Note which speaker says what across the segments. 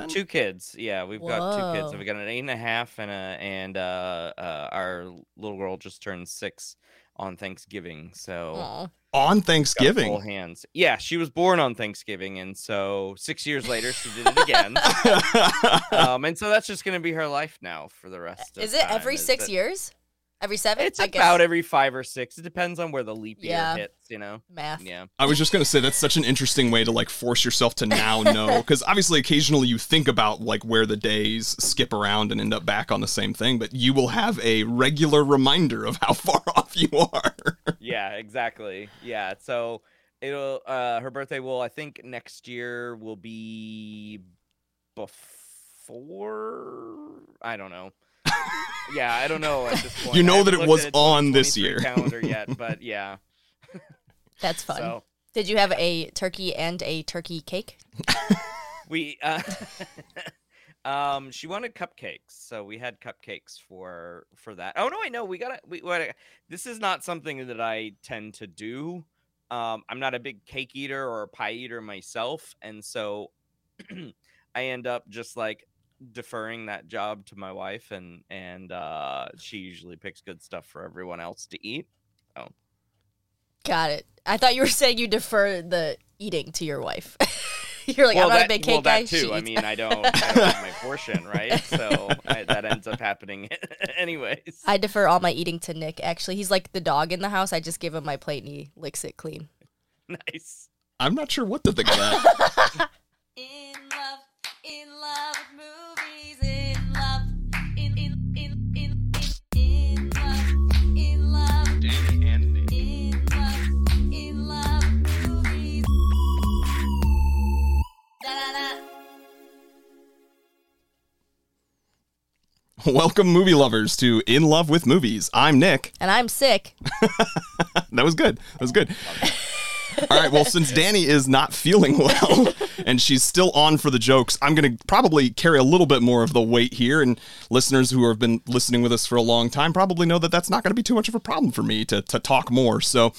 Speaker 1: then?
Speaker 2: Two kids. Yeah, we've got two kids.
Speaker 3: Whoa.
Speaker 2: So we got an eight and a half and a and uh, uh our little girl just turned six on Thanksgiving. So
Speaker 3: Aw.
Speaker 1: On
Speaker 2: got full
Speaker 1: Thanksgiving.
Speaker 2: hands. Yeah, she was born on Thanksgiving, and so six years later she did it again. um, and so that's just gonna be her life now for the rest. of
Speaker 3: Is it
Speaker 2: time,
Speaker 3: every six
Speaker 2: that-
Speaker 3: years? Every seven?
Speaker 2: It's
Speaker 3: I
Speaker 2: about every five or six. It depends on where the leap year
Speaker 3: Yeah.
Speaker 2: hits. You know.
Speaker 3: math.
Speaker 2: Yeah.
Speaker 1: I was just gonna say that's such an interesting way to like force yourself to now know because obviously occasionally you think about like where the days skip around and end up back on the same thing, but you will have a regular reminder of how far off you are.
Speaker 2: yeah, exactly. Yeah. So it'll uh her birthday will I think next year will be before I don't know. yeah, I don't know at this point.
Speaker 1: You know that it was on this year.
Speaker 2: calendar yet, but yeah.
Speaker 3: That's fun.
Speaker 2: So
Speaker 3: Did you have a turkey and a turkey cake?
Speaker 2: we uh um she wanted cupcakes so we had cupcakes for for that oh no i know we gotta we what this is not something that i tend to do um i'm not a big cake eater or a pie eater myself and so i end up just like deferring that job to my wife and and uh she usually picks good stuff for everyone else to eat Oh,
Speaker 3: Got it. I thought you were saying you defer the eating to your wife. You're like,
Speaker 2: well,
Speaker 3: I'm not
Speaker 2: that,
Speaker 3: a big
Speaker 2: well,
Speaker 3: cake guy.
Speaker 2: that too. I
Speaker 3: eats-
Speaker 2: mean, I don't, I don't have my portion, right? So I, that ends up happening anyways.
Speaker 3: I defer all my eating to Nick. Actually, he's like the dog in the house. I just give him my plate and he licks it clean.
Speaker 2: nice.
Speaker 1: I'm not sure what to think of that.
Speaker 3: In love, with movies, in love, in in in in in in love, in love,
Speaker 1: Danny and Nick.
Speaker 3: in love, in love movies. Da-da-da.
Speaker 1: Welcome, movie lovers, to In Love with Movies. I'm Nick.
Speaker 3: And I'm sick.
Speaker 1: That was good. That was good. All right. Well, since Danny is not feeling well and she's still on for the jokes, I'm going to probably carry a little bit more of the weight here. And listeners who have been listening with us for a long time probably know that that's not going to be too much of a problem for me to, to talk more. So,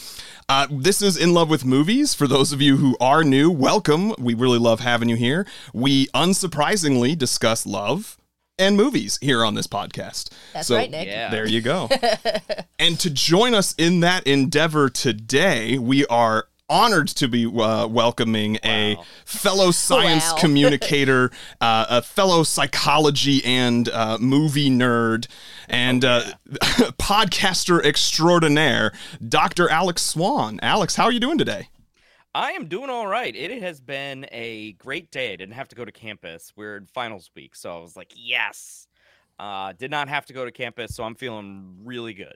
Speaker 1: uh, this is In Love with Movies. For those of you who are new, welcome. We really love having you here. We unsurprisingly discuss love and movies here on this podcast.
Speaker 3: That's
Speaker 1: So-
Speaker 3: right, Nick.
Speaker 2: Yeah.
Speaker 1: there you go. and to join us in that endeavor today, we are honored to be uh, welcoming a fellow science
Speaker 3: Wow.
Speaker 1: communicator, uh, a fellow psychology and uh, movie nerd, and uh, podcaster extraordinaire, Dr. Alex Swoyer. Alex, how are you doing today?
Speaker 2: I am doing all right. It has been a great day. I didn't have to go to campus. We're in finals week, so I was like, yes. Uh, did not have to go to campus, so I'm feeling really good.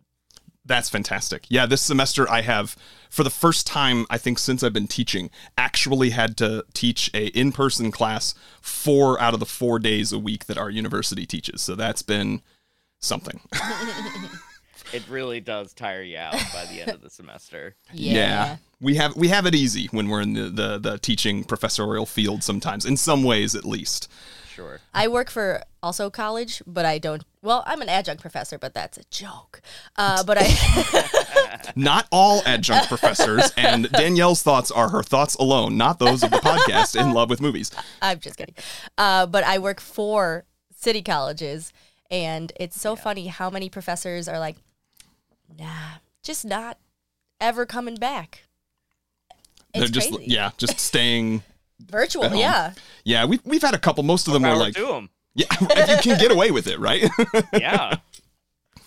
Speaker 1: That's fantastic. Yeah, this semester I have, for the first time I think since I've been teaching, actually had to teach a in-person class four out of the four days a week that our university teaches. So that's been something.
Speaker 2: It really does tire you out by the end of the semester.
Speaker 3: Yeah.
Speaker 1: We have we have it easy when we're in the, the the teaching professorial field sometimes, in some ways at least.
Speaker 2: Sure.
Speaker 3: I work for also college, but I don't. Well, I'm an adjunct professor, but that's a joke. Uh, but I,
Speaker 1: Not all adjunct professors, and Danielle's thoughts are her thoughts alone, not those of the podcast In Love with Movies.
Speaker 3: I'm just kidding. Uh, but I work for city colleges, and it's so funny how many professors are like, "Nah, just not ever coming back." It's
Speaker 1: They're just
Speaker 3: crazy.
Speaker 1: yeah, just staying
Speaker 3: virtual. Yeah,
Speaker 1: Yeah, we've we've had a couple. Most of them were
Speaker 2: Power
Speaker 1: like,
Speaker 2: to 'em.
Speaker 1: yeah, if you can get away with it, right?
Speaker 2: Yeah.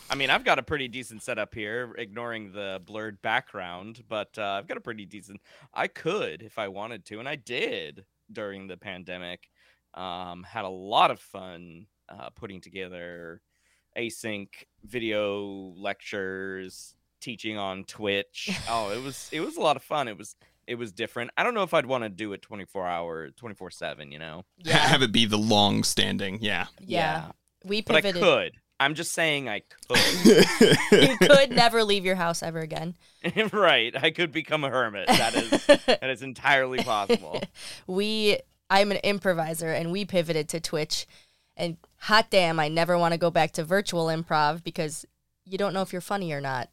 Speaker 2: I mean, I've got a pretty decent setup here, ignoring the blurred background, but uh, I've got a pretty decent. I could if I wanted to, and I did during the pandemic. Um, had a lot of fun uh, putting together async video lectures, teaching on Twitch. Oh, it was it was a lot of fun. It was it was different. I don't know if I'd want to do it 24 hour, 24 seven. You know,
Speaker 3: yeah,
Speaker 1: Have it be the long standing, yeah.
Speaker 3: yeah. We
Speaker 2: but I could. I'm just saying I could.
Speaker 3: you could never leave your house ever again.
Speaker 2: right. I could become a hermit. That is that is entirely possible.
Speaker 3: we I'm an improviser and we pivoted to Twitch and hot damn I never want to go back to virtual improv because you don't know if you're funny or not.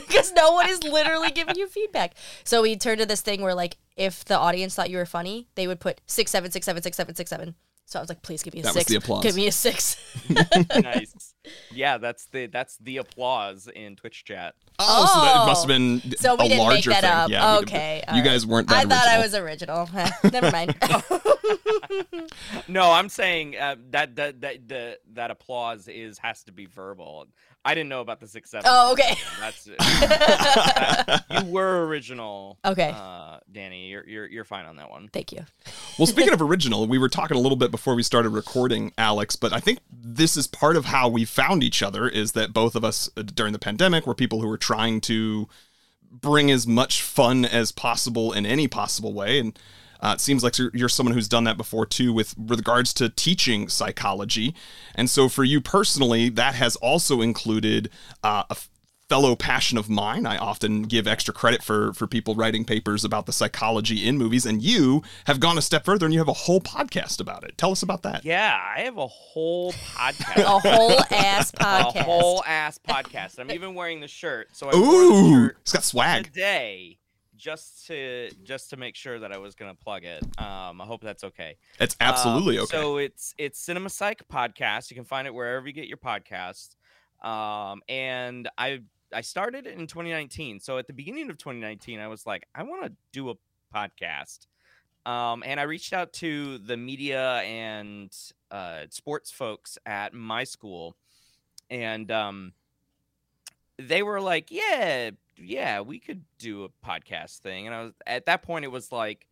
Speaker 3: Because no one is literally giving you feedback. So we turned to this thing where like if the audience thought you were funny, they would put six seven six seven six seven six seven. So I was like, please give me a
Speaker 1: That was
Speaker 3: six.
Speaker 1: the applause.
Speaker 3: Give me a six.
Speaker 2: nice. Yeah, that's the that's the applause in Twitch chat.
Speaker 1: Oh, so that
Speaker 3: Oh.
Speaker 1: must have been
Speaker 3: So we didn't make that
Speaker 1: thing.
Speaker 3: up.
Speaker 1: Yeah,
Speaker 3: okay.
Speaker 1: you
Speaker 3: all
Speaker 1: guys
Speaker 3: right.
Speaker 1: weren't that
Speaker 3: I thought I was original. Never mind.
Speaker 2: No, I'm saying uh, that that that the, that applause is has to be verbal. I didn't know about the six seven.
Speaker 3: oh, okay.
Speaker 2: That's that- you were original.
Speaker 3: Okay.
Speaker 2: uh, Danny, you're you're you're fine on that one.
Speaker 3: Thank you.
Speaker 1: Well, speaking of original, we were talking a little bit before we started recording, Alex, but I think this is part of how we found each other is that both of us uh, during the pandemic were people who were trying to bring as much fun as possible in any possible way. And uh, it seems like you're, you're someone who's done that before too, with regards to teaching psychology. And so for you personally, that has also included uh, a f- fellow passion of mine. I often give extra credit for for people writing papers about the psychology in movies, and you have gone a step further and you have a whole podcast about it. Tell us about that.
Speaker 2: Yeah, I have a whole podcast.
Speaker 3: A whole ass podcast, a
Speaker 2: whole ass podcast. I'm even wearing the shirt. So I
Speaker 1: Ooh,
Speaker 2: shirt
Speaker 1: it's got swag.
Speaker 2: today just to just to make sure that I was gonna plug it. Um, I hope that's okay.
Speaker 1: It's absolutely
Speaker 2: Um,
Speaker 1: okay.
Speaker 2: So it's it's Cinema Psych podcast. You can find it wherever you get your podcasts. Um, and I I started it in 2019. So at the beginning of 2019, I was like, I want to do a podcast. Um, and I reached out to the media and uh, sports folks at my school, and um, they were like, "Yeah, yeah, we could do a podcast thing." And I was at that point, it was like,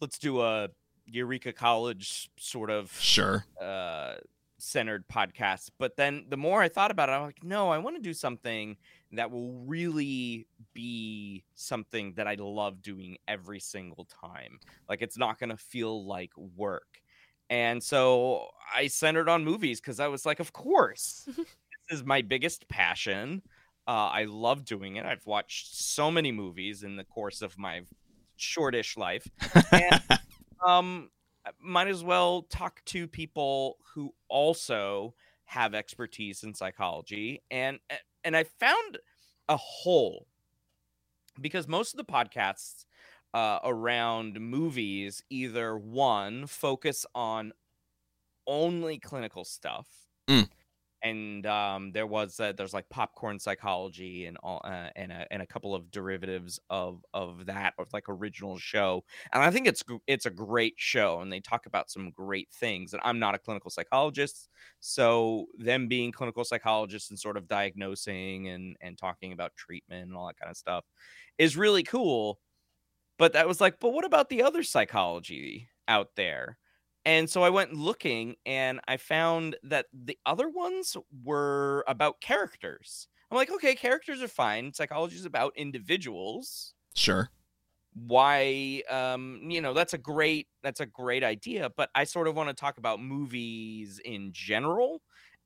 Speaker 2: "Let's do a Eureka College sort of
Speaker 1: sure.
Speaker 2: uh, centered podcast. But then the more I thought about it, I'm like, no, I want to do something that will really be something that I love doing every single time. Like it's not going to feel like work. And so I centered on movies because I was like, of course, this is my biggest passion. Uh, I love doing it. I've watched so many movies in the course of my shortish life. And um might as well talk to people who also have expertise in psychology and and i found a hole because most of the podcasts uh, around movies either one focus on only clinical stuff
Speaker 1: Mm.
Speaker 2: And um, there was uh, there's like popcorn psychology and all uh, and a, and a couple of derivatives of of that of like original show and I think it's it's a great show, and they talk about some great things. And I'm not a clinical psychologist, so them being clinical psychologists and sort of diagnosing and and talking about treatment and all that kind of stuff is really cool. But that was like, but what about the other psychology out there? And so I went looking, and I found that the other ones were about characters. I'm like, okay, characters are fine. Psychology is about individuals
Speaker 1: Sure.
Speaker 2: why um you know that's a great that's a great idea but i sort of want to talk about movies in general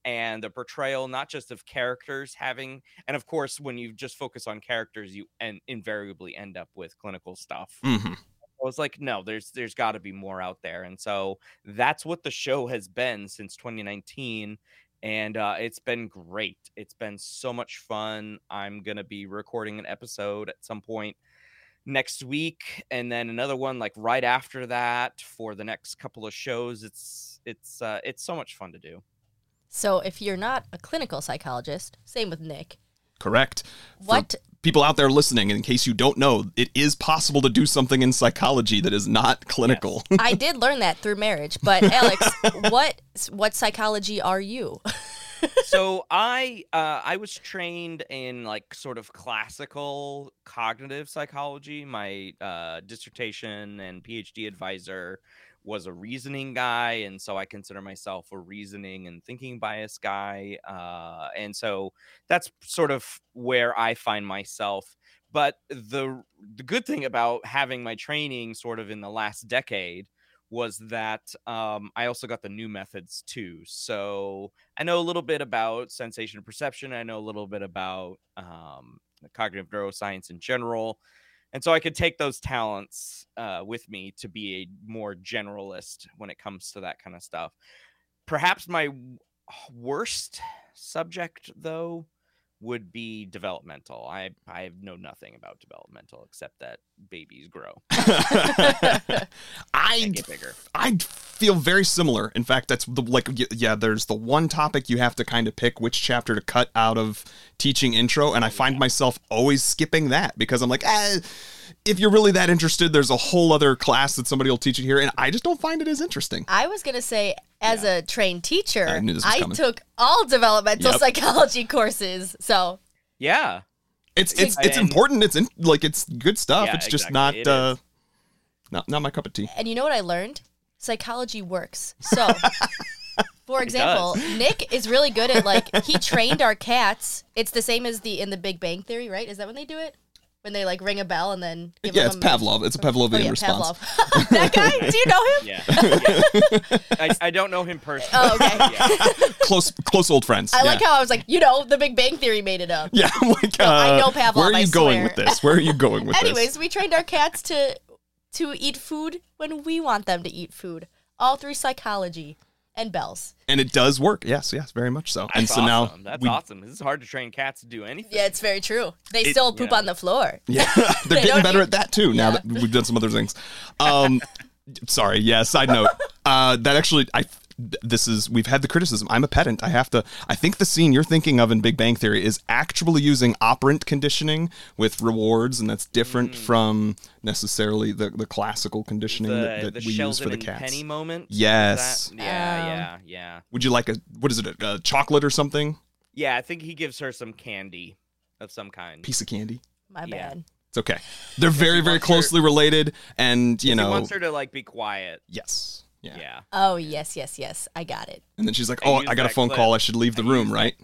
Speaker 2: and the portrayal not just of characters having and of course when you just focus on characters you and invariably end up with clinical stuff
Speaker 1: hmm
Speaker 2: I was like, no, there's there's got to be more out there, and so that's what the show has been since 2019, and uh, it's been great. It's been so much fun. I'm gonna be recording an episode at some point next week, and then another one like right after that for the next couple of shows. It's it's uh, it's so much fun to do.
Speaker 3: So if you're not a clinical psychologist, same with Nick.
Speaker 1: Correct. For
Speaker 3: What
Speaker 1: people out there listening, in case you don't know, it is possible to do something in psychology that is not clinical.
Speaker 3: I did learn that through marriage, but Alex, what what psychology are you?
Speaker 2: so I uh, I was trained in like sort of classical cognitive psychology. My uh, dissertation and PhD advisor was a reasoning guy, and so I consider myself a reasoning and thinking bias guy. Uh, and so that's sort of where I find myself. But the the good thing about having my training sort of in the last decade was that um, I also got the new methods too. So I know a little bit about sensation and perception. I know a little bit about um, cognitive neuroscience in general. And so I could take those talents uh, with me to be a more generalist when it comes to that kind of stuff. Perhaps my worst subject, though, would be developmental. I I know nothing about developmental except that babies grow.
Speaker 1: I
Speaker 2: get bigger.
Speaker 1: I feel very similar. In fact, that's the like yeah. There's the one topic you have to kind of pick which chapter to cut out of teaching intro, and I find myself always skipping that because I'm like, eh, if you're really that interested, there's a whole other class that somebody will teach it here, and I just don't find it as interesting.
Speaker 3: I was gonna say, as a trained teacher,
Speaker 1: I knew this was
Speaker 3: I took all developmental
Speaker 1: Yep.
Speaker 3: psychology courses. So
Speaker 2: Yeah.
Speaker 1: It's it's it's
Speaker 2: And-
Speaker 1: important. It's in, like it's good stuff.
Speaker 2: Yeah,
Speaker 1: it's just
Speaker 2: exactly. It
Speaker 1: not uh, not not my cup of tea.
Speaker 3: And you know what I learned? Psychology works. So, for example, Nick is really good at like he trained our cats. It's the same as the in the Big Bang Theory, right? Is that when they do it? When they like ring a bell and then give
Speaker 1: Yeah, it's
Speaker 3: a
Speaker 1: Pavlov. It's a Pavlovian
Speaker 3: Oh yeah,
Speaker 1: response.
Speaker 3: Pavlov. that guy? Do you know him?
Speaker 2: Yeah. yeah. I, I don't know him personally.
Speaker 3: Oh, okay.
Speaker 2: Yeah.
Speaker 1: Close close old friends.
Speaker 3: I
Speaker 1: yeah.
Speaker 3: like how I was like, you know, the Big Bang Theory made it up.
Speaker 1: Yeah, I'm like, uh,
Speaker 3: I know Pavlov,
Speaker 1: Where are
Speaker 3: I
Speaker 1: you going
Speaker 3: swear.
Speaker 1: with this? Where are you going with
Speaker 3: Anyways,
Speaker 1: this?
Speaker 3: Anyways, we trained our cats to to eat food when we want them to eat food, all through psychology and bells.
Speaker 1: And it does work. Yes, yes, very much so. and
Speaker 2: That's
Speaker 1: so now.
Speaker 2: That's
Speaker 1: we,
Speaker 2: awesome. This is hard to train cats to do anything.
Speaker 3: Yeah, it's very true. They
Speaker 1: It-
Speaker 3: still poop
Speaker 2: yeah.
Speaker 3: on the floor.
Speaker 1: Yeah,
Speaker 3: They
Speaker 1: they're getting better
Speaker 3: eat-
Speaker 1: at that too. Now
Speaker 3: Yeah.
Speaker 1: that we've done some other things. Um, sorry. Yeah. Side note. Uh, that actually, I. This is we've had the criticism. I'm a pedant. I have to. I think the scene you're thinking of in Big Bang Theory is actually using operant conditioning with rewards, and that's different from necessarily the, the classical conditioning
Speaker 2: The,
Speaker 1: that, that
Speaker 2: the
Speaker 1: we use for the
Speaker 2: and
Speaker 1: cats.
Speaker 2: Penny moment.
Speaker 1: Yes.
Speaker 2: that- Yeah,
Speaker 3: Um,
Speaker 2: yeah, yeah.
Speaker 1: Would you like a what is it? A, a chocolate or something?
Speaker 2: Yeah, I think he gives her some candy of some kind.
Speaker 1: Piece of candy.
Speaker 3: My
Speaker 2: Yeah.
Speaker 3: bad.
Speaker 1: It's okay. They're very very
Speaker 2: wants her-
Speaker 1: closely related, and you
Speaker 2: he
Speaker 1: know.
Speaker 2: wants her to like be quiet.
Speaker 1: Yes. Yeah.
Speaker 2: Yeah.
Speaker 3: Oh yes, yes, yes. I got it.
Speaker 1: And then she's like, "Oh,
Speaker 2: used
Speaker 1: I got a phone
Speaker 2: clip.
Speaker 1: call. I should leave the
Speaker 2: I
Speaker 1: room." Right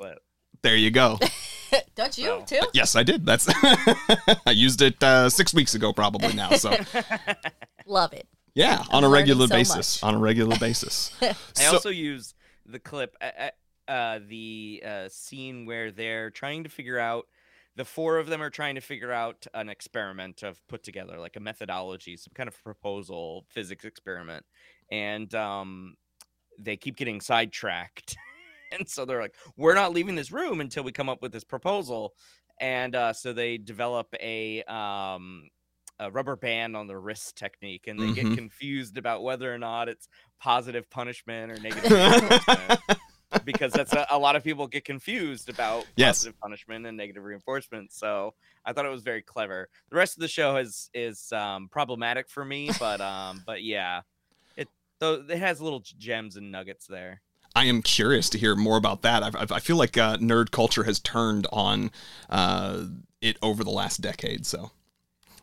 Speaker 1: there, you go.
Speaker 3: Don't you
Speaker 2: So-
Speaker 3: too?
Speaker 1: yes, I did. That's I used it uh, six weeks ago, probably now. So
Speaker 3: Love it.
Speaker 1: yeah,
Speaker 3: I'm
Speaker 1: on a regular
Speaker 3: so
Speaker 1: basis.
Speaker 3: much.
Speaker 1: On a regular basis.
Speaker 2: I
Speaker 1: So-
Speaker 2: also use the clip, uh, uh, uh, the uh, scene where they're trying to figure out. The four of them are trying to figure out an experiment of put together, like a methodology, some kind of proposal, physics experiment, and um, they keep getting sidetracked, and so they're like, "We're not leaving this room until we come up with this proposal," and uh, so they develop a um, a rubber band on the wrist technique, and they
Speaker 1: Mhm.
Speaker 2: get confused about whether or not it's positive punishment or negative reinforcement. because that's a, a lot of people get confused about
Speaker 1: Yes.
Speaker 2: positive punishment and negative reinforcement. So I thought it was very clever. The rest of the show is is um, problematic for me, but um, but yeah, it though it has little gems and nuggets there.
Speaker 1: I am curious to hear more about that. I've, I've, I feel like uh, nerd culture has turned on uh, it over the last decade. So,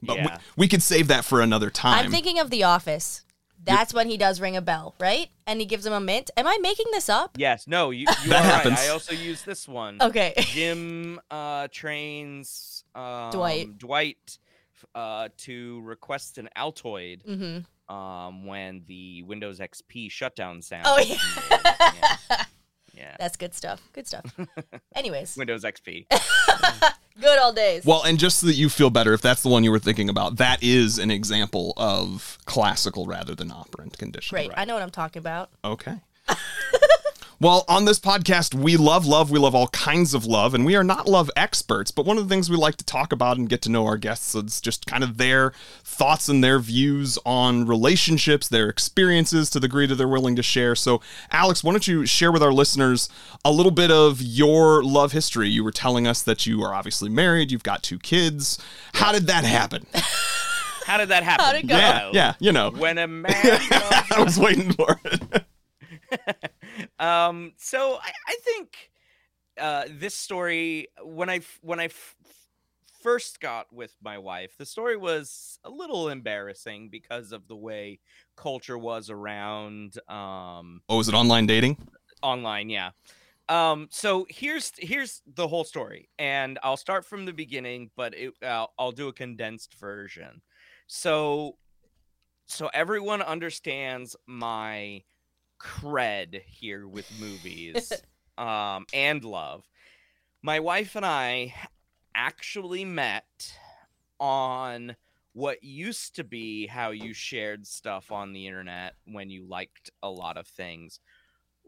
Speaker 1: but
Speaker 2: Yeah.
Speaker 1: we, we could save that for another time.
Speaker 3: I'm thinking of The Office. That's when he does ring a bell, right? And he gives him a mint. Am I making this up?
Speaker 2: Yes, no, you, you
Speaker 1: That
Speaker 2: are
Speaker 1: happens.
Speaker 2: right. I also use this one.
Speaker 3: Okay.
Speaker 2: Jim uh, trains um,
Speaker 3: Dwight.
Speaker 2: Dwight uh, to request an Altoid
Speaker 3: mm-hmm.
Speaker 2: Um, when the Windows XP shutdown sound.
Speaker 3: Oh, yeah.
Speaker 2: yeah. Yeah.
Speaker 3: That's good stuff. Good stuff. Anyways,
Speaker 2: Windows XP.
Speaker 3: good old days.
Speaker 1: Well, and just so that you feel better, if that's the one you were thinking about, that is an example of classical rather than operant conditioning.
Speaker 3: Great. I know what I'm talking about.
Speaker 1: Okay. Well, on this podcast, we love love. We love all kinds of love, and we are not love experts. But one of the things we like to talk about and get to know our guests is just kind of their thoughts and their views on relationships, their experiences to the degree that they're willing to share. So, Alex, why don't you share with our listeners a little bit of your love history? You were telling us that you are obviously married, you've got two kids. How did that happen?
Speaker 2: How did that happen?
Speaker 3: How'd it go?
Speaker 1: yeah, yeah, you know.
Speaker 2: When a man.
Speaker 1: I was waiting for it.
Speaker 2: um. So I, I think uh, this story when I when I f- first got with my wife, the story was a little embarrassing because of the way culture was around um
Speaker 1: Oh, was it online dating?
Speaker 2: online yeah um so here's here's the whole story and i'll start from the beginning but it, I'll, I'll do a condensed version so so everyone understands my cred here with movies um and love my wife and i actually met on what used to be how you shared stuff on the internet when you liked a lot of things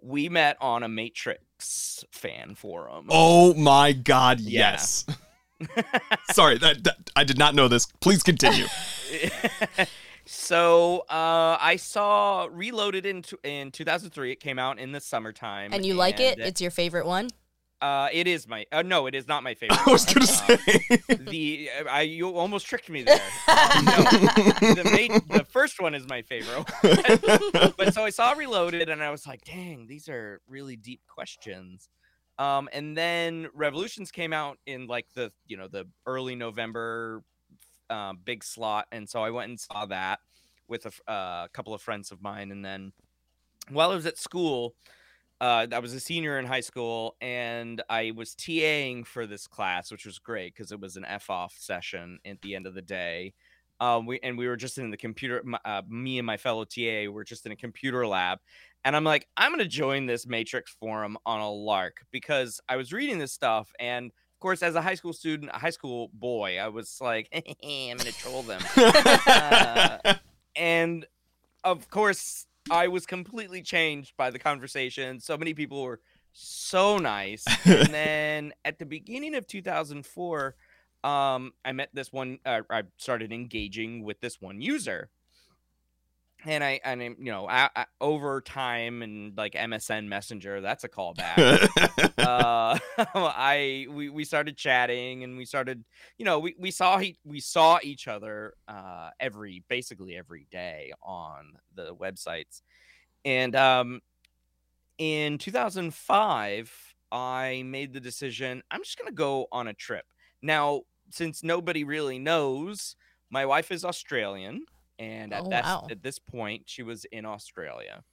Speaker 2: we met on a Matrix fan forum.
Speaker 1: Oh my God!
Speaker 2: Yeah.
Speaker 1: Yes. Sorry, that, that I did not know this. Please continue.
Speaker 2: so uh, I saw Reloaded in t- in 2003. It came out in the summertime,
Speaker 3: And you like it? It's your favorite one?
Speaker 2: Uh, it is my. Uh, no, it is not my favorite.
Speaker 1: I was gonna
Speaker 2: Uh,
Speaker 1: say.
Speaker 2: the I you almost tricked me there. Um, no, the, ma- the first one is my favorite. but so I saw Reloaded, and I was like, "Dang, these are really deep questions." Um, and then Revolutions came out in like the you know the early November um, big slot, and so I went and saw that with a uh, couple of friends of mine, and then while I was at school. Uh, I was a senior in high school, and I was TAing for this class, which was great because it was an F off session at the end of the day. Um, we and we were just in the computer. Uh, me and my fellow TA were just in a computer lab, and I'm like, I'm gonna join this Matrix forum on a lark because I was reading this stuff, and course, as a high school student, a high school boy, I was like, I'm gonna troll them. Uh, and of course i was completely changed by the conversation. So many people were so nice. And then at the beginning of 2004 um i met this one uh, i started engaging with this one user and i and I, you know I, I, over time and like msn messenger that's a callback. Uh i we, we started chatting and we started you know we, we saw he, we saw each other uh every basically every day on the websites. And um in 2005 i made the decision i'm just going to go on a trip. Now since nobody really knows my wife is australian and at
Speaker 3: Oh,
Speaker 2: that
Speaker 3: wow.
Speaker 2: at this point she was in australia.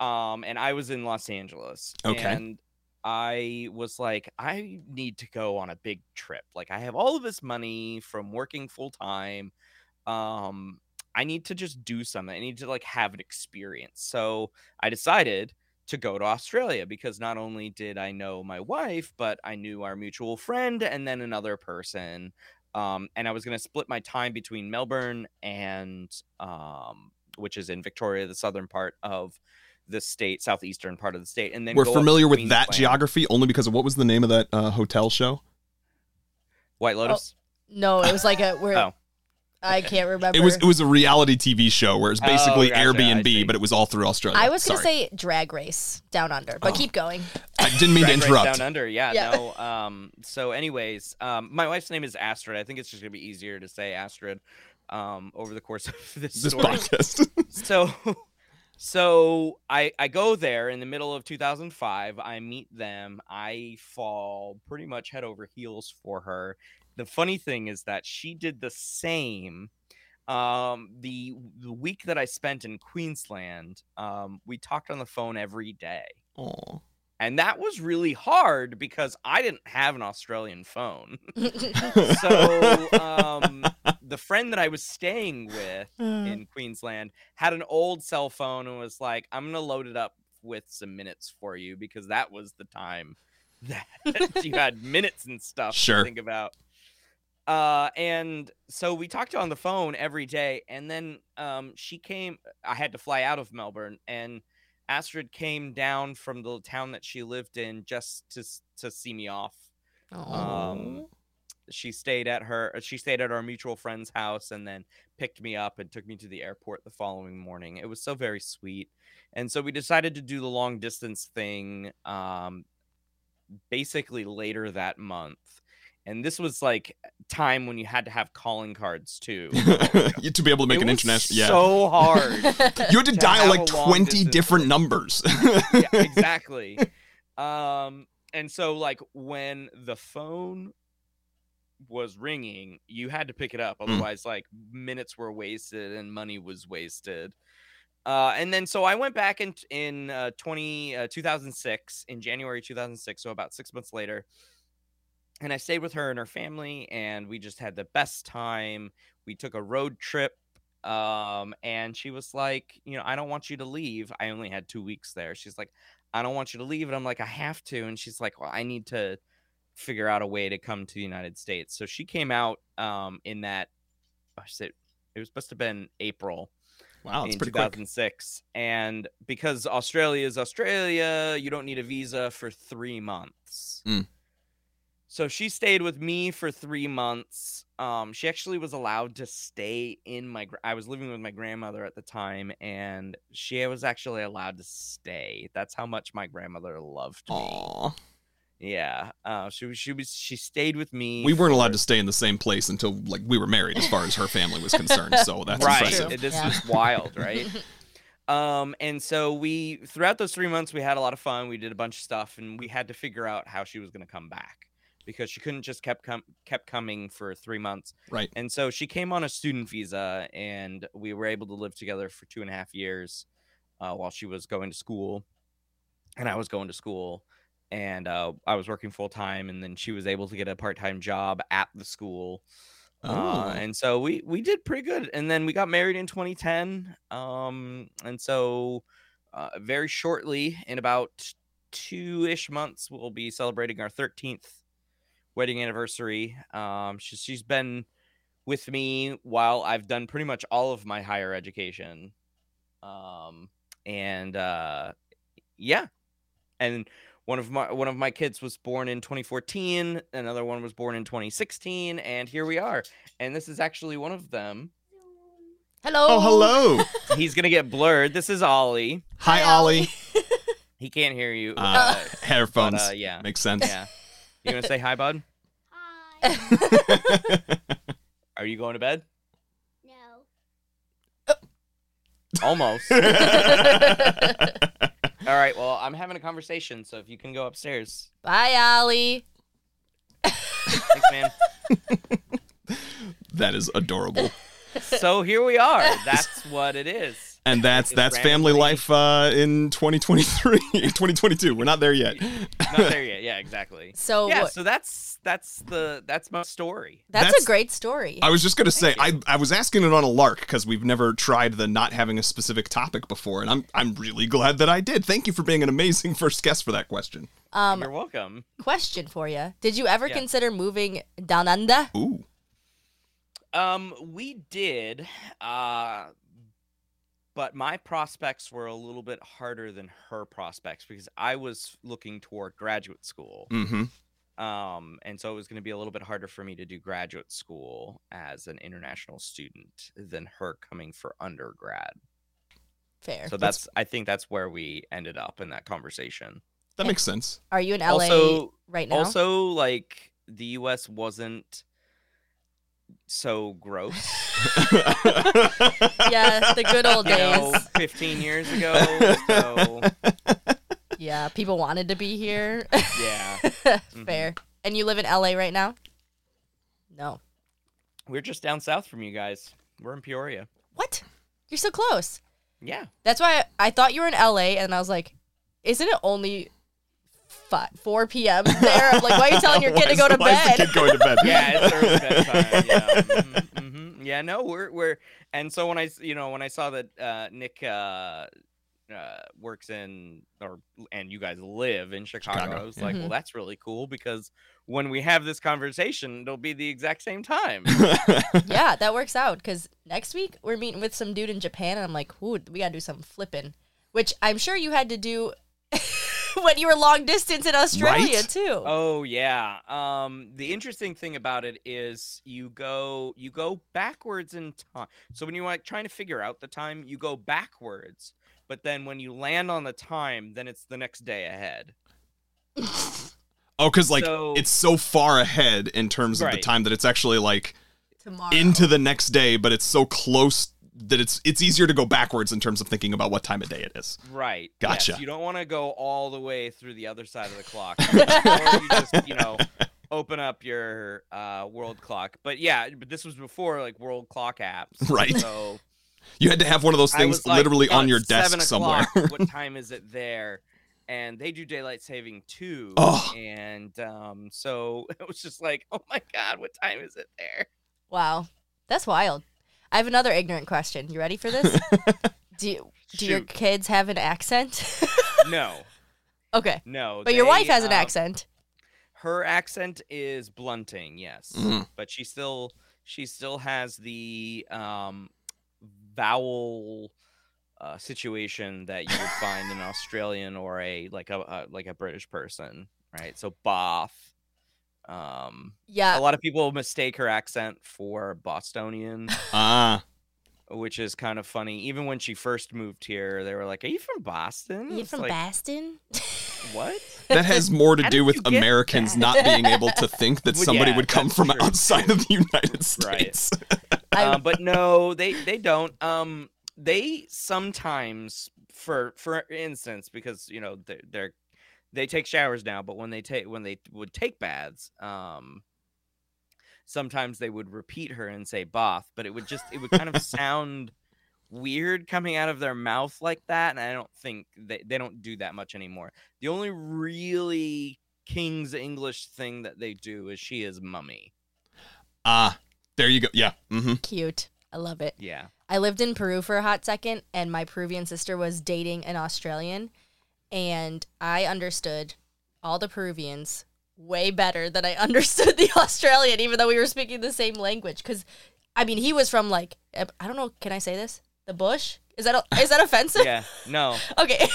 Speaker 2: Um and i was in los angeles
Speaker 1: Okay.
Speaker 2: and i was like i need to go on a big trip. Like i have all of this money from working full time um i need to just do something. I need to like have an experience. So i decided to go to australia because not only did i know my wife but i knew our mutual friend and then another person um, and I was going to split my time between Melbourne and um, which is in Victoria, the southern part of the state, southeastern part of the state, and then
Speaker 1: We're
Speaker 2: go
Speaker 1: familiar with that
Speaker 2: Queensland.
Speaker 1: geography only because of what was the name of that uh, hotel show?
Speaker 2: White Lotus.
Speaker 3: No, it was like a where
Speaker 2: Oh.
Speaker 3: I can't remember.
Speaker 1: It was it was a reality TV show where it's
Speaker 2: Oh,
Speaker 1: basically
Speaker 2: gotcha,
Speaker 1: Airbnb, but it was all through Australia.
Speaker 3: I was gonna say Drag Race Down Under, but
Speaker 1: Oh.
Speaker 3: keep going.
Speaker 1: I didn't mean to
Speaker 2: Drag Race
Speaker 1: interrupt.
Speaker 2: Down Under, yeah,
Speaker 3: Yeah.
Speaker 2: no. Um, so, anyways, um, my wife's name is Astrid. I think it's just gonna be easier to say Astrid, um, over the course of this,
Speaker 1: This
Speaker 2: story.
Speaker 1: podcast.
Speaker 2: so so I I go there in the middle of 2005. I meet them. I fall pretty much head over heels for her. The funny thing is that she did the same. Um, the the week that I spent in Queensland, um, we talked on the phone every day.
Speaker 1: Aw.
Speaker 2: And that was really hard because I didn't have an Australian phone. so um, the friend that I was staying with in Queensland had an old cell phone and was like, I'm gonna load it up with some minutes for you because that was the time that you had minutes and stuff
Speaker 1: Sure.
Speaker 2: to think about. Uh, and so we talked on the phone every day, and then um, she came. I had to fly out of Melbourne, and Astrid came down from the town that she lived in just to to see me off. Um she stayed at her she stayed at our mutual friend's house and then picked me up and took me to the airport the following morning. It was so very sweet. And so we decided to do the long distance thing um basically later that month and this was like time when you had to have calling cards too
Speaker 1: to be able to make
Speaker 2: It
Speaker 1: an international, yeah.
Speaker 2: so hard
Speaker 1: you had to
Speaker 2: to
Speaker 1: dial like twenty different numbers.
Speaker 2: yeah, exactly. Um, and so like when the phone was ringing, you had to pick it up,
Speaker 1: Mm.
Speaker 2: otherwise like minutes were wasted and money was wasted. Uh, and then so I went back in in uh, 20 uh, 2006 in January 2006, so about six months later, and I stayed with her and her family, and we just had the best time. We took a road trip um and she was like you know i don't want you to leave i only had two weeks there she's like i don't want you to leave and i'm like i have to and she's like well i need to figure out a way to come to the united states so she came out um in that I said it was supposed to have been april
Speaker 1: Wow,
Speaker 2: in
Speaker 1: pretty quick.
Speaker 2: 2006. And because Australia is Australia, you don't need a visa for three months.
Speaker 1: Mm.
Speaker 2: So she stayed with me for three months. Um, she actually was allowed to stay in my. gra- I was living with my grandmother at the time, and she was actually allowed to stay. That's how much my grandmother loved me.
Speaker 1: Aw.
Speaker 2: Yeah. Uh, she was. She was. She stayed with me.
Speaker 1: We weren't allowed to stay in the same place until like we were married, as far as her family was concerned. So that's
Speaker 2: right.
Speaker 1: impressive.
Speaker 2: This
Speaker 3: Yeah.
Speaker 2: was wild, right? um, and so we throughout those three months we had a lot of fun. We did a bunch of stuff, and we had to figure out how she was going to come back because she couldn't just kept com- kept coming for three months.
Speaker 1: Right.
Speaker 2: And so she came on a student visa, and we were able to live together for two and a half years uh, while she was going to school, and I was going to school. And uh, I was working full time, and then she was able to get a part time job at the school.
Speaker 1: Oh.
Speaker 2: Uh, and so we we did pretty good and then we got married in 2010 um and so uh, very shortly in about two-ish months we'll be celebrating our 13th wedding anniversary um she, she's been with me while i've done pretty much all of my higher education um and uh yeah and one of my one of my kids was born in 2014 another one was born in 2016 and here we are and this is actually one of them
Speaker 3: Hello.
Speaker 1: oh, hello.
Speaker 2: he's gonna get blurred this is ollie
Speaker 1: Hi,
Speaker 3: Hi,
Speaker 1: Ollie.
Speaker 2: he can't hear you
Speaker 1: Uh,
Speaker 2: uh,
Speaker 1: Headphones.
Speaker 2: but, uh, yeah
Speaker 1: Makes sense.
Speaker 2: yeah you gonna say hi bud
Speaker 4: Hi.
Speaker 2: are you going to bed
Speaker 4: No. Oh.
Speaker 2: almost all right well i'm having a conversation so if you can go upstairs
Speaker 3: Bye, Ollie.
Speaker 2: thanks man
Speaker 1: that is adorable.
Speaker 2: so here we are that's what it is
Speaker 1: And that's that's family life uh, in 2023, 2022. We're not there yet.
Speaker 2: not there yet yeah exactly
Speaker 3: So
Speaker 2: yeah
Speaker 3: what-
Speaker 2: so that's that's the that's my story
Speaker 3: that's,
Speaker 1: that's-
Speaker 3: a great story.
Speaker 1: I was just gonna say I, I was asking it on a lark because we've never tried the not having a specific topic before, and I'm I'm really glad that I did. Thank you for being an amazing first guest for that question.
Speaker 3: um,
Speaker 2: you're welcome
Speaker 3: question for you: Did you ever
Speaker 2: Yeah.
Speaker 3: consider moving down under?
Speaker 1: Ooh,
Speaker 2: Um, we did, uh, but my prospects were a little bit harder than her prospects because I was looking toward graduate school.
Speaker 1: mm-hmm.
Speaker 2: Um, and so it was going to be a little bit harder for me to do graduate school as an international student than her coming for undergrad.
Speaker 3: Fair.
Speaker 2: So that's, I think that's where we ended up in that conversation.
Speaker 1: That makes sense.
Speaker 3: Are you in LA
Speaker 2: Also,
Speaker 3: right now?
Speaker 2: also like the U.S. wasn't so gross.
Speaker 3: yeah, the good old
Speaker 2: you
Speaker 3: days.
Speaker 2: know, 15 years ago. So,
Speaker 3: Yeah, people wanted to be here.
Speaker 2: yeah. Mm-hmm.
Speaker 3: Fair. And you live in LA right now? No.
Speaker 2: We're just down south from you guys. We're in Peoria.
Speaker 3: What? You're so close.
Speaker 2: Yeah.
Speaker 3: That's why I, I thought you were in LA, and I was like, isn't it only fi 4 p.m. there? I'm like, why are you telling your kid to go to
Speaker 1: why is
Speaker 3: bed?
Speaker 1: the kid going to bed?
Speaker 2: Yeah, it's early bedtime. Yeah. hmm hmm Yeah, no, we're we're and so when I you know, when I saw that uh Nick uh uh, works in or and you guys live in Chicago.
Speaker 1: Chicago,
Speaker 2: I was
Speaker 1: yeah.
Speaker 2: like,
Speaker 3: Mhm.
Speaker 2: well, that's really cool because when we have this conversation, it'll be the exact same time.
Speaker 3: yeah, that works out because next week we're meeting with some dude in Japan, and I'm like, ooh, we gotta do some flipping, which I'm sure you had to do when you were long distance in Australia
Speaker 1: Right?
Speaker 3: too.
Speaker 2: Oh yeah. Um the interesting thing about it is you go you go backwards in time. So when you're like trying to figure out the time, you go backwards. But then when you land on the time, then it's the next day ahead.
Speaker 1: oh, because like
Speaker 2: So-
Speaker 1: it's so far ahead in terms of the time that it's actually like
Speaker 3: Tomorrow.
Speaker 1: into the next day, but it's so close that it's it's easier to go backwards in terms of thinking about what time of day it is.
Speaker 2: Right.
Speaker 1: Gotcha.
Speaker 2: Yes, you don't want to go all the way through the other side of the clock. or you just, you know, open up your uh, world clock. But yeah, but this was before like world clock apps.
Speaker 1: Right.
Speaker 2: So
Speaker 1: You had to have one of those things
Speaker 2: like,
Speaker 1: literally
Speaker 2: "Oh,
Speaker 1: on your desk
Speaker 2: 7
Speaker 1: somewhere.
Speaker 2: what time is it there? And they do daylight saving too.
Speaker 1: Oh.
Speaker 2: And um, so it was just like, oh my god, what time is it there?
Speaker 3: Wow, that's wild. I have another ignorant question. You ready for this? do you, do your
Speaker 2: Shoot.
Speaker 3: kids have an accent?
Speaker 2: No,
Speaker 3: okay,
Speaker 2: no.
Speaker 3: but your wife
Speaker 2: they,
Speaker 3: has an
Speaker 2: um,
Speaker 3: accent.
Speaker 2: Her accent is blunting, yes,
Speaker 1: Mhm.
Speaker 2: but she still she still has the um vowel uh, situation that you would find in an Australian or a like a, a like a British person, right? So Bath. Um,
Speaker 3: Yeah.
Speaker 2: a lot of people mistake her accent for Bostonian,
Speaker 1: Ah,
Speaker 2: which is kind of funny. Even when she first moved here, they were like, "Are you from Boston?"
Speaker 3: Are You
Speaker 2: It's
Speaker 3: from
Speaker 2: like,
Speaker 3: Boston?
Speaker 2: What?
Speaker 1: that has more to do with Americans
Speaker 2: that?
Speaker 1: not being able to think that
Speaker 2: Well,
Speaker 1: somebody
Speaker 2: yeah,
Speaker 1: would come from
Speaker 2: true,
Speaker 1: outside
Speaker 2: too.
Speaker 1: of the United States.
Speaker 3: I-
Speaker 2: um, but no, they they don't. Um, they sometimes, for for instance, because you know they're, they're they take showers now, but when they take when they would take baths, um, sometimes they would repeat her and say bath, but it would just it would kind of sound weird coming out of their mouth like that, and I don't think they they don't do that much anymore. The only really King's English thing that they do is she is mummy.
Speaker 1: Ah, there you go. Yeah. Mm-hmm.
Speaker 3: Cute. I love it.
Speaker 2: Yeah.
Speaker 3: I lived in Peru for a hot second, and my Peruvian sister was dating an Australian, and I understood all the Peruvians way better than I understood the Australian, even though we were speaking the same language. Because, I mean, he was from like uh, I don't know. Can I say this? The bush? Is that is that offensive?
Speaker 2: Yeah. No.
Speaker 3: Okay.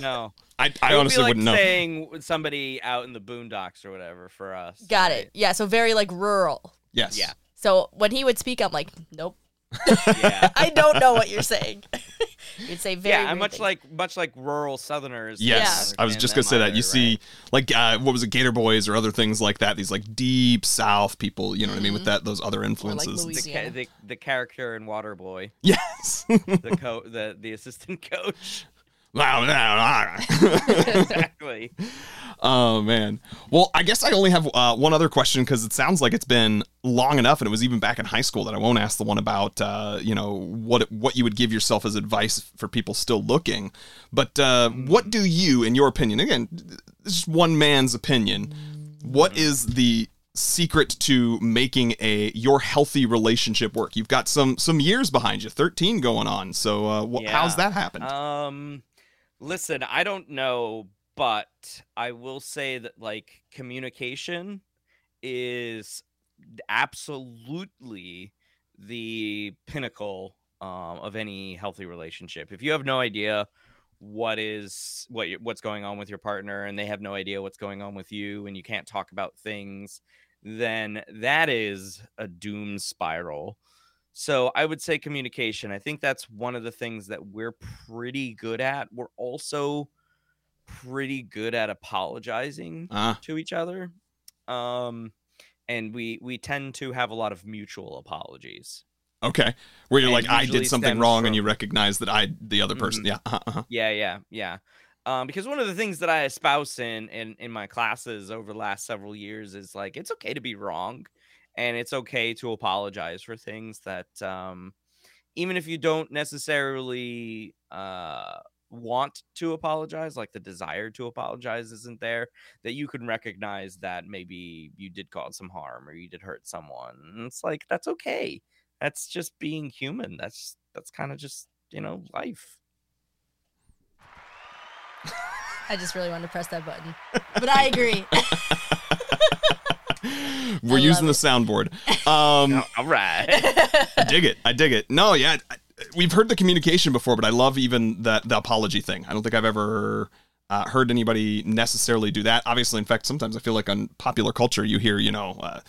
Speaker 2: No.
Speaker 1: I,
Speaker 2: It
Speaker 1: I
Speaker 2: would
Speaker 1: honestly
Speaker 2: be like
Speaker 1: wouldn't know.
Speaker 2: saying somebody out in the boondocks or whatever for us.
Speaker 3: Got
Speaker 2: right?
Speaker 3: it. Yeah. So very like rural.
Speaker 1: Yes.
Speaker 2: Yeah.
Speaker 3: So when he would speak, I'm like, nope.
Speaker 2: Yeah.
Speaker 3: I don't know what you're saying. You'd say very.
Speaker 2: yeah, much
Speaker 3: things.
Speaker 2: like much like rural Southerners.
Speaker 1: Yes,
Speaker 2: don't
Speaker 1: I was just gonna say that. You
Speaker 2: either,
Speaker 1: see, like, uh, what was it, Gator Boys or other things like that? These like deep South people, you know what I mean, with that those other influences.
Speaker 3: Louis-
Speaker 2: right? the, ca- the the character in Waterboy,
Speaker 1: yes.
Speaker 2: the co the the assistant coach. exactly.
Speaker 1: oh man. Well, I guess I only have uh, one other question because it sounds like it's been long enough, and it was even back in high school that I won't ask the one about, uh, you know, what what you would give yourself as advice for people still looking. But uh, what do you, in your opinion, again, this is one man's opinion. What is the secret to making a your healthy relationship work? You've got some some years behind you, thirteen going on. So uh, wh- how's that happened?
Speaker 2: Um, listen, I don't know, but I will say that like communication is absolutely the pinnacle um, of any healthy relationship. If you have no idea what is what what's going on with your partner and they have no idea what's going on with you and you can't talk about things then that is a doom spiral so I would say communication. I think that's one of the things that we're pretty good at. We're also pretty good at apologizing
Speaker 1: Ah,
Speaker 2: to each other. Um and we we tend to have a lot of mutual apologies.
Speaker 1: okay. Where you're
Speaker 2: and
Speaker 1: like, I did something wrong, and you recognize that I the other person.
Speaker 2: Mhm.
Speaker 1: Yeah. Uh-huh, uh-huh.
Speaker 2: Yeah, yeah, yeah. Um, because one of the things that I espouse in, in in my classes over the last several years is like it's okay to be wrong, and it's okay to apologize for things that um, even if you don't necessarily uh, want to apologize, like the desire to apologize isn't there, that you can recognize that maybe you did cause some harm or you did hurt someone. And it's like that's okay. That's just being human. That's that's kind of just you know life.
Speaker 3: I just really wanted to press that button, but I agree.
Speaker 1: We're
Speaker 3: I
Speaker 1: using the
Speaker 3: love
Speaker 1: soundboard. Um,
Speaker 2: All right.
Speaker 1: I dig it. I dig it. No, yeah, I- we've heard the communication before, but I love even that the apology thing. I don't think I've ever uh, heard anybody necessarily do that. Obviously, in fact, sometimes I feel like on popular culture, you hear, you know. Uh,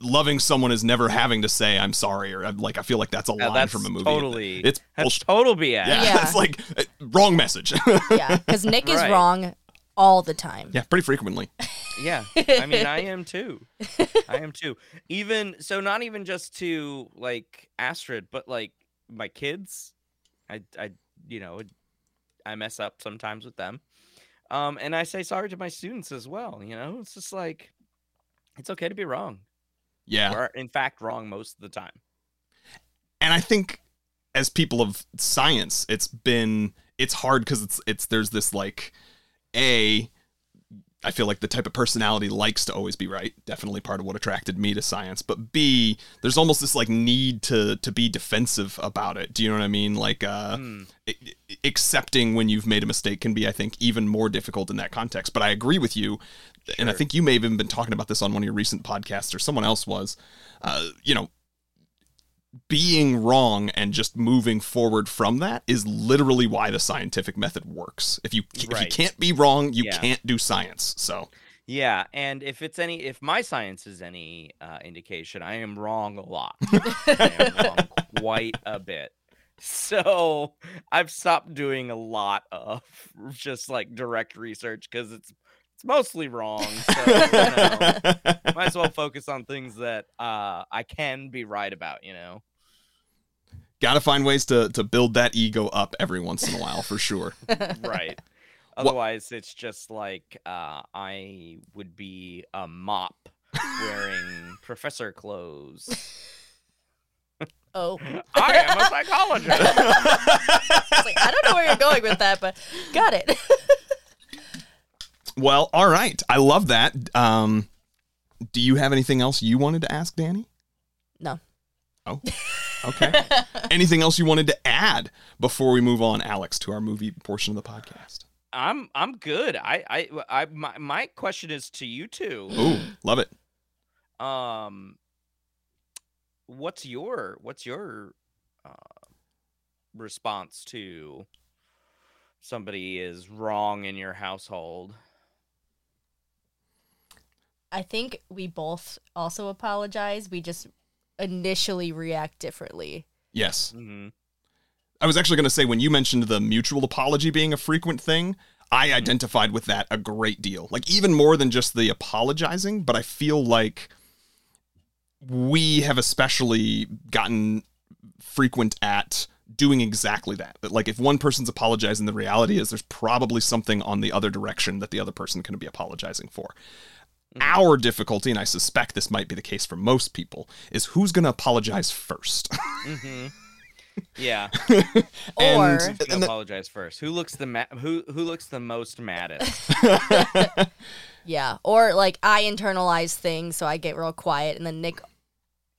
Speaker 1: Loving someone is never having to say "I'm sorry" or like I feel like that's a
Speaker 2: Yeah,
Speaker 1: line
Speaker 2: that's
Speaker 1: from a movie.
Speaker 2: totally-
Speaker 1: it's
Speaker 2: That's
Speaker 1: bullshit.
Speaker 2: total BS.
Speaker 1: Yeah,
Speaker 3: Yeah.
Speaker 1: it's like uh, wrong message.
Speaker 3: yeah, because Nick is
Speaker 2: Right.
Speaker 3: wrong all the time.
Speaker 1: yeah, pretty frequently.
Speaker 2: Yeah. I mean, I am too. I am too. Even so, not even just to like Astrid, but like my kids. I, I, you know, I mess up sometimes with them. Um, and I say sorry to my students as well. You know, it's just like it's okay to be wrong.
Speaker 1: Yeah,
Speaker 2: Or in fact, wrong most of the time.
Speaker 1: and I think as people of science, it's been it's hard because it's it's there's this like a I feel like the type of personality likes to always be right. Definitely part of what attracted me to science. But B, there's almost this like need to to be defensive about it. Do you know what I mean? Like uh i- accepting when you've made a mistake can be, I think, even more difficult in that context. But I agree with you, and I think you may have even been talking about this on one of your recent podcasts, or someone else was. Uh, you know, being wrong and just moving forward from that is literally why the scientific method works. If you if you can't be wrong, you
Speaker 2: Yeah.
Speaker 1: can't do science. So
Speaker 2: Yeah, and if it's any, if my science is any uh, indication, I am wrong a lot. I am wrong quite a bit. So I've stopped doing a lot of just like direct research because it's it's mostly wrong. So you know, might as well focus on things that uh, I can be right about. You know.
Speaker 1: Got to find ways to to build that ego up every once in a while for sure.
Speaker 2: right. Otherwise, it's just like uh, I would be a mop wearing professor clothes.
Speaker 3: Oh,
Speaker 2: I am a psychologist.
Speaker 3: I like, I don't know where you're going with that, but got it.
Speaker 1: Well, all right. I love that. Um, do you have anything else you wanted to ask Danny?
Speaker 3: no.
Speaker 1: Oh, okay. anything else you wanted to add before we move on, Alex, to our movie portion of the podcast?
Speaker 2: I'm I'm good. I I, I my, my question is to you two.
Speaker 1: Ooh, love it.
Speaker 2: Um, what's your what's your uh, response to somebody is wrong in your household?
Speaker 3: I think we both also apologize. We just initially react differently.
Speaker 1: Yes.
Speaker 2: hmm
Speaker 1: I was actually going to say when you mentioned the mutual apology being a frequent thing, I identified with that a great deal. Like even more than just the apologizing, but I feel like we have especially gotten frequent at doing exactly that. That like if one person's apologizing, the reality is there's probably something on the other direction that the other person can be apologizing for. Our difficulty, and I suspect this might be the case for most people, is who's going to apologize first.
Speaker 2: hmm Yeah.
Speaker 3: Or
Speaker 2: Who's
Speaker 1: And the-
Speaker 2: apologize first? Who looks the ma- who who looks the most maddest?
Speaker 3: yeah, or like I internalize things, so I get real quiet, and then Nick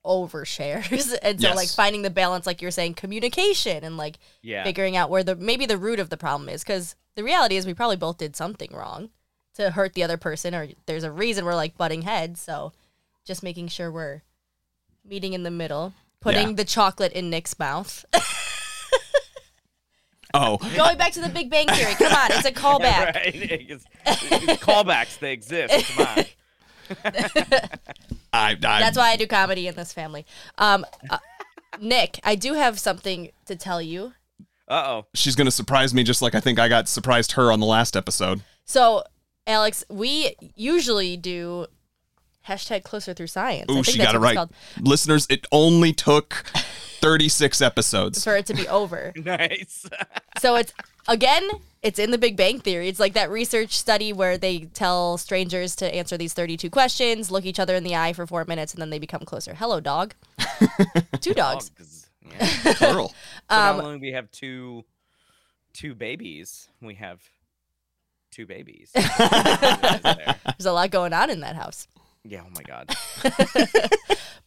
Speaker 3: overshares, and so
Speaker 1: Yes.
Speaker 3: like finding the balance, like you're saying, communication, and like
Speaker 2: Yeah.
Speaker 3: figuring out where the maybe the root of the problem is, because the reality is we probably both did something wrong to hurt the other person, or there's a reason we're like butting heads. So just making sure we're meeting in the middle, putting
Speaker 1: Yeah.
Speaker 3: the chocolate in Nick's mouth.
Speaker 1: oh,
Speaker 3: Going back to the Big Bang Theory. Come on, it's a callback.
Speaker 2: Right. It's- it's callbacks they exist. Come on.
Speaker 1: I, I
Speaker 3: That's why I do comedy in this family. Um, uh, Nick, I do have something to tell you.
Speaker 2: Uh oh.
Speaker 1: she's going to surprise me just like I think I got surprised her on the last episode.
Speaker 3: So, Alex, we usually do hashtag closer through science. I
Speaker 1: Ooh,
Speaker 3: think
Speaker 1: she
Speaker 3: that's
Speaker 1: got it right.
Speaker 3: called,
Speaker 1: Listeners, it only took 36 episodes.
Speaker 3: for it to be over.
Speaker 2: Nice.
Speaker 3: So it's again, it's in the Big Bang Theory. It's like that research study where they tell strangers to answer these 32 questions, look each other in the eye for four minutes, and then they become closer. Hello, dog. Two dogs.
Speaker 2: Dogs. Yeah.
Speaker 1: Plural.
Speaker 2: So
Speaker 3: Um,
Speaker 2: not only we have two two babies, we have two babies.
Speaker 3: There's a lot going on in that house.
Speaker 2: yeah. Oh my god.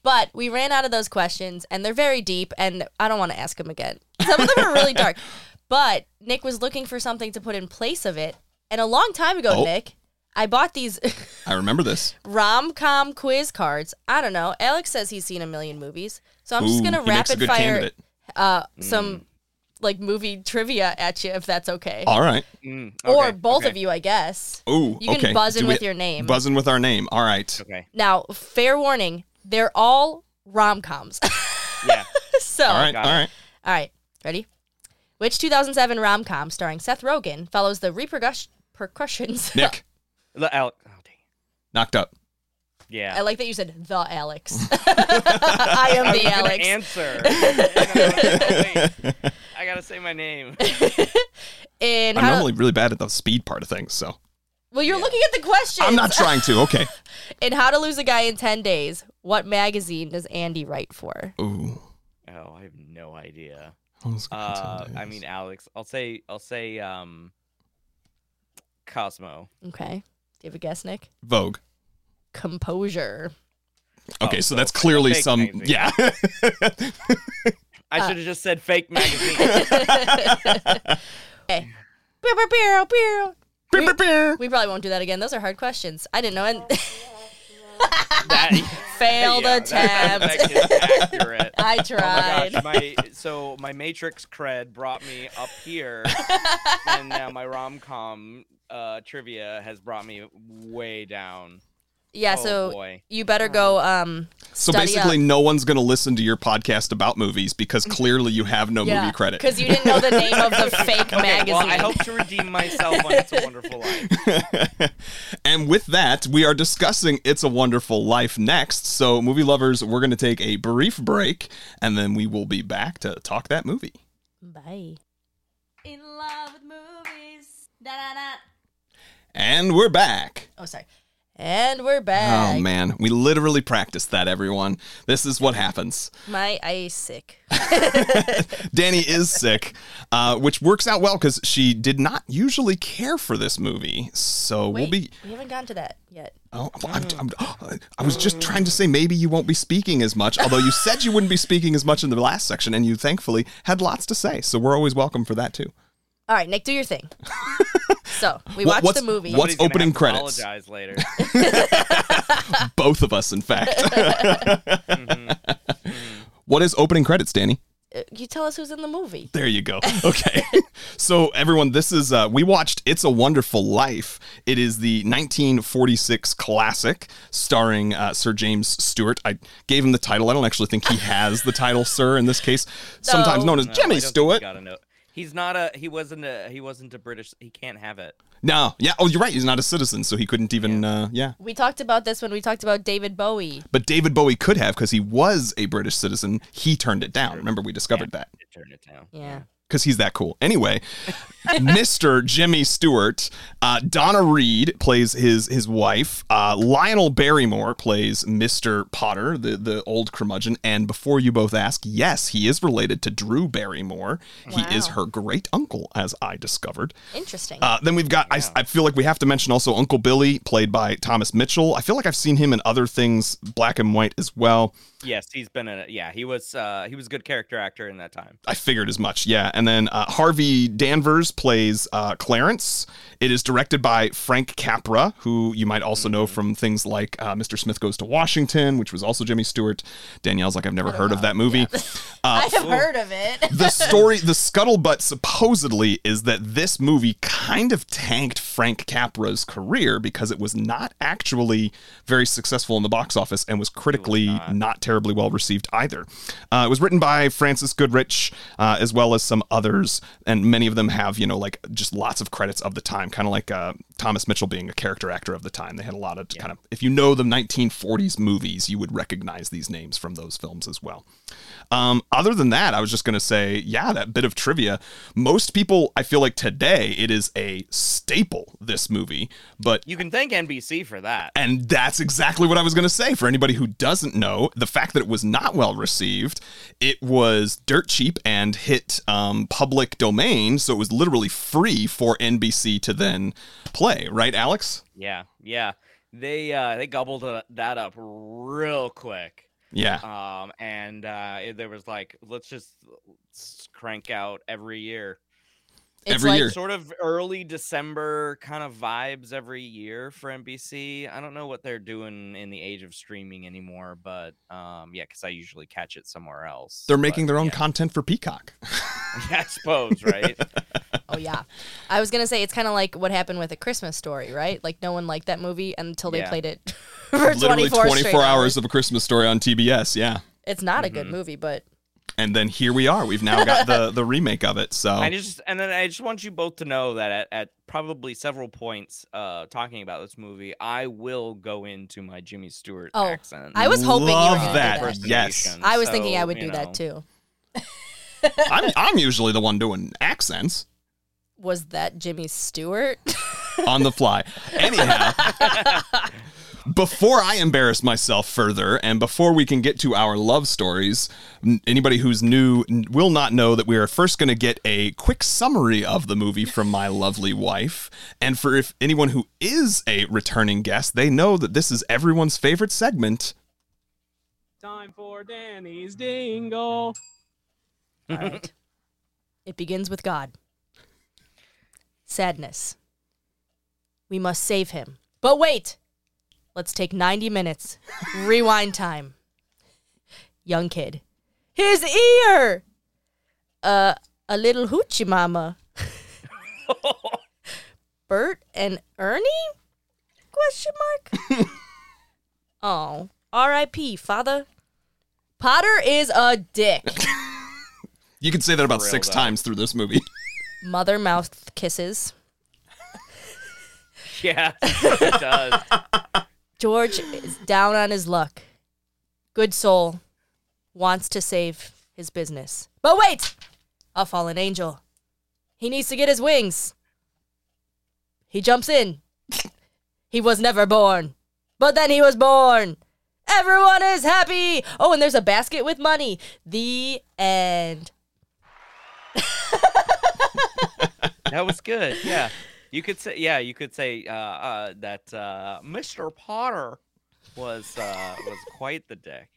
Speaker 3: But we ran out of those questions, and they're very deep, and I don't want to ask them again. Some of them are really dark. But Nick was looking for something to put in place of it. And a long time ago,
Speaker 1: Oh.
Speaker 3: Nick, I bought these
Speaker 1: I remember this.
Speaker 3: rom com quiz cards. I don't know. Alex says he's seen a million movies. So I'm just
Speaker 1: Ooh,
Speaker 3: going to
Speaker 1: he makes a
Speaker 3: rapid
Speaker 1: good
Speaker 3: fire
Speaker 1: candidate.
Speaker 3: uh, some like movie trivia at you, if that's okay.
Speaker 1: All right.
Speaker 2: Mm,
Speaker 3: or both
Speaker 2: okay,
Speaker 3: of you, I guess.
Speaker 1: Ooh,
Speaker 3: You can
Speaker 1: okay.
Speaker 3: buzz in
Speaker 1: Do
Speaker 3: with
Speaker 1: we-
Speaker 3: your name.
Speaker 1: Buzzing with our name. All right.
Speaker 2: Okay.
Speaker 3: Now, fair warning, they're all rom coms.
Speaker 2: Yeah.
Speaker 3: so,
Speaker 1: All right.
Speaker 2: got
Speaker 1: All
Speaker 2: it.
Speaker 1: right.
Speaker 3: All right, ready? Which 2007 rom com starring Seth Rogen follows the repercussions?
Speaker 1: Nick,
Speaker 2: The Al- oh, dang.
Speaker 1: knocked up.
Speaker 2: Yeah.
Speaker 3: I like that you said the Alex. I am
Speaker 2: I
Speaker 3: the
Speaker 2: gonna
Speaker 3: Alex.
Speaker 2: Answer. Wait, I gotta say my name.
Speaker 3: In
Speaker 1: I'm
Speaker 3: how,
Speaker 1: normally really bad at the speed part of things, so
Speaker 3: well, you're looking at the question.
Speaker 1: I'm not trying to. Okay.
Speaker 3: In How to Lose a Guy in 10 Days, what magazine does Andy write for?
Speaker 1: Ooh.
Speaker 2: Oh, I have no idea.
Speaker 1: I
Speaker 2: Uh, I mean, Alex. I'll say. I'll say. Um. Cosmo.
Speaker 3: Okay. Do you have a guess, Nick?
Speaker 1: Vogue.
Speaker 3: Composure.
Speaker 1: Okay,
Speaker 2: Oh,
Speaker 1: so
Speaker 2: so
Speaker 1: that's
Speaker 2: it's like a
Speaker 1: clearly
Speaker 2: fake
Speaker 1: some.
Speaker 2: magazine.
Speaker 1: Yeah.
Speaker 2: I
Speaker 3: Uh,
Speaker 2: should have just said fake magazine.
Speaker 3: Okay.
Speaker 1: Beer.
Speaker 3: We probably won't do that again. Those are hard questions. I didn't know. And
Speaker 2: that,
Speaker 3: failed
Speaker 2: yeah,
Speaker 3: attempt.
Speaker 2: That, that is accurate.
Speaker 3: I
Speaker 2: Oh my
Speaker 3: tried.
Speaker 2: gosh, my so my Matrix cred brought me up here, and now my rom com uh, trivia has brought me way down.
Speaker 3: Yeah,
Speaker 2: oh
Speaker 3: so
Speaker 2: boy.
Speaker 3: you better go um
Speaker 1: So basically,
Speaker 3: up.
Speaker 1: no one's going to listen to your podcast about movies because clearly you have no movie credit.
Speaker 3: Because you didn't know the name of the fake
Speaker 2: Okay,
Speaker 3: magazine.
Speaker 2: well, I hope to redeem myself on It's a Wonderful Life.
Speaker 1: and with that, we are discussing It's a Wonderful Life next. So, movie lovers, we're going to take a brief break and then we will be back to talk that movie.
Speaker 3: Bye. In love with movies. Da, da, da.
Speaker 1: And we're back.
Speaker 3: Oh, sorry. And we're back.
Speaker 1: Oh, man. We literally practiced that, everyone. This is what happens.
Speaker 3: My ice sick.
Speaker 1: Danny is sick, uh, which works out well because she did not usually care for this movie. So,
Speaker 3: Wait,
Speaker 1: we'll be.
Speaker 3: we haven't gotten to that yet.
Speaker 1: Oh, I'm, I'm, I was just trying to say maybe you won't be speaking as much, although you said you wouldn't be speaking as much in the last section, and you thankfully had lots to say. So we're always welcome for that too.
Speaker 3: All right, Nick, do your thing. so we
Speaker 1: What-
Speaker 3: watched
Speaker 1: what's-
Speaker 3: the movie.
Speaker 1: What's
Speaker 2: Somebody's gonna
Speaker 1: opening
Speaker 2: have to
Speaker 1: credits?
Speaker 2: Apologize later.
Speaker 1: Both of us, in fact. What is opening credits, Danny?
Speaker 3: Uh, You tell us who's in the movie.
Speaker 1: There you go. Okay. so everyone, this is uh we watched It's a Wonderful Life. It is the 1946 classic starring uh, Sir James Stewart. I gave him the title. I don't actually think he has the title Sir in this case. Sometimes
Speaker 3: No.
Speaker 1: known as
Speaker 2: No, I
Speaker 1: Jimmy
Speaker 2: don't think you
Speaker 1: Stewart.
Speaker 2: gotta know. He's not a. He wasn't a. He wasn't a British. He can't have it.
Speaker 1: No. Yeah. Oh, you're right. He's not a citizen, so he couldn't even uh yeah.
Speaker 3: We talked about this when we talked about David Bowie.
Speaker 1: But David Bowie could have because he was a British citizen. He turned it down. Remember we discovered that.
Speaker 2: It turned it down.
Speaker 3: Yeah.
Speaker 1: Because he's that cool. Anyway, Mr. Jimmy Stewart, uh, Donna Reed plays his his wife. Uh, Lionel Barrymore plays Mr. Potter, the the old curmudgeon. And before you both ask, yes, he is related to Drew Barrymore. He is her great uncle, as I discovered.
Speaker 3: Interesting.
Speaker 1: Uh, then we've got, I, I feel like we have to mention also Uncle Billy, played by Thomas Mitchell. I feel like I've seen him in other things, black and white as well.
Speaker 2: Yes, he's been in it. Yeah, he was. Uh, he was a good character actor in that time.
Speaker 1: I figured as much, yeah. And then uh, Harvey Danvers plays uh, Clarence. It is directed by Frank Capra, who you might also know from things like uh, Mr. Smith Goes to Washington, which was also Jimmy Stewart. Danielle's like, I've never heard of that movie. Uh,
Speaker 3: I have heard of it.
Speaker 1: the story, the scuttlebutt supposedly is that this movie kind of tanked Frank Capra's career because it was not actually very successful in the box office and was critically
Speaker 2: not.
Speaker 1: not. terribly well received either. Uh, it was written by Frances Goodrich uh, as well as some others, and many of them have, you know, like just lots of credits of the time, kind of like uh, Thomas Mitchell being a character actor of the time. They had a lot of kind of, if you know the 1940s movies, you would recognize these names from those films as well. Um, other than that, I was just going to say, yeah, that bit of trivia. Most people, I feel like today, it is a staple, this movie, but
Speaker 2: You can thank NBC for that.
Speaker 1: and that's exactly what I was going to say. For anybody who doesn't know, the fact that it was not well received, it was dirt cheap and hit um, public domain. So it was literally free for NBC to then play, right, Alex?
Speaker 2: Yeah, yeah. They uh, they gobbled uh, that up real quick.
Speaker 1: Yeah.
Speaker 2: Um, and uh, it- there was like, let's just let's crank out every year.
Speaker 3: It's
Speaker 1: Every
Speaker 3: like,
Speaker 1: year.
Speaker 2: Sort of early December kind of vibes every year for NBC. I don't know what they're doing in the age of streaming anymore, but um, yeah, because I usually catch it somewhere else.
Speaker 1: They're
Speaker 2: but,
Speaker 1: making their own
Speaker 2: yeah.
Speaker 1: content for Peacock.
Speaker 2: yeah, I suppose, right?
Speaker 3: Oh yeah. I was gonna say it's kind of like what happened with a Christmas story, right? Like no one liked that movie until they
Speaker 2: Yeah.
Speaker 3: played it for
Speaker 1: Literally
Speaker 3: 24,
Speaker 1: 24 hours of a Christmas story on TBS. Yeah.
Speaker 3: It's not a good
Speaker 2: Mhm.
Speaker 3: movie, but
Speaker 1: And then here we are. We've now got the the remake of it. So
Speaker 2: I just and then I just want you both to know that at, at probably several points uh talking about this movie, I will go into my Jimmy Stewart
Speaker 3: Oh,
Speaker 2: accent.
Speaker 3: I was hoping you were
Speaker 1: Love
Speaker 3: gonna
Speaker 1: that.
Speaker 3: do that.
Speaker 1: Yes.
Speaker 2: Impersonation,
Speaker 3: I was thinking I
Speaker 2: so,
Speaker 3: would
Speaker 2: you
Speaker 3: do that too.
Speaker 1: I'm I'm usually the one doing accents
Speaker 3: Was that Jimmy Stewart?
Speaker 1: on the fly. Anyhow, before I embarrass myself further, and before we can get to our love stories, n- anybody who's new n- will not know that we are first going to get a quick summary of the movie from my lovely wife. And for if anyone who is a returning guest, they know that this is everyone's favorite segment.
Speaker 4: Time for Danny's Dingle.
Speaker 3: All right. It begins with God. Sadness. We must save him. But wait! Let's take 90 minutes. Rewind time. Young kid. his ear. Uh, a little hoochie mama. Bert and Ernie? Question mark. oh, R.I.P. Father. Potter is a dick.
Speaker 1: You can say that about six
Speaker 2: out.
Speaker 1: times through this movie.
Speaker 3: Mother mouth kisses.
Speaker 2: Yeah, it does.
Speaker 3: George is down on his luck. Good soul. Wants to save his business. But wait! A fallen angel. He needs to get his wings. He jumps in. He was never born. But then he was born. Everyone is happy. Oh, and there's a basket with money. The end.
Speaker 2: That was good. Yeah, you could say. Yeah, you could say uh, uh, that uh, Mr. Potter was uh, was quite the dick.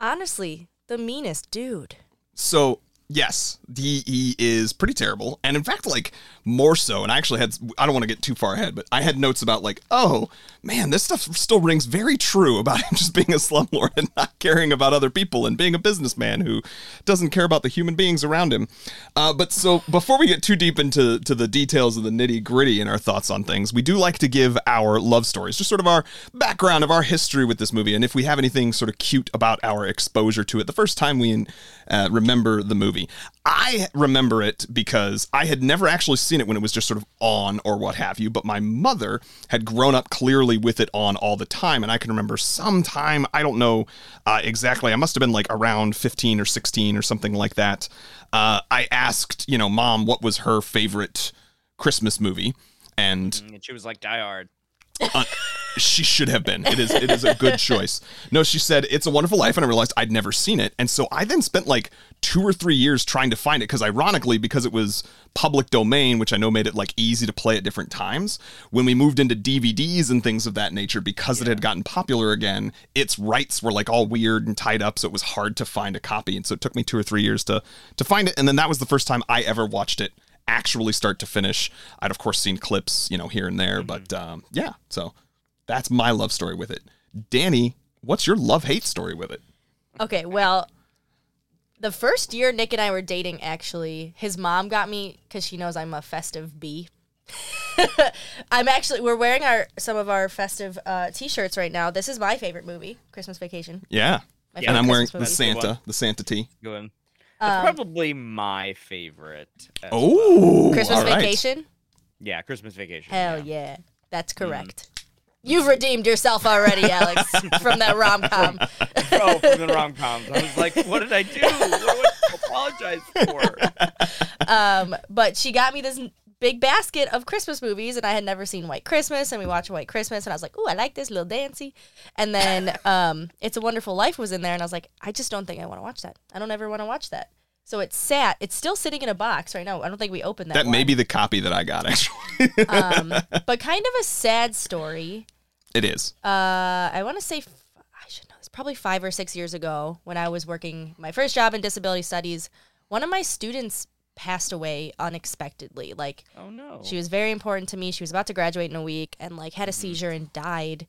Speaker 3: Honestly, the meanest dude.
Speaker 1: So yes, he is pretty terrible, and in fact, like more so. And I actually had I don't want to get too far ahead, but I had notes about like, oh man, this stuff still rings very true about him just being a slumlord and not caring about other people and being a businessman who doesn't care about the human beings around him. Uh, but so before we get too deep into to the details of the nitty gritty and our thoughts on things, we do like to give our love stories, just sort of our background of our history with this movie, and if we have anything sort of cute about our exposure to it the first time we uh, remember the movie. I remember it because I had never actually seen it when it was just sort of on or what have you, but my mother had grown up clearly with it on all the time. And I can remember sometime, I don't know uh, exactly, I must have been like around 15 or 16 or something like that. Uh, I asked, you know, mom what was her favorite Christmas movie. And
Speaker 2: And she was like, "Die Hard."
Speaker 1: She should have been. It is it is a good choice. No, she said it's a wonderful life, and I realized I'd never seen it, and so I then spent like two or three years trying to find it because, ironically, because it was public domain, which I know made it like easy to play at different times. When we moved into DVDs and things of that nature, because it had gotten popular again, its rights were like all weird and tied up, so it was hard to find a copy, and so it took me two or three years to to find it, and then that was the first time I ever watched it actually start to finish. I'd of course seen clips, you know, here and there, but um, yeah, so that's my love story with it. Danny, what's your love hate story with it?
Speaker 3: Okay, well, the first year Nick and I were dating, actually, his mom got me because she knows I'm a festive bee. I'm actually we're wearing our some of our festive uh, t-shirts right now. This is my favorite movie, Christmas Vacation.
Speaker 1: Yeah.
Speaker 3: My
Speaker 2: Yeah,
Speaker 1: and I'm wearing
Speaker 3: Christmas
Speaker 1: the
Speaker 3: movie.
Speaker 1: Santa, the Santa tee.
Speaker 2: Good one. That's
Speaker 3: Um,
Speaker 2: probably my favorite. as well.
Speaker 1: Oh,
Speaker 3: Christmas
Speaker 1: all right.
Speaker 3: Vacation.
Speaker 2: yeah, Christmas Vacation.
Speaker 3: Hell
Speaker 2: yeah.
Speaker 3: yeah, that's correct. You've redeemed yourself already, Alex, from that rom com.
Speaker 2: oh, from the rom coms. I was like, what did I do? What do I apologize for?
Speaker 3: Um, but she got me this big basket of Christmas movies, and I had never seen White Christmas, and we watched White Christmas, and I was like, "Ooh, I like this little dancy." And then um, It's a Wonderful Life was in there, and I was like, "I just don't think I want to watch that. I don't ever want to watch that." So it sat. It's still sitting in a box right now. I don't think we opened that.
Speaker 1: That may be the copy that I got, actually.
Speaker 3: um, but kind of a sad story.
Speaker 1: It is.
Speaker 3: Uh, I want to say, f- I should know this, probably five or six years ago when I was working my first job in disability studies. One of my students passed away unexpectedly. Like,
Speaker 2: Oh no.
Speaker 3: she was very important to me. She was about to graduate in a week and like had a seizure and died.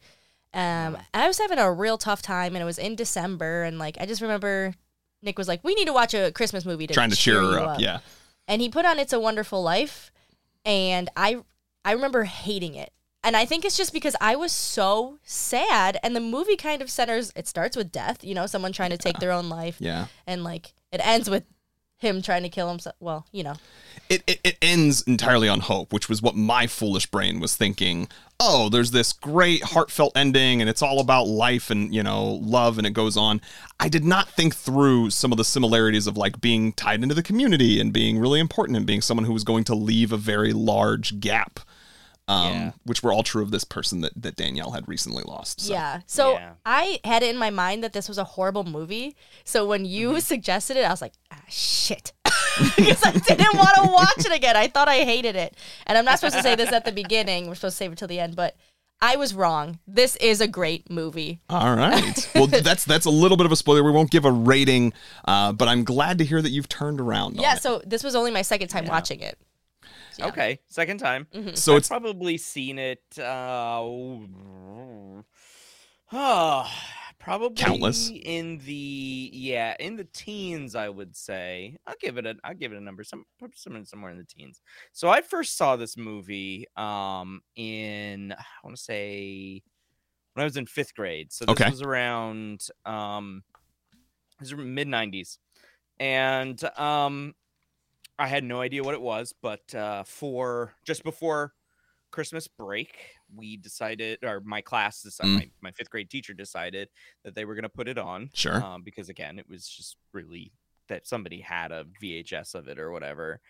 Speaker 3: Um, I was having a real tough time, and it was in December. And like, I just remember Nick was like, "We need to watch a Christmas movie to
Speaker 1: Trying to cheer her
Speaker 3: you
Speaker 1: up. Yeah.
Speaker 3: and he put on It's a Wonderful Life, and I I remember hating it. And I think it's just because I was so sad, and the movie kind of centers. It starts with death, you know, someone trying to take their own life,
Speaker 1: Yeah.
Speaker 3: and like it ends with him trying to kill himself. Well, you know,
Speaker 1: It, it, it ends entirely on hope, which was what my foolish brain was thinking. Oh, there's this great heartfelt ending, and it's all about life and, you know, love, and it goes on. I did not think through some of the similarities of like being tied into the community and being really important and being someone who was going to leave a very large gap. Um,
Speaker 2: Yeah.
Speaker 1: which were all true of this person that, that Danielle had recently lost. So.
Speaker 3: yeah. So
Speaker 2: Yeah.
Speaker 3: I had it in my mind that this was a horrible movie. So when you suggested it, I was like, ah, shit. because I didn't want to watch it again. I thought I hated it. And I'm not supposed to say this at the beginning. We're supposed to save it till the end, but I was wrong. This is a great movie.
Speaker 1: All right. Well, that's that's a little bit of a spoiler. We won't give a rating, uh, but I'm glad to hear that you've turned around. on
Speaker 3: Yeah,
Speaker 1: it.
Speaker 3: so this was only my second time watching it. Yeah.
Speaker 2: Okay, second time.
Speaker 1: So
Speaker 2: I've
Speaker 1: it's
Speaker 2: probably seen it. Uh, oh, Probably
Speaker 1: Countless.
Speaker 2: in the yeah in the teens. I would say I'll give it a I'll give it a number some some- somewhere in the teens. So I first saw this movie um in I want to say when I was in fifth grade. So this
Speaker 1: Okay.
Speaker 2: was around um this was mid nineties, and um I had no idea what it was, but uh, for just before Christmas break, we decided, or my class, decided,
Speaker 1: Mm.
Speaker 2: my, my fifth grade teacher decided that they were going to put it on.
Speaker 1: Sure.
Speaker 2: Um, because again, it was just really that somebody had a VHS of it or whatever.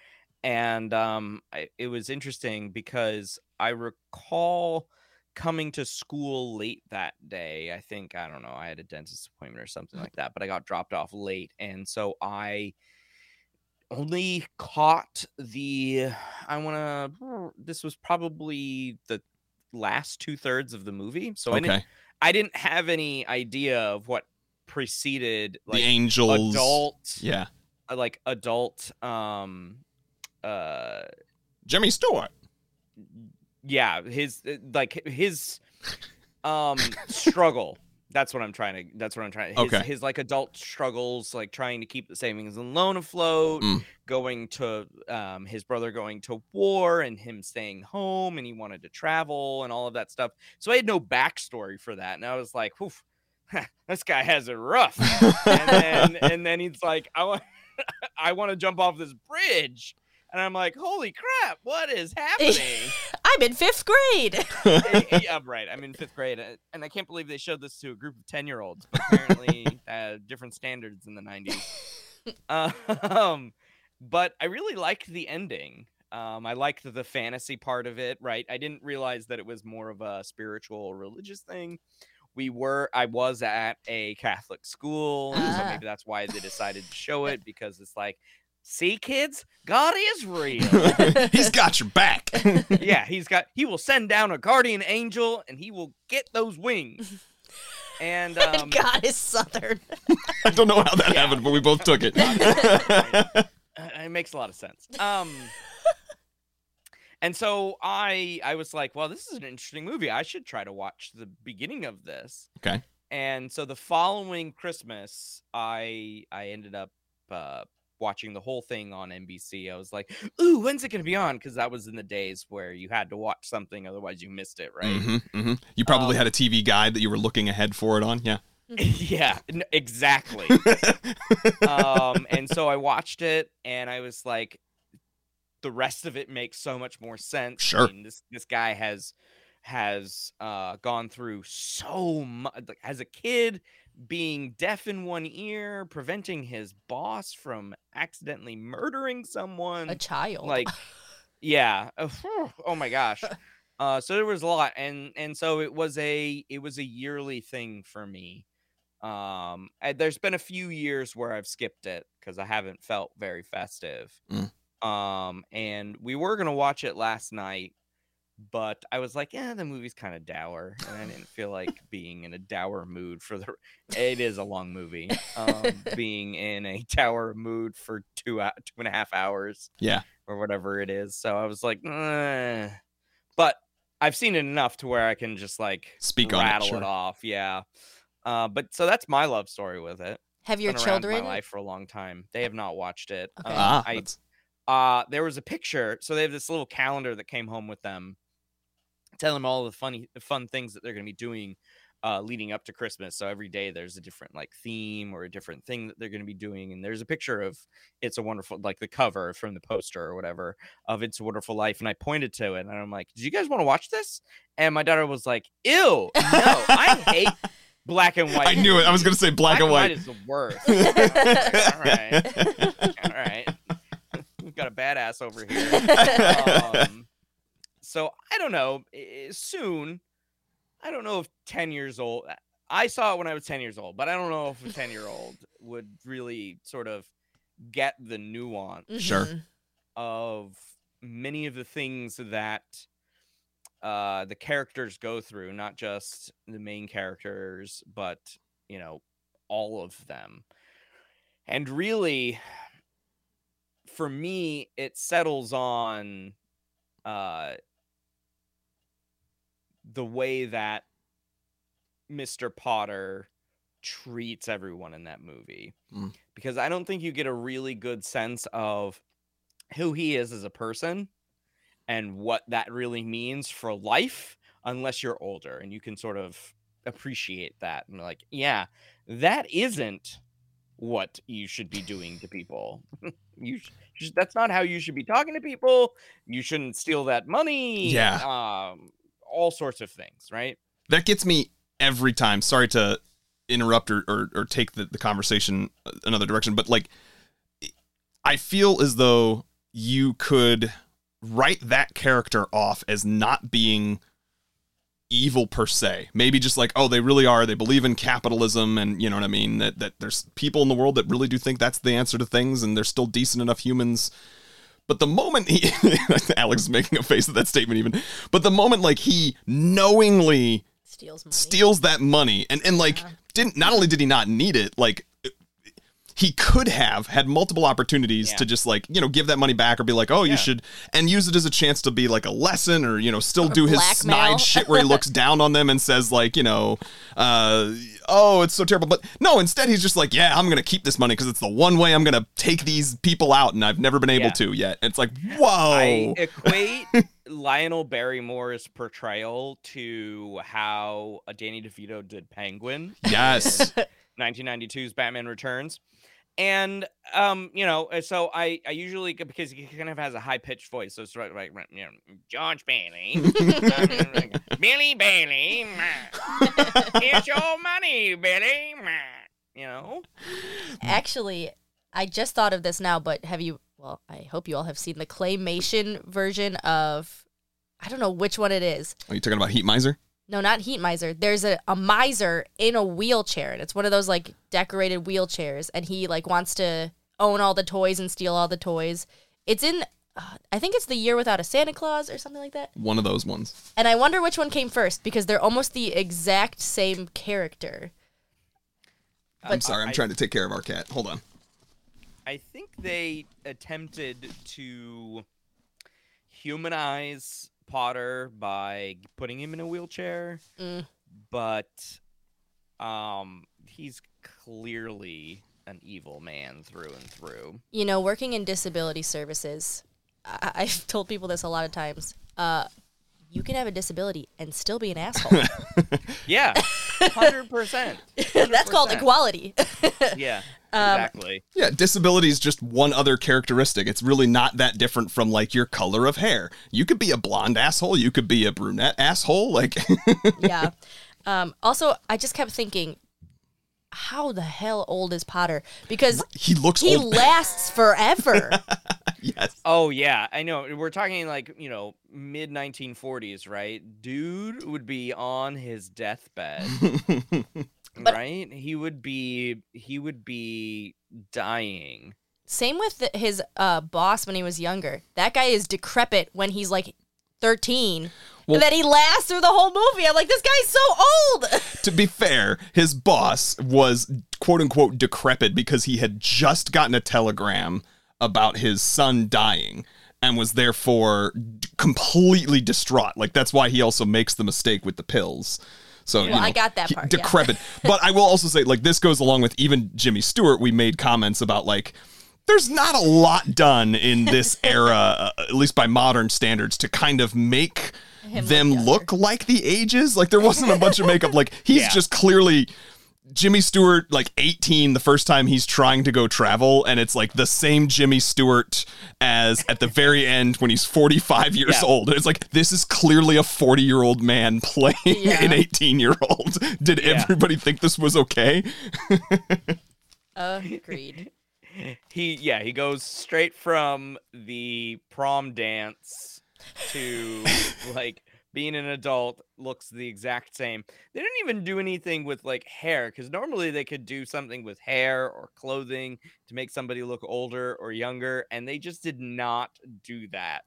Speaker 2: And um, I, it was interesting because I recall coming to school late that day. I think, I don't know, I had a dentist appointment or something like that, but I got dropped off late. And so I only caught the I want to this was probably the last two thirds of the movie so I didn't. I didn't have any idea of what preceded
Speaker 1: the
Speaker 2: like
Speaker 1: angels.
Speaker 2: adult
Speaker 1: Yeah.
Speaker 2: uh, like adult um uh
Speaker 1: Jimmy Stewart.
Speaker 2: yeah his uh, like his um struggle that's what i'm trying to that's what i'm trying his,
Speaker 1: Okay.
Speaker 2: his like adult struggles like trying to keep the savings and loan afloat
Speaker 1: Mm.
Speaker 2: going to um his brother going to war and him staying home and he wanted to travel and all of that stuff so i had no backstory for that and i was like Oof, this guy has it rough and then and then he's like i want i want to jump off this bridge and i'm like holy crap what is happening
Speaker 3: I'm in fifth grade.
Speaker 2: Yeah, right. I'm in fifth grade, uh, and I can't believe they showed this to a group of ten year olds. Apparently, uh, different standards in the '90s. Um, but I really liked the ending. Um, I liked the fantasy part of it. Right. I didn't realize that it was more of a spiritual religious thing. We were. I was at a Catholic school, so
Speaker 3: Ah.
Speaker 2: maybe that's why they decided to show it because it's like, see, kids, God is real
Speaker 1: He's got your back.
Speaker 2: yeah, he's got he will send down a guardian angel and he will get those wings. And um
Speaker 3: God is Southern.
Speaker 1: I don't know how that
Speaker 2: Yeah.
Speaker 1: happened, but we both took it.
Speaker 2: uh, it makes a lot of sense. Um and so I I was like, well, this is an interesting movie. I should try to watch the beginning of this.
Speaker 1: Okay.
Speaker 2: And so the following Christmas, I I ended up uh watching the whole thing on NBC. I was like, "Ooh, when's it going to be on?" cuz that was in the days where you had to watch something otherwise you missed it, right?
Speaker 1: Mhm, mhm. You probably
Speaker 2: Um,
Speaker 1: had a TV guide that you were looking ahead for it on. Yeah.
Speaker 2: yeah, n- exactly. um, and so I watched it, and I was like, the rest of it makes so much more sense.
Speaker 1: Sure.
Speaker 2: I mean, this this guy has has uh gone through so much like, as a kid being deaf in one ear preventing his boss from accidentally murdering someone
Speaker 3: A child.
Speaker 2: like yeah uh, oh my gosh uh so there was a lot and and so it was a it was a yearly thing for me um and there's been a few years where i've skipped it because i haven't felt very festive
Speaker 1: Mm.
Speaker 2: um and we were gonna watch it last night but i was like yeah the movie's kind of dour and i didn't feel like being in a dour mood for the it is a long movie um being in a dour mood for two two and a half hours
Speaker 1: Yeah.
Speaker 2: or whatever it is. So I was like, but I've seen it enough to where I can just like
Speaker 1: Speak on it,
Speaker 2: rattle
Speaker 1: sure.
Speaker 2: off. Yeah. Uh, but so that's my love story with it.
Speaker 3: Have your
Speaker 2: Been
Speaker 3: children?
Speaker 2: my life for a long time. They have not watched it.
Speaker 3: Okay.
Speaker 2: Um,
Speaker 1: Ah,
Speaker 2: I uh there was a picture. So they have this little calendar that came home with them, telling them all the funny fun things that they're gonna be doing uh leading up to Christmas. So every day there's a different like theme or a different thing that they're gonna be doing. And there's a picture of It's a Wonderful like the cover from the poster or whatever of It's a Wonderful Life. And I pointed to it and I'm like, Do you guys want to watch this? And my daughter was like, Ew, no, I hate black and white.
Speaker 1: I knew it. I was going to say black, and white.
Speaker 2: is the worst. Like, all right all right. We've got a badass over here. Um, so I don't know. eh, Soon, I don't know if 10 years old. I saw it when I was 10 years old, but I don't know if a 10 year old would really sort of get the nuance
Speaker 1: Sure.
Speaker 2: Of many of the things that uh, the characters go through, not just the main characters, but you know, all of them. And really, for me, it settles on uh, the way that Mr. Potter treats everyone in that movie.
Speaker 1: Mm.
Speaker 2: Because I don't think you get a really good sense of who he is as a person and what that really means for life unless you're older and you can sort of appreciate that and like, yeah, that isn't what you should be doing to people. you, sh- you sh- that's not how you should be talking to people. You shouldn't steal that money.
Speaker 1: Yeah.
Speaker 2: Um, all sorts of things, right?
Speaker 1: that gets me every time. Sorry to interrupt or, or, or take the, the conversation another direction, but like, I feel as though you could write that character off as not being evil per se. Maybe just like, oh, they really are. They believe in capitalism, and you know what I mean. That that there's people in the world that really do think that's the answer to things, and they're still decent enough humans. But the moment he, Alex is making a face at that statement, even. But the moment like he knowingly
Speaker 3: Steals money.
Speaker 1: steals that money and and like
Speaker 3: Yeah.
Speaker 1: didn't not only did he not need it like he could have had multiple opportunities
Speaker 2: Yeah.
Speaker 1: to just like you know give that money back or be like oh
Speaker 2: Yeah.
Speaker 1: you should and use it as a chance to be like a lesson or you know still do his snide shit where he looks down on them and says like you know uh oh it's so terrible but no instead he's just like yeah i'm gonna keep this money because it's the one way i'm gonna take these people out and i've never been able
Speaker 2: Yeah.
Speaker 1: to yet it's like whoa
Speaker 2: I equate Lionel Barrymore's portrayal to how Danny DeVito did Penguin,
Speaker 1: yes
Speaker 2: 1992's Batman Returns. And um, you know, uh, so I I usually because he kind of has a high pitched voice, so it's right, right, right, you know, George Bailey, Billy Bailey, here's your money, Billy, you know.
Speaker 3: Actually, I just thought of this now, but have you? Well, I hope you all have seen the claymation version of. I don't know which one it is.
Speaker 1: are you talking about heat miser
Speaker 3: No, not Heat Miser. There's a, a miser in a wheelchair, and it's one of those like decorated wheelchairs, and he like wants to own all the toys and steal all the toys. It's in, uh, I think it's the year without a Santa Claus or something like that.
Speaker 1: one of those ones
Speaker 3: And I wonder which one came first because they're almost the exact same character.
Speaker 1: i'm
Speaker 3: But-
Speaker 1: sorry i'm
Speaker 2: I-
Speaker 1: trying to take care of our cat hold on
Speaker 2: I think they attempted to humanize Potter by putting him in a wheelchair,
Speaker 3: Mm.
Speaker 2: but um, he's clearly an evil man through and through.
Speaker 3: You know, working in disability services, I- I've told people this a lot of times. Uh, you can have a disability and still be an asshole.
Speaker 2: Yeah, hundred percent.
Speaker 3: That's called equality.
Speaker 2: Yeah,
Speaker 3: Um,
Speaker 2: exactly.
Speaker 1: Yeah, disability is just one other characteristic. It's really not that different from like your color of hair. You could be a blonde asshole, you could be a brunette asshole. Like,
Speaker 3: yeah. Um, also, I just kept thinking, how the hell old is Potter? Because
Speaker 1: he looks
Speaker 3: he
Speaker 1: old.
Speaker 3: lasts forever.
Speaker 1: yes.
Speaker 2: Oh yeah, I know. We're talking like you know mid 1940s, right? Dude would be on his deathbed,
Speaker 3: But-
Speaker 2: right? He would be he would be dying.
Speaker 3: Same with the, his uh, boss when he was younger. That guy is decrepit when he's like 13.
Speaker 1: Well-
Speaker 3: and then he lasts through the whole movie. I'm like, this guy's so old.
Speaker 1: to be fair, his boss was quote unquote decrepit because he had just gotten a telegram about his son dying and was therefore d- completely distraught. Like that's why he also makes the mistake with the pills. So you
Speaker 3: Well, I
Speaker 1: know,
Speaker 3: got that
Speaker 1: he-
Speaker 3: part, yeah.
Speaker 1: Decrepit. but I will also say, like, this goes along with even Jimmy Stewart. We made comments about like there's not a lot done in this era, uh, at least by modern standards, to kind of make
Speaker 3: Him
Speaker 1: them
Speaker 3: younger.
Speaker 1: look like the ages. Like there wasn't a bunch of makeup. Like he's
Speaker 2: Yeah.
Speaker 1: just clearly Jimmy Stewart, like 18, the first time he's trying to go travel, and it's like the same Jimmy Stewart as at the very end when he's 45 years
Speaker 2: Yeah.
Speaker 1: old. And it's like, this is clearly a 40 year old man playing
Speaker 3: Yeah.
Speaker 1: an 18 year old. Did
Speaker 2: Yeah.
Speaker 1: everybody think this was okay?
Speaker 3: Uh, agreed.
Speaker 2: He yeah he goes straight from the prom dance to like being an adult looks the exact same. They didn't even do anything with like hair because normally they could do something with hair or clothing to make somebody look older or younger, and they just did not do that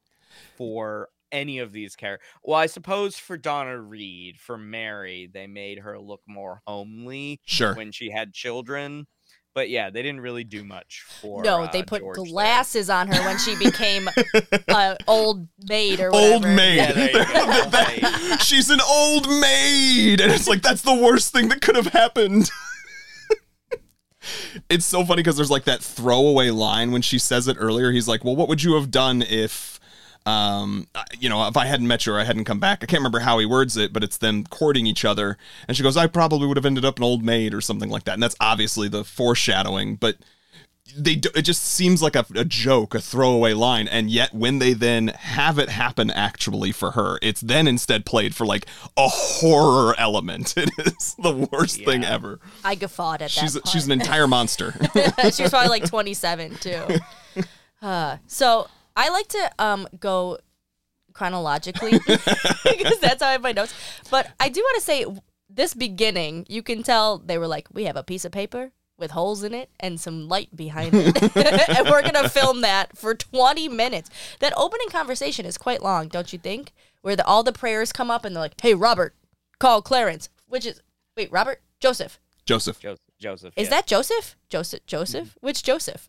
Speaker 2: for any of these characters. Well, I suppose for Donna Reed, for Mary, they made her look more homely
Speaker 1: Sure.
Speaker 2: when she had children. But yeah, they didn't really do much for.
Speaker 3: no,
Speaker 2: uh,
Speaker 3: they put
Speaker 2: George there.
Speaker 3: glasses on her when she became an old maid or
Speaker 1: Old maid.
Speaker 2: Yeah, there you go, old maid.
Speaker 1: She's an old maid. And it's like, that's the worst thing that could have happened. it's so funny because there's like that throwaway line when she says it earlier. He's like, "Well, what would you have done if, um, you know, if I hadn't met you or I hadn't come back?" I can't remember how he words it, but it's them courting each other, and she goes, "I probably would have ended up an old maid or something like that," and that's obviously the foreshadowing, but. They do, it just seems like a, a joke, a throwaway line, and yet when they then have it happen actually for her, it's then instead played for like a horror element. It is the worst thing ever.
Speaker 3: I guffawed at
Speaker 1: She's
Speaker 3: that.
Speaker 1: she's an entire monster.
Speaker 3: she was probably like 27 too. Uh, so I like to um go chronologically because that's how I have my notes. But I do want to say this beginning, you can tell they were like, we have a piece of paper with holes in it and some light behind it, and we're gonna film that for 20 minutes. That opening conversation is quite long, don't you think? Where the, all the prayers come up and they're like, "Hey, Robert, call Clarence," which is wait, Robert, Joseph.
Speaker 1: Joseph.
Speaker 2: Joseph. Joseph.
Speaker 3: Is
Speaker 2: yeah.
Speaker 3: that Joseph? Joseph? Joseph? Which Joseph?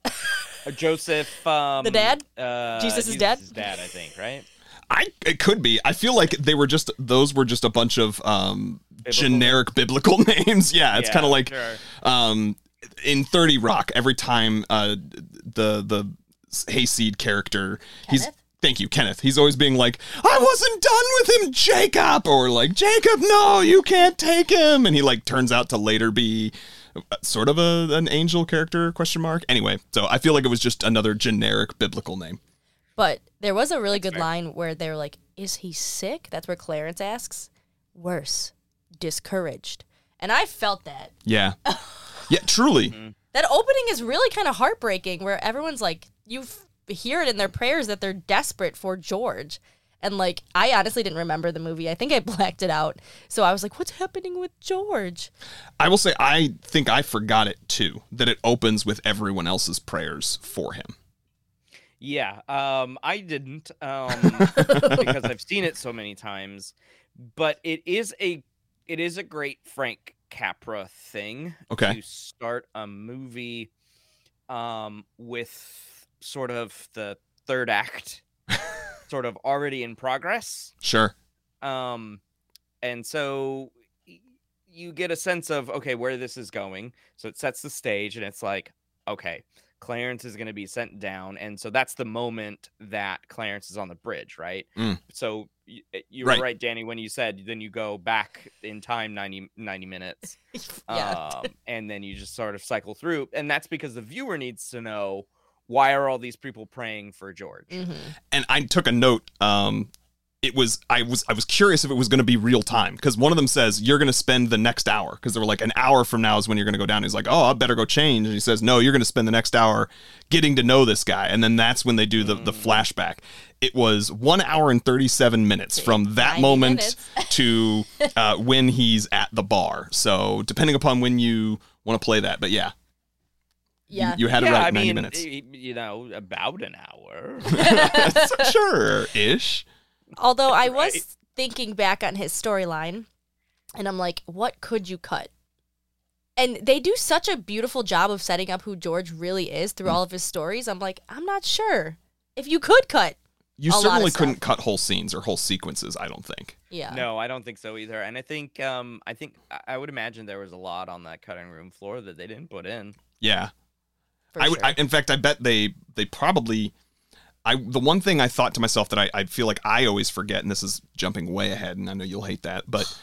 Speaker 2: Uh, Joseph? Um,
Speaker 3: The dad?
Speaker 2: Uh,
Speaker 3: Jesus' dad?
Speaker 2: dad, I think. Right.
Speaker 1: I it could be. I feel like they were just those were just a bunch of um generic biblical names. Yeah, it's
Speaker 2: Yeah,
Speaker 1: kind of like
Speaker 2: sure.
Speaker 1: um in 30 Rock every time uh the the hayseed character he's Thank you, Kenneth. He's always being like, I wasn't done with him, Jacob, or like, Jacob, no, you can't take him. And he like turns out to later be sort of a an angel character question mark. Anyway, so I feel like it was just another generic biblical name.
Speaker 3: But there was a really good line where they were like, Is he sick? That's where Clarence asks. Worse, discouraged. And I felt that.
Speaker 1: Yeah. Yeah, truly. Mm-hmm.
Speaker 3: That opening is really kind of heartbreaking where everyone's like, you hear it in their prayers that they're desperate for George. And like, I honestly didn't remember the movie. I think I blacked it out. So I was like, what's happening with George?
Speaker 1: I will say I think I forgot it too, that it opens with everyone else's prayers for him.
Speaker 2: Yeah, um, I didn't um, because I've seen it so many times. But it is a it is a great Frank Capra thing
Speaker 1: Okay.
Speaker 2: to start a movie um, with sort of the third act sort of already in progress.
Speaker 1: Sure.
Speaker 2: Um, and so you get a sense of okay where this is going. So it sets the stage, and it's like okay, Clarence is going to be sent down, and so that's the moment that Clarence is on the bridge, right?
Speaker 1: Mm.
Speaker 2: So y- uh, you
Speaker 1: Right.
Speaker 2: were right, Danny, when you said then you go back in time 90, 90 minutes,
Speaker 3: yeah.
Speaker 2: um, and then you just sort of cycle through, and that's because the viewer needs to know why are all these people praying for George?
Speaker 3: hmm
Speaker 1: and I took a note. Um, it was I was I was curious if it was going to be real time because one of them says you're going to spend the next hour because they were like an hour from now is when you're going to go down. He's like, oh, I better go change, and he says, no, you're going to spend the next hour getting to know this guy, and then that's when they do the the flashback. It was one hour and thirty seven minutes from that moment to uh, when he's at the bar. So depending upon when you want to play that, but yeah, you-
Speaker 3: Yeah.
Speaker 1: you, had it
Speaker 2: yeah,
Speaker 1: right,
Speaker 2: I
Speaker 1: ninety
Speaker 2: mean,
Speaker 1: minutes.
Speaker 2: you know, about an hour.
Speaker 1: sure, ish.
Speaker 3: Although I was
Speaker 2: Right.
Speaker 3: thinking back on his storyline, and I'm like, what could you cut? And they do such a beautiful job of setting up who George really is
Speaker 1: Mm.
Speaker 3: through all of his stories. I'm like, I'm not sure if you could cut.
Speaker 1: You
Speaker 3: a lot of
Speaker 1: certainly couldn't cut whole scenes or whole sequences. I don't think.
Speaker 3: Yeah.
Speaker 2: No, I don't think so either. And I think, um, I think I- I would imagine there was a lot on that cutting room floor that they didn't put in.
Speaker 1: Yeah,
Speaker 3: for
Speaker 1: I
Speaker 3: sure.
Speaker 1: I, in fact, I bet they they probably. I the one thing I thought to myself that I, I feel like I always forget, and this is jumping way ahead, and I know you'll hate that, but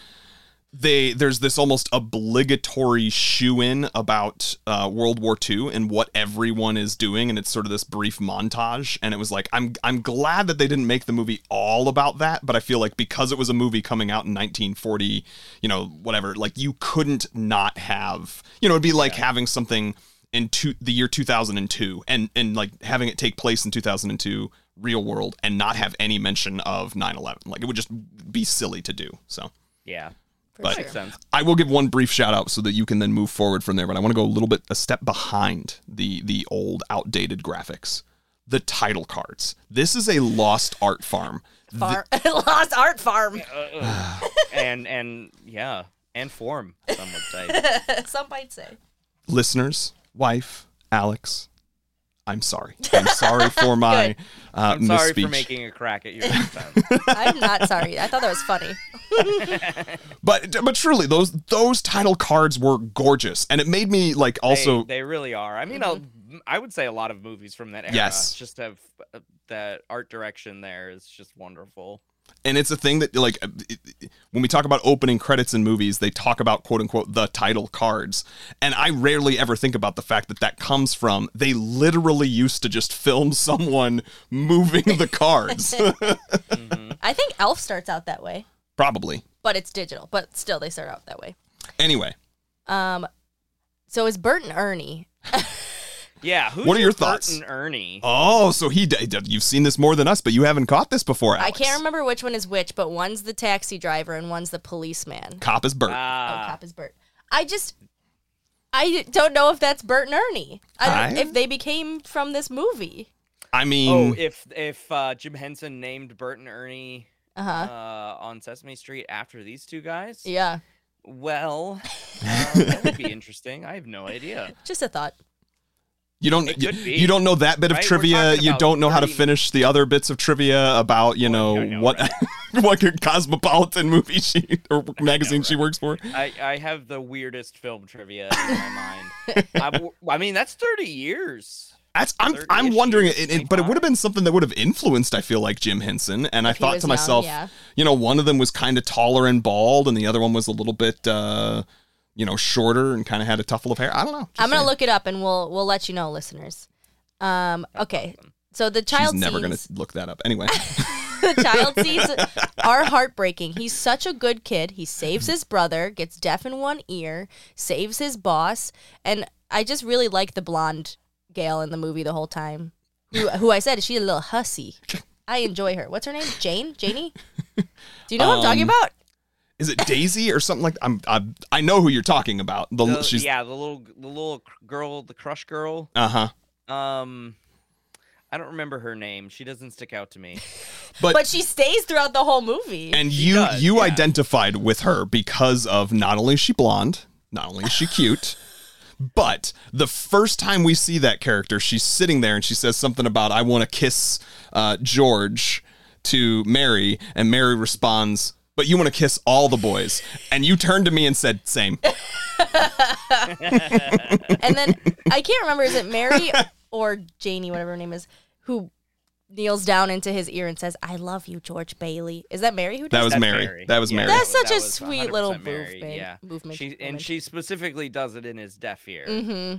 Speaker 1: they there's this almost obligatory shoe in about uh, World War II and what everyone is doing, and it's sort of this brief montage, and it was like I'm I'm glad that they didn't make the movie all about that, but I feel like because it was a movie coming out in 1940, you know, whatever, like you couldn't not have, you know, it'd be like having something in two, the year 2002 and and like having it take place in 2002 real world and not have any mention of 9/11 like it would just be silly to do so
Speaker 2: Yeah,
Speaker 1: but-
Speaker 3: sure.
Speaker 2: makes sense.
Speaker 1: I will give one brief shout out so that you can then move forward from there but I want to go a little bit a step behind the the old outdated graphics the title cards this is a lost art farm
Speaker 3: Far- Lost Art Farm. Uh, uh.
Speaker 2: and and yeah, and form. Some would say.
Speaker 3: Some might say.
Speaker 1: listeners wife Alex I'm sorry I'm sorry for my uh,
Speaker 2: I'm sorry
Speaker 1: misspeech
Speaker 2: for making a crack at your expense.
Speaker 3: I'm not sorry. I thought that was funny.
Speaker 1: but but truly, those those title cards were gorgeous, and it made me like also.
Speaker 2: they, they really are. I mean, i would say a lot of movies from that era
Speaker 1: Yes.
Speaker 2: just have uh, that art direction there is just wonderful.
Speaker 1: And it's a thing that like it- when we talk about opening credits in movies they talk about quote unquote the title cards and i rarely ever think about the fact that that comes from they literally used to just film someone moving the cards
Speaker 3: I think Elf starts out that way,
Speaker 1: probably
Speaker 3: but it's digital. But still, they start out that way.
Speaker 1: anyway
Speaker 3: Um, so is Bert and Ernie?
Speaker 2: Yeah. Who's
Speaker 1: What are your
Speaker 2: Bert
Speaker 1: thoughts?
Speaker 2: and Ernie.
Speaker 1: oh so he d- d- you've seen this more than us but you haven't caught this before
Speaker 3: I can't remember which one is which, but one's the taxi driver and one's the policeman.
Speaker 1: cop is bert
Speaker 3: oh,
Speaker 2: Ah,
Speaker 3: cop is Bert. I just, I don't know if that's Bert and Ernie. I don't,
Speaker 1: I-
Speaker 3: if they became from this movie.
Speaker 1: i mean
Speaker 2: oh, if if uh, Jim Henson named Bert and Ernie
Speaker 3: Uh
Speaker 2: uh, on Sesame Street after these two guys,
Speaker 3: Yeah,
Speaker 2: well, uh, that would be interesting. I have no idea.
Speaker 3: just a thought.
Speaker 1: You don't you,
Speaker 2: be,
Speaker 1: you don't know that bit of
Speaker 2: right? We're
Speaker 1: trivia. You don't know how to finish the other bits of trivia about you know,
Speaker 2: I know,
Speaker 1: what what cosmopolitan movie she or magazine she works for.
Speaker 2: I, I have the weirdest film trivia in my mind. I, w- I mean, that's 30 years.
Speaker 1: That's I'm I'm wondering it, it- but it would have been something that would have influenced. I feel like Jim Henson, and I
Speaker 3: If he
Speaker 1: thought to
Speaker 3: young,
Speaker 1: myself,
Speaker 3: yeah.
Speaker 1: you know, one of them was kind of taller and bald, and the other one was a little bit, uh, you know, shorter and kind of had a tuffle of hair. I don't know. Just
Speaker 3: I'm gonna
Speaker 1: saying.
Speaker 3: look it up and we'll we'll let you know, listeners. Um. Okay. So the child
Speaker 1: She's never
Speaker 3: scenes,
Speaker 1: gonna look that up anyway.
Speaker 3: the child scenes are heartbreaking. He's such a good kid. He saves his brother, gets deaf in one ear, saves his boss, and I just really like the blonde Gail in the movie the whole time. Who, who I said she's a little hussy. I enjoy her. What's her name? Jane? Janie? Do you know what I'm talking
Speaker 1: Um,
Speaker 3: about?
Speaker 1: Is it Daisy or something like? I'm, I'm I know who you're talking about. The,
Speaker 2: The-
Speaker 1: she's
Speaker 2: yeah, the little the little girl, the crush girl.
Speaker 1: uh huh.
Speaker 2: Um, I don't remember her name. She doesn't stick out to me.
Speaker 1: But,
Speaker 3: But she stays throughout the whole movie.
Speaker 1: and
Speaker 2: She
Speaker 1: you
Speaker 2: does,
Speaker 1: you
Speaker 2: yeah.
Speaker 1: identified with her because of not only is she blonde, not only is she cute, but the first time we see that character, she's sitting there and she says something about I want to kiss uh, George to Mary, and Mary responds. But you want to kiss all the boys, and you turned to me and said, "Same."
Speaker 3: and then I can't remember is it Mary or Janie, whatever her name is, who kneels down into his ear and says, "I love you, George Bailey." Is that Mary who
Speaker 1: That
Speaker 3: does
Speaker 1: was
Speaker 2: That's
Speaker 1: Mary. That was Mary.
Speaker 3: That's
Speaker 2: that
Speaker 3: such a
Speaker 2: was
Speaker 3: sweet
Speaker 2: 100%
Speaker 3: little
Speaker 2: Mary,
Speaker 3: movement-
Speaker 2: Yeah,
Speaker 3: movement
Speaker 2: She
Speaker 3: woman.
Speaker 2: and she specifically does it in his deaf ear.
Speaker 3: Mm-hmm.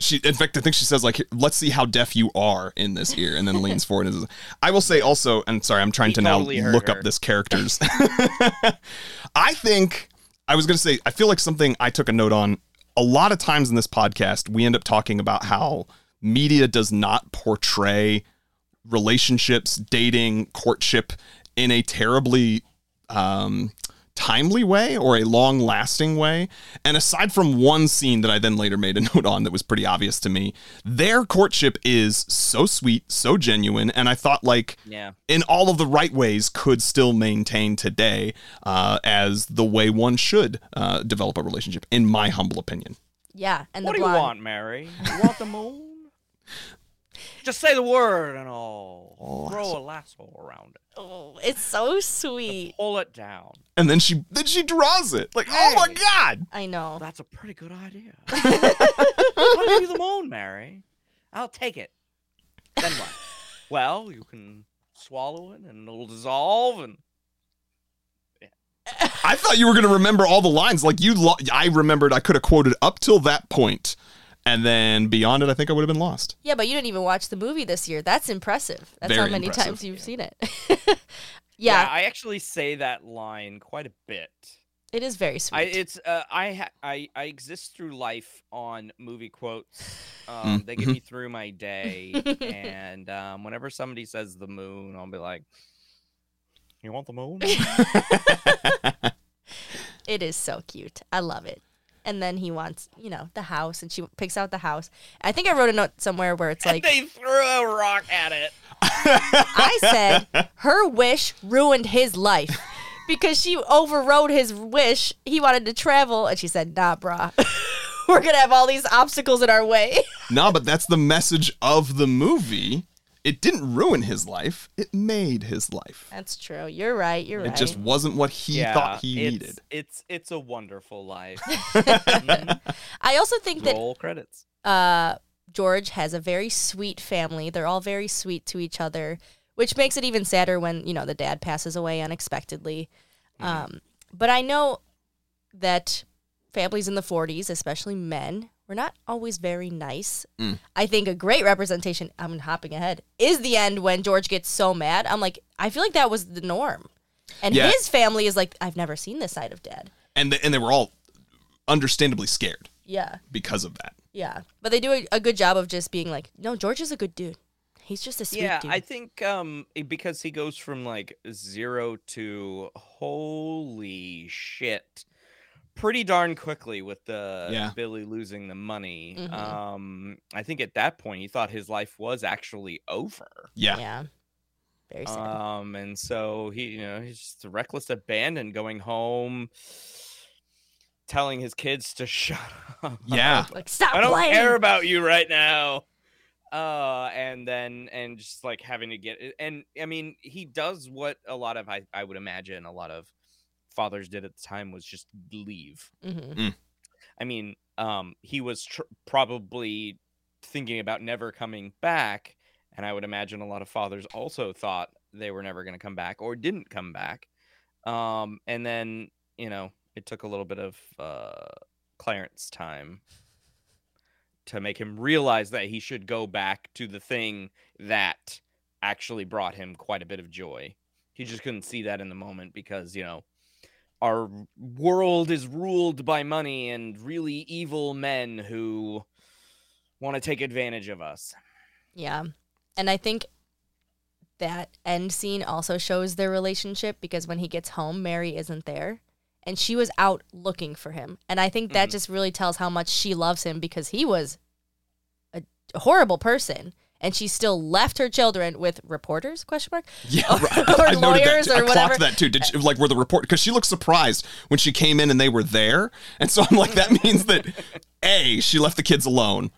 Speaker 1: She in fact i think she says like let's see how deaf you are in this ear and then leans forward and says, i will say also and sorry i'm trying
Speaker 2: He
Speaker 1: to
Speaker 2: totally
Speaker 1: now look
Speaker 2: her.
Speaker 1: up this characters i think i was going to say i feel like something i took a note on a lot of times in this podcast we end up talking about how media does not portray relationships dating courtship in a terribly um, timely way or a long lasting way. And aside from one scene that I then later made a note on that was pretty obvious to me, their courtship is so sweet, so genuine. And I thought, like,
Speaker 2: Yeah.
Speaker 1: in all of the right ways, could still maintain today uh, as the way one should uh, develop a relationship, in my humble opinion.
Speaker 3: Yeah, and
Speaker 2: What
Speaker 3: the
Speaker 2: do you want, Mary? You want the moon? Just say the word and I'll oh, throw a lasso around it.
Speaker 3: Oh, it's so sweet.
Speaker 2: Pull it down.
Speaker 1: And then she then she draws it. Like, oh my god.
Speaker 3: I know.
Speaker 2: That's a pretty good idea. I'll give you the moon, Mary. I'll take it. Then what? Well, you can swallow it and it'll dissolve and
Speaker 1: I thought you were going to remember all the lines. Like you, lo- I remembered. I could have quoted up till that point, and then beyond it, I think I would have been lost.
Speaker 3: Yeah, but you didn't even watch the movie this year. That's impressive. That's
Speaker 1: Very
Speaker 3: how many
Speaker 1: impressive.
Speaker 3: times you've seen it.
Speaker 2: yeah.
Speaker 3: yeah,
Speaker 2: I actually say that line quite a bit.
Speaker 3: it is very sweet.
Speaker 2: I it's uh, I ha- I I exist through life on movie quotes. Um, they
Speaker 1: Mm-hmm.
Speaker 2: get me through my day, and um, whenever somebody says the moon, I'll be like, "You want the moon?"
Speaker 3: It is so cute. I love it. And then he wants, you know, the house, and she picks out the house. I think I wrote a note somewhere where it's like,
Speaker 2: they threw a rock at it.
Speaker 3: I said her wish ruined his life because she overrode his wish. He wanted to travel, and she said, "Nah, brah, we're gonna have all these obstacles in our way."
Speaker 1: no, but that's the message of the movie. It didn't ruin his life; it made his life.
Speaker 3: That's true. You're right. You're
Speaker 1: It
Speaker 3: right.
Speaker 1: It just wasn't what he
Speaker 2: yeah,
Speaker 1: thought he
Speaker 2: it's,
Speaker 1: needed.
Speaker 2: It's it's a wonderful life.
Speaker 3: I also think that
Speaker 2: Roll credits.
Speaker 3: uh, George has a very sweet family. They're all very sweet to each other, which makes it even sadder when you know the dad passes away unexpectedly. Um, but I know that families in the 40s, especially men, were not always very nice.
Speaker 1: Mm.
Speaker 3: I think a great representation. I'm hopping ahead. Is the end when George gets so mad. I'm like, I feel like that was the norm, and
Speaker 1: Yeah.
Speaker 3: his family is like, I've never seen this side of dad.
Speaker 1: And they, and they were all understandably scared
Speaker 3: Yeah.
Speaker 1: because of that.
Speaker 3: Yeah, but they do a, a good job of just being like, no, George is a good dude. He's just a sweet
Speaker 2: yeah,
Speaker 3: dude.
Speaker 2: I think um because he goes from like zero to holy shit pretty darn quickly with the
Speaker 1: Yeah.
Speaker 2: Billy losing the money.
Speaker 3: Mhm.
Speaker 2: Um I think at that point he thought his life was actually over.
Speaker 1: Yeah.
Speaker 3: yeah, very sad.
Speaker 2: Um and so he you know he's just a reckless abandon going home telling his kids to shut up.
Speaker 1: Yeah.
Speaker 3: like, stop
Speaker 2: I don't
Speaker 3: playing.
Speaker 2: care about you right now. Uh, and then and just like having to get and I mean, he does what a lot of I I would imagine a lot of fathers did at the time was just leave.
Speaker 3: hmm
Speaker 2: I mean, um, he was tr- probably thinking about never coming back, and I would imagine a lot of fathers also thought they were never going to come back or didn't come back. Um, and then you know, it took a little bit of uh, Clarence time to make him realize that he should go back to the thing that actually brought him quite a bit of joy. He just couldn't see that in the moment because, you know, our world is ruled by money and really evil men who want to take advantage of us.
Speaker 3: Yeah, and I think that end scene also shows their relationship because when he gets home, Mary isn't there, and she was out looking for him, and I think that
Speaker 2: Mhm.
Speaker 3: just really tells how much she loves him because he was a horrible person. And she still left her children with reporters? Question mark.
Speaker 1: Yeah,
Speaker 3: Or-
Speaker 1: right.
Speaker 3: or
Speaker 1: I noted that too.
Speaker 3: or
Speaker 1: I
Speaker 3: whatever.
Speaker 1: clocked that too. Did she, like were the report because she looked surprised when she came in and they were there, and so I'm like, that means that a she left the kids alone.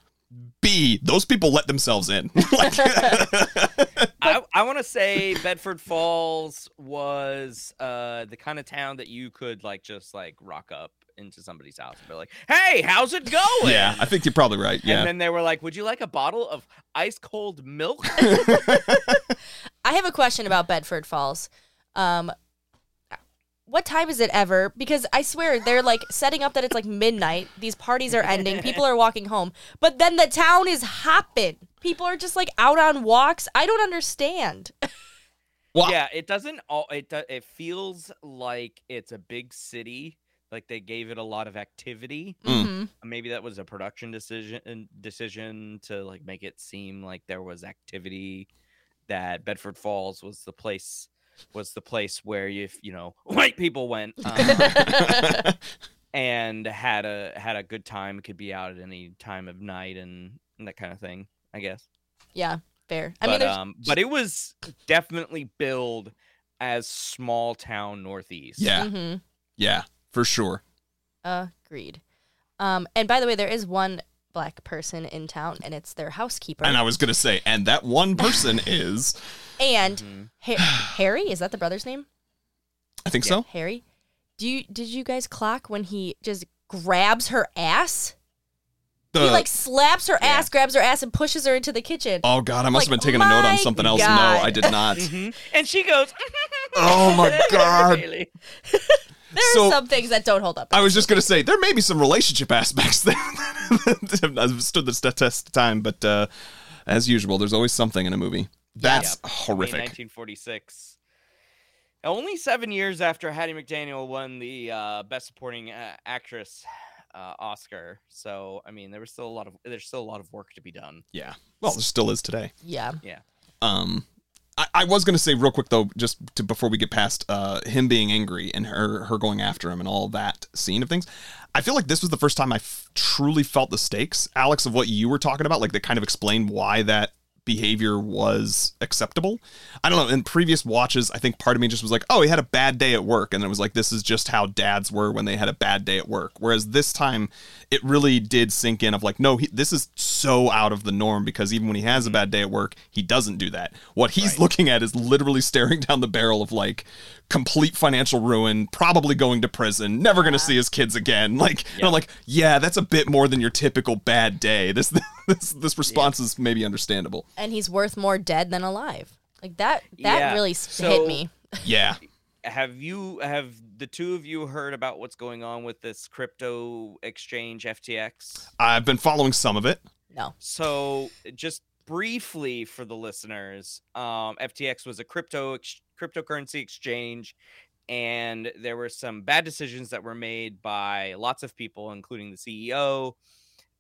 Speaker 1: B those people let themselves in. like,
Speaker 2: I, I want to say Bedford Falls was uh, the kind of town that you could like just like rock up into somebody's house and be like, "Hey, how's it going?"
Speaker 1: yeah, I think you're probably right. Yeah,
Speaker 2: And then they were like, "Would you like a bottle of ice cold milk?"
Speaker 3: I have a question about Bedford Falls. Um, what time is it ever? Because I swear they're like setting up that it's like midnight. These parties are ending. People are walking home, but then the town is hopping. People are just like out on walks. I don't understand.
Speaker 1: well,
Speaker 2: yeah, it doesn't all. It do, it feels like it's a big city. Like they gave it a lot of activity.
Speaker 1: Mm.
Speaker 3: Mhm.
Speaker 2: Maybe that was a production decision decision to like make it seem like there was activity. That Bedford Falls was the place was the place where if you know white people went um, and had a had a good time. Could be out at any time of night and, and that kind of thing. I guess.
Speaker 3: Yeah, fair. I
Speaker 2: but
Speaker 3: mean,
Speaker 2: um, but it was definitely billed as small town northeast.
Speaker 1: yeah,
Speaker 3: mhm.
Speaker 1: yeah, for sure.
Speaker 3: agreed. Um, and by the way, there is one black person in town, and it's their housekeeper.
Speaker 1: And I was gonna say, and that one person is,
Speaker 3: And
Speaker 2: Mhm.
Speaker 3: Ha- Harry is that the brother's name?
Speaker 1: I think
Speaker 2: Yeah.
Speaker 1: so.
Speaker 3: Harry. Do you did you guys clock when he just grabs her ass?
Speaker 1: The,
Speaker 3: he like slaps her
Speaker 2: Yeah.
Speaker 3: ass, grabs her ass, and pushes her into the kitchen.
Speaker 1: oh god, I must
Speaker 3: like,
Speaker 1: have been taking a note on
Speaker 3: my
Speaker 1: something else.
Speaker 3: God.
Speaker 1: No, I did not.
Speaker 2: Mhm. And she goes,
Speaker 1: Oh my God.
Speaker 2: Really?
Speaker 3: there
Speaker 1: so-
Speaker 3: are some things that don't hold up.
Speaker 1: I was just gonna say there may be some relationship aspects there that have not stood the test of time, but uh, as usual, there's always something in a movie. That's
Speaker 2: Yep. In
Speaker 1: horrific.
Speaker 2: 1946. Only seven years after Hattie McDaniel won the uh, Best Supporting uh, Actress uh, Oscar, so I mean, there was still a lot of there's still a lot of work to be done.
Speaker 1: Yeah. Well, there still is today.
Speaker 3: Yeah, yeah.
Speaker 1: Um, I, I was gonna say real quick though, just to, before we get past uh, him being angry and her her going after him and all that scene of things, I feel like this was the first time I f- truly felt the stakes, Alex, of what you were talking about, like that kind of explained why that behavior was acceptable. I don't know. In previous watches, I think part of me just was like, oh, he had a bad day at work. And it was like, this is just how dads were when they had a bad day at work. Whereas this time, it really did sink in of like, no, he, this is so out of the norm because even when he has a mm-hmm. bad day at work, he doesn't do that. What he's
Speaker 2: Right.
Speaker 1: looking at is literally staring down the barrel of like complete financial ruin, probably going to prison, never going to see his kids again. Like,
Speaker 2: Yeah.
Speaker 1: I'm like, yeah, that's a bit more than your typical bad day. This this this response is maybe understandable.
Speaker 3: And he's worth more dead than alive. Like that. That
Speaker 2: Yeah,
Speaker 3: really
Speaker 2: so-
Speaker 3: hit me.
Speaker 1: Yeah.
Speaker 2: have you have the two of you heard about what's going on with this crypto exchange FTX?
Speaker 1: I've been following some of it.
Speaker 3: No.
Speaker 2: So, just briefly for the listeners, um, FTX was a crypto ex- cryptocurrency exchange, and there were some bad decisions that were made by lots of people, including the CEO,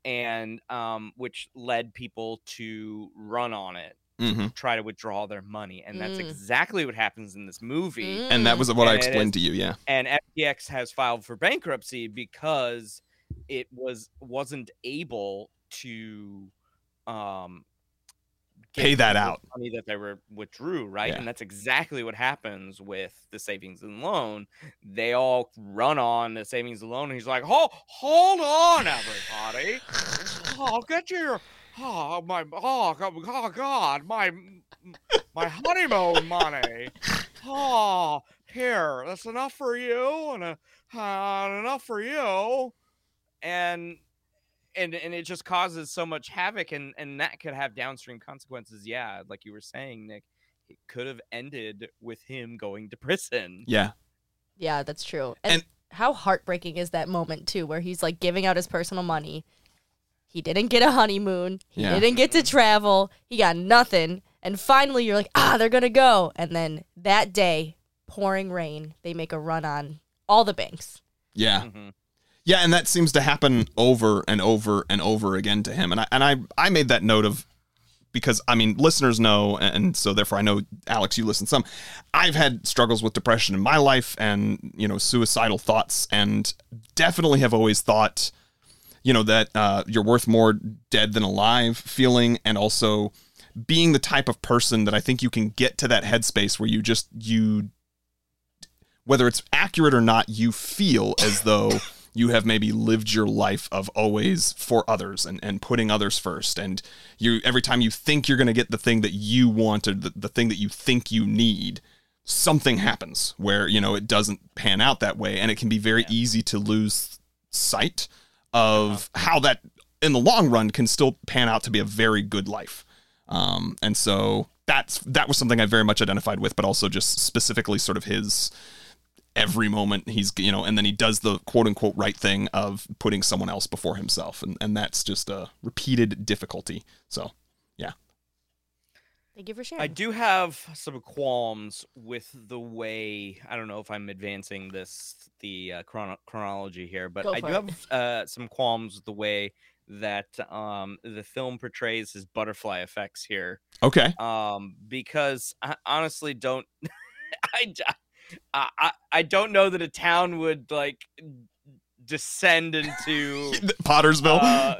Speaker 2: and um, which led people to run on it,
Speaker 1: mm-hmm.
Speaker 2: try to withdraw their money, and that's
Speaker 3: Mm.
Speaker 2: exactly what happens in this movie
Speaker 1: And that was what I
Speaker 2: And it
Speaker 1: explained
Speaker 2: is-
Speaker 1: to you. Yeah.
Speaker 2: and FTX has filed for bankruptcy because it was wasn't able to um get
Speaker 1: Pay that out.
Speaker 2: money that they were withdrew right?
Speaker 1: Yeah.
Speaker 2: and that's exactly what happens with the savings and loan. They all run on the savings and loan and he's like hold hold on everybody. Oh I'll get you your oh my oh god, oh god my my honeymoon money. Oh here that's enough for you and uh, uh, enough for you. And and and it just causes so much havoc and and that could have downstream consequences yeah like you were saying nick it could have ended with him going to prison
Speaker 1: Yeah.
Speaker 3: Yeah, that's true. And,
Speaker 1: And-
Speaker 3: how heartbreaking is that moment too, where he's like giving out his personal money. He didn't get a honeymoon. He
Speaker 1: Yeah.
Speaker 3: didn't get to travel. He got nothing. And finally, you're like, ah, they're gonna go. And then that day, pouring rain, they make a run on all the banks.
Speaker 1: Yeah.
Speaker 2: Mhm.
Speaker 1: Yeah, and that seems to happen over and over and over again to him. And I and I I made that note of because I mean listeners know, and so therefore I know Alex, you listen some. I've had struggles with depression in my life, and you know suicidal thoughts, and definitely have always thought, you know, that uh, you're worth more dead than alive feeling, and also being the type of person that I think you can get to that headspace where you just you whether it's accurate or not, you feel as though you have maybe lived your life of always for others and, and putting others first. And you every time you think you're going to get the thing that you want or the, the thing that you think you need, something happens where, you know, it doesn't pan out that way. And it can be very easy to lose sight of how that in the long run can still pan out to be a very good life. Um, and so that's that was something I very much identified with, but also just specifically sort of his every moment he's you know and then he does the quote unquote right thing of putting someone else before himself. And and that's just a repeated difficulty. So yeah.
Speaker 3: Thank you for sharing.
Speaker 2: I do have some qualms with the way I don't know if I'm advancing this the uh, chrono- chronology here, but
Speaker 3: Go
Speaker 2: I do
Speaker 3: it.
Speaker 2: have uh, some qualms with the way that um, the film portrays his butterfly effects here,
Speaker 1: okay.
Speaker 2: Um, because I honestly don't, I, d- I, I- I don't know that a town would like descend into
Speaker 1: pottersville
Speaker 2: uh,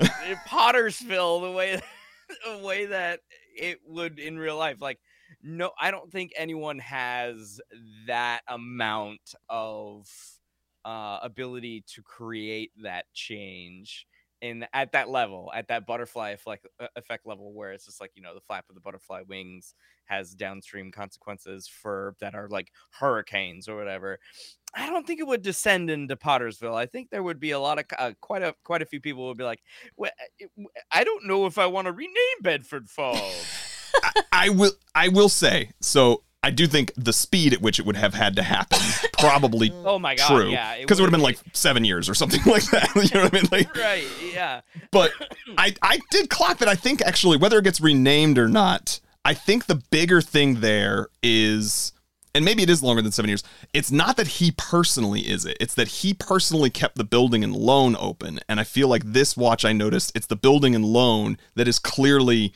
Speaker 2: Pottersville the way the way that it would in real life. Like, no, I don't think anyone has that amount of uh, ability to create that change in at that level, at that butterfly effect, effect level, where it's just like you know the flap of the butterfly wings has downstream consequences for that are like hurricanes or whatever. I don't think it would descend into Pottersville. I think there would be a lot of uh, quite a quite a few people would be like, well, I don't know if I want to rename Bedford Falls.
Speaker 1: i will i will say so i do think the speed at which it would have had to happen probably
Speaker 2: oh my god,
Speaker 1: true
Speaker 2: yeah,
Speaker 1: because it would have been like seven years or something like that you know what i mean like
Speaker 2: right, yeah,
Speaker 1: but I, I did clock that I think actually whether it gets renamed or not, I think the bigger thing there is and maybe it is longer than seven years. It's not that he personally is it. It's that he personally kept the building and loan open. And I feel like this watch I noticed it's the building and loan that is clearly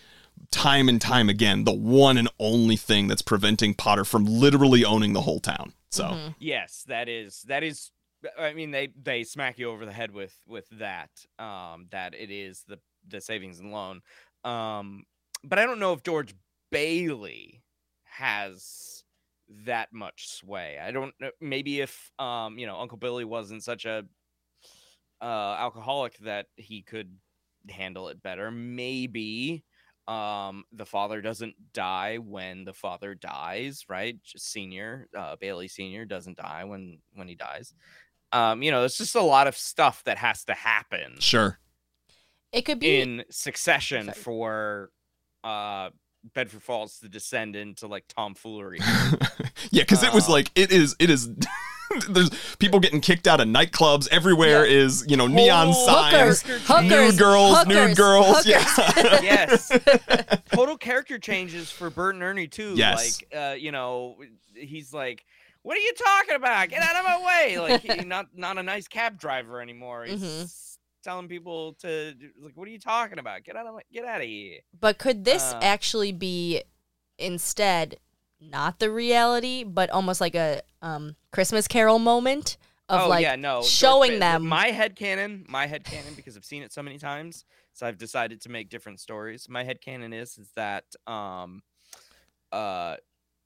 Speaker 1: time and time again the one and only thing that's preventing Potter from literally owning the whole town. So
Speaker 3: Mhm.
Speaker 2: yes, that is that is. I mean, they they smack you over the head with with that. Um, that it is the the savings and loan. Um, but I don't know if George Bailey has that much sway. I don't know. Maybe if um, you know, Uncle Billy wasn't such a uh alcoholic that he could handle it better. Maybe um the father doesn't die when the father dies right just senior uh bailey senior doesn't die when when he dies um you know it's just a lot of stuff that has to happen
Speaker 1: Sure.
Speaker 3: It could be
Speaker 2: in succession
Speaker 3: Sorry.
Speaker 2: for uh bedford falls to descend into like tomfoolery
Speaker 1: yeah, because it was
Speaker 2: Uh,
Speaker 1: like it is. It is. There's people getting kicked out of nightclubs. Everywhere is you know neon
Speaker 2: Whole
Speaker 1: signs,
Speaker 3: hookers,
Speaker 2: character
Speaker 3: hookers,
Speaker 1: nude girls,
Speaker 3: hookers,
Speaker 1: nude girls.
Speaker 3: hookers.
Speaker 1: Yeah.
Speaker 2: yes total character changes for Bert and Ernie too.
Speaker 1: Yes.
Speaker 2: Like uh, you know, he's like, What are you talking about? Get out of my way. Like he, not not a nice cab driver anymore. He's
Speaker 3: Mhm.
Speaker 2: Telling people to like, what are you talking about? Get out of my get out of here.
Speaker 3: But could this
Speaker 2: Uh,
Speaker 3: actually be instead not the reality, but almost like a um, Christmas Carol moment of
Speaker 2: oh
Speaker 3: like
Speaker 2: yeah, no.
Speaker 3: Showing them?
Speaker 2: my head canon, my head canon, because I've seen it so many times, so I've decided to make different stories. My head canon is is that um uh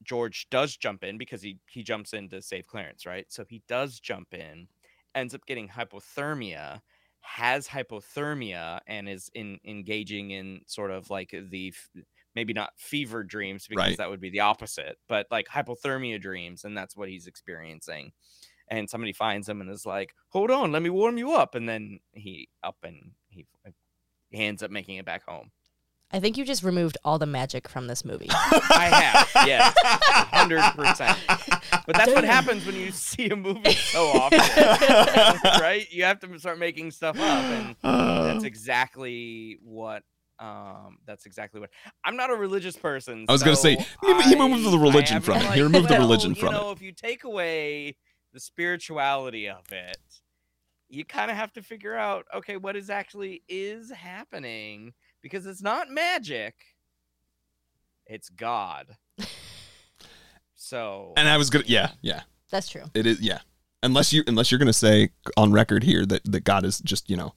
Speaker 2: George does jump in because he he jumps in to save Clarence, right? So he does jump in, ends up getting hypothermia, has hypothermia, and is in engaging in sort of like the f- maybe not fever dreams because
Speaker 1: Right.
Speaker 2: that would be the opposite, but like hypothermia dreams, and that's what he's experiencing. And somebody finds him and is like, "Hold on, let me warm you up," and then he up and he, uh, he ends up making it back home.
Speaker 3: I think you just removed all the magic from this movie.
Speaker 2: I have, yes, hundred percent. But that's what happens when you see a movie so often, right? You have to start making stuff up, and
Speaker 1: Uh,
Speaker 2: that's exactly what. Um, that's exactly what. I'm not a religious person.
Speaker 1: I was gonna say,
Speaker 2: so
Speaker 1: he- he removed the
Speaker 2: I- I
Speaker 1: religion from
Speaker 2: no
Speaker 1: it. He removed the
Speaker 2: well,
Speaker 1: religion
Speaker 2: you
Speaker 1: from
Speaker 2: know, if you take away the spirituality of it, you kind of have to figure out, okay, what is actually is happening because it's not magic, it's God. So
Speaker 1: and I was gonna, yeah, yeah,
Speaker 3: That's true.
Speaker 1: it is, yeah. Unless you, unless you're gonna say on record here that that God is just, you know,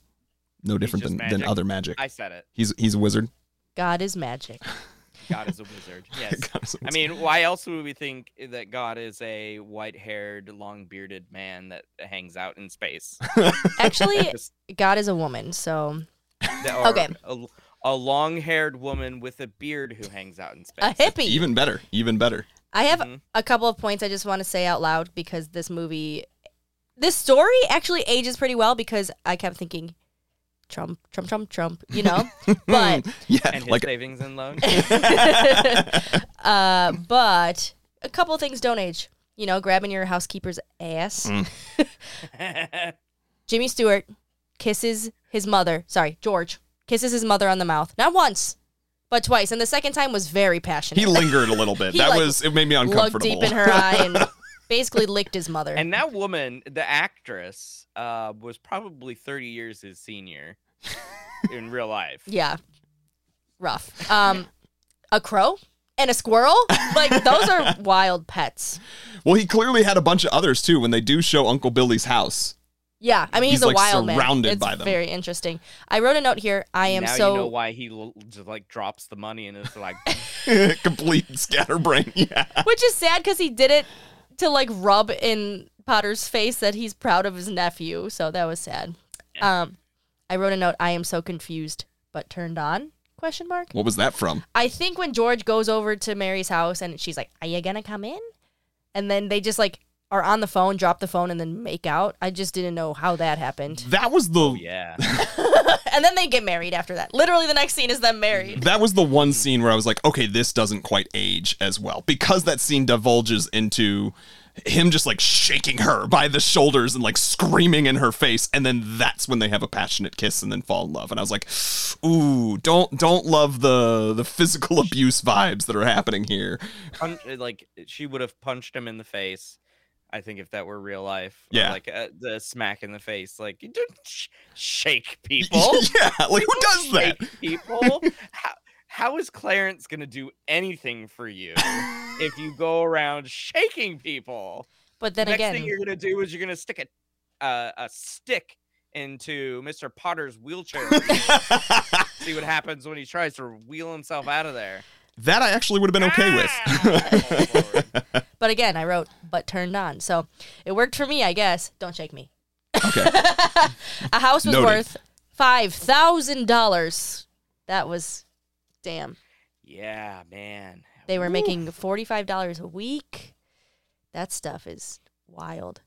Speaker 1: no different
Speaker 2: just
Speaker 1: than than other magic.
Speaker 2: I said it.
Speaker 1: He's he's a wizard.
Speaker 3: God is magic.
Speaker 2: God is a wizard. Yes.
Speaker 1: God is a
Speaker 2: I mean, why else would we think that God is a white-haired, long-bearded man that hangs out in space?
Speaker 3: Actually, God is a woman, so
Speaker 2: or
Speaker 3: Okay.
Speaker 2: A, a long-haired woman with a beard who hangs out in space.
Speaker 3: a hippie.
Speaker 1: even better, even better.
Speaker 3: I have
Speaker 2: Mhm.
Speaker 3: a couple of points I just want to say out loud because this movie, this story actually ages pretty well because I kept thinking, Trump, Trump, Trump, Trump, you know. but
Speaker 1: yeah,
Speaker 2: and his
Speaker 1: like
Speaker 2: savings and loan.
Speaker 3: uh, but a couple of things don't age. You know, grabbing your housekeeper's ass.
Speaker 1: Mm.
Speaker 3: Jimmy Stewart kisses his mother. Sorry, George kisses his mother on the mouth. Not once, but twice. And the second time was very passionate.
Speaker 1: he lingered a little bit.
Speaker 3: He,
Speaker 1: that
Speaker 3: like,
Speaker 1: was it made me uncomfortable.
Speaker 3: Looked
Speaker 1: uncomfortable.
Speaker 3: deep in her eye and basically licked his mother.
Speaker 2: and that woman, the actress, uh, was probably 30 years his senior in real life.
Speaker 3: Yeah. Rough. Um a crow and a squirrel? Like those are wild pets.
Speaker 1: well, he clearly had a bunch of others too. When they do show Uncle Billy's house,
Speaker 3: Yeah, I mean he's,
Speaker 1: He's,
Speaker 3: a
Speaker 1: like,
Speaker 3: wild man.
Speaker 1: surrounded
Speaker 3: It's
Speaker 1: by them.
Speaker 3: very interesting. I wrote a note here. I am
Speaker 2: now
Speaker 3: so
Speaker 2: you know why he l- just like drops the money and is like,
Speaker 1: complete scatterbrain. Yeah,
Speaker 3: which is sad cuz he did it to like rub in Potter's face that he's proud of his nephew, so that was sad. Um I wrote a note. I am so confused but turned on? Question mark.
Speaker 1: what was that from?
Speaker 3: I think when George goes over to Mary's house and she's like, "Are you gonna come in?" and then they just like are on the phone, drop the phone, and then make out. I just didn't know how that happened.
Speaker 1: That was the
Speaker 2: oh, yeah.
Speaker 3: and then they get married after that. Literally, the next scene is them married.
Speaker 1: that was the one scene where I was like, okay, this doesn't quite age as well because that scene divulges into him just like shaking her by the shoulders and like screaming in her face, and then that's when they have a passionate kiss and then fall in love. And I was like, ooh, don't don't love the the physical abuse vibes that are happening here.
Speaker 2: Pun- like she would have punched him in the face. I think if that were real life,
Speaker 1: Yeah.
Speaker 2: like uh, the smack in the face, like you don't sh- shake people.
Speaker 1: yeah, like who does
Speaker 2: don't
Speaker 1: that?
Speaker 2: shake People, how, how is Clarence gonna do anything for you if you go around shaking people?
Speaker 3: But then again.
Speaker 2: the Next
Speaker 3: again,
Speaker 2: thing you're gonna do is you're gonna stick a uh, a stick into Mr. Potter's wheelchair. See what happens when he tries to wheel himself out of there.
Speaker 1: that I actually would have been okay
Speaker 2: Ah!
Speaker 1: with.
Speaker 3: But again, I wrote but turned on. So it worked for me, I guess. Don't shake me.
Speaker 1: okay.
Speaker 3: A house was
Speaker 1: Noted.
Speaker 3: worth five thousand dollars. That was damn.
Speaker 2: Yeah, man.
Speaker 3: They were
Speaker 2: Woo.
Speaker 3: making forty five dollars a week. That stuff is wild.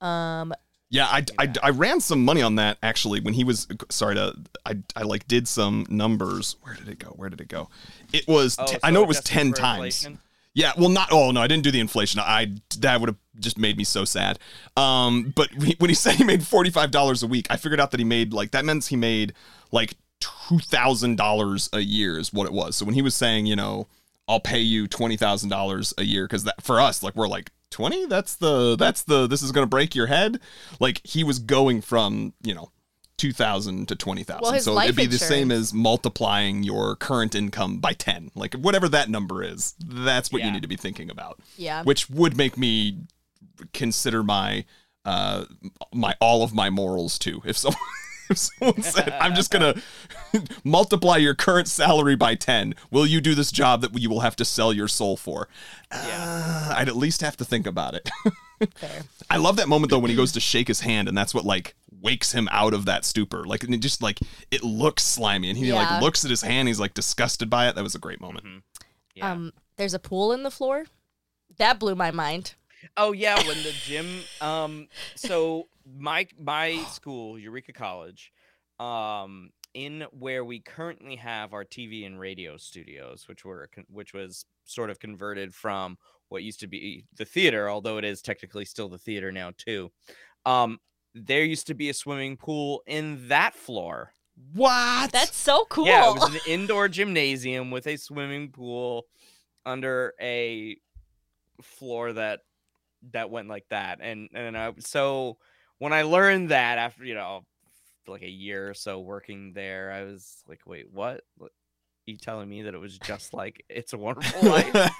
Speaker 3: Um
Speaker 1: Yeah, I, I, I ran some money on that actually when he was sorry to I, I like did some numbers. Where did it go? Where did it go? It was
Speaker 2: Oh,
Speaker 1: te-
Speaker 2: so
Speaker 1: I know it was 10
Speaker 2: for
Speaker 1: times.
Speaker 2: inflation?
Speaker 1: Yeah, well not oh no, I didn't do the inflation. I that would have just made me so sad. Um but he- when he said he made $45 a week, I figured out that he made like that means he made like $2,000 a year is what it was. So when he was saying, you know, I'll pay you $20,000 a year cuz that for us like we're like 20 that's the that's the this is going to break your head like he was going from you know 2000 to 20000
Speaker 3: Well,
Speaker 1: so it'd be the same as multiplying your current income by 10 like whatever that number is that's what you need to be thinking about.
Speaker 3: Yeah.
Speaker 1: which would make me consider my uh my all of my morals too if someone if someone said i'm just gonna multiply your current salary by 10 will you do this job that you will have to sell your soul for
Speaker 2: Yeah.
Speaker 1: uh, i'd at least have to think about it
Speaker 3: Fair.
Speaker 1: i love that moment though when he goes to shake his hand and that's what like wakes him out of that stupor like and it just like it looks slimy and he
Speaker 3: Yeah.
Speaker 1: like looks at his hand he's like disgusted by it that was a great moment
Speaker 2: Mhm. Yeah.
Speaker 3: Um there's a pool in the floor. That blew my mind.
Speaker 2: Oh yeah, when the gym um so my my school, Eureka College, um in where we currently have our TV and radio studios, which were which was sort of converted from what used to be the theater, although it is technically still the theater now too. Um there used to be a swimming pool in that floor.
Speaker 1: what
Speaker 3: That's so cool.
Speaker 2: Yeah, it was an indoor gymnasium with a swimming pool under a floor that that went like that. And and I so when I learned that after you know like a year or so working there, I was like, wait, what? What- You telling me that it was just like It's a Wonderful Life,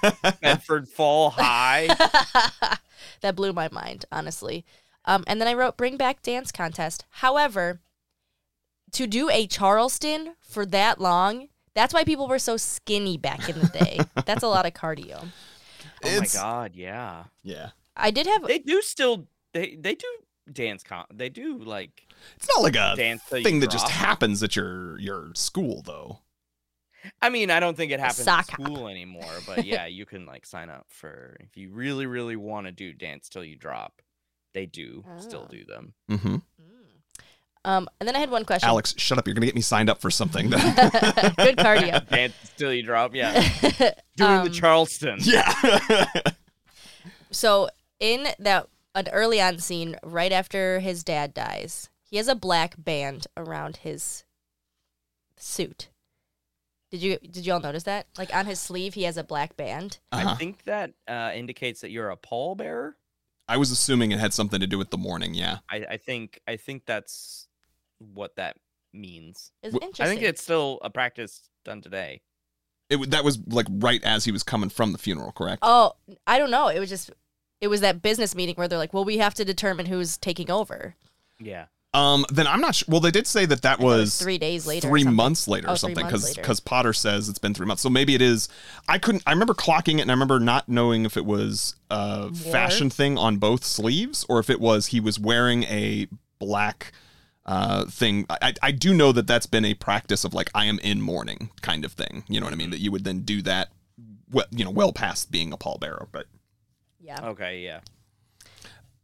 Speaker 2: Bedford Fall High?
Speaker 3: that blew my mind, honestly. Um, and then I wrote bring back dance contest. However, to do a Charleston for that long, that's why people were so skinny back in the day. that's a lot of cardio.
Speaker 2: Oh my god, yeah.
Speaker 1: yeah
Speaker 3: I did have
Speaker 2: They do still they they do dance con they do like
Speaker 1: it's not like a
Speaker 2: dance
Speaker 1: thing that just happens at your your school though
Speaker 2: I mean, I don't think it happens at
Speaker 3: hop.
Speaker 2: school anymore, but yeah, you can like sign up for if you really, really want to do dance till you drop. They do still
Speaker 3: Ah.
Speaker 2: do them.
Speaker 1: mm-hmm.
Speaker 3: um, and then I had one question.
Speaker 1: alex shut up you're gonna get me signed up for something
Speaker 3: Good cardio.
Speaker 2: Dance till you drop, yeah. Doing
Speaker 3: Um,
Speaker 2: the Charleston.
Speaker 1: yeah
Speaker 3: So in that an early on scene, right after his dad dies, he has a black band around his suit. Did you did you all notice that? Like on his sleeve, he has a black band.
Speaker 1: uh-huh.
Speaker 2: I think that uh, indicates that you're a pallbearer.
Speaker 1: I was assuming it had something to do with the mourning yeah
Speaker 2: I, I think I think that's what that means.
Speaker 3: It's
Speaker 1: Wh-
Speaker 3: interesting.
Speaker 2: I think it's still a practice done today.
Speaker 1: it that was like right as he was coming from the funeral correct
Speaker 3: Oh, I don't know. It was just it was that business meeting where they're like, "Well, we have to determine who's taking over."
Speaker 2: Yeah.
Speaker 1: um then i'm not sure well they did say that that
Speaker 3: I thought it
Speaker 1: was
Speaker 3: three days later.
Speaker 1: three months later
Speaker 3: Oh,
Speaker 1: or
Speaker 3: three
Speaker 1: something because
Speaker 3: later.
Speaker 1: because Potter says it's been three months. So maybe it is. I couldn't. I remember clocking it, and I remember not knowing if it was a fashion thing on both sleeves or if it was he was wearing a black uh thing. I I do know that that's been a practice of like I am in mourning kind of thing. You know what I mean? That you would then do that. Well, you know, well past being a pallbearer. But
Speaker 3: Yeah.
Speaker 2: Okay. Yeah.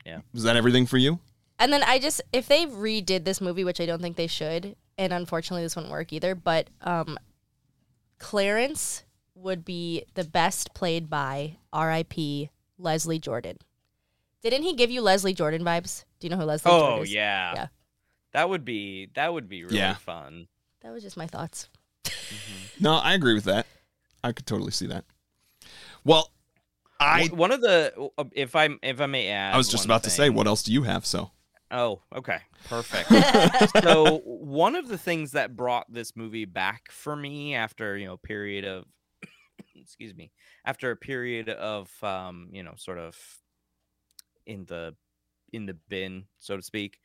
Speaker 2: Yeah.
Speaker 1: Was that everything for you?
Speaker 3: And then I just if they redid this movie, which I don't think they should, and unfortunately this wouldn't work either, but um Clarence would be the best played by R.I.P. Leslie Jordan. Didn't he give you Leslie Jordan vibes? Do you know who Leslie Jordan
Speaker 2: Oh
Speaker 3: is?
Speaker 2: yeah.
Speaker 3: Yeah.
Speaker 2: That would be that would be really
Speaker 1: Yeah.
Speaker 2: fun.
Speaker 3: That was just my thoughts.
Speaker 1: No, I agree with that. I could totally see that. Well, I
Speaker 2: One- one of the uh, if I if I may add,
Speaker 1: I was just
Speaker 2: one
Speaker 1: about to say, what else do you have? So
Speaker 2: Oh, okay, perfect. so one of the things that brought this movie back for me after you know period of excuse me after a period of um you know sort of in the in the bin so to speak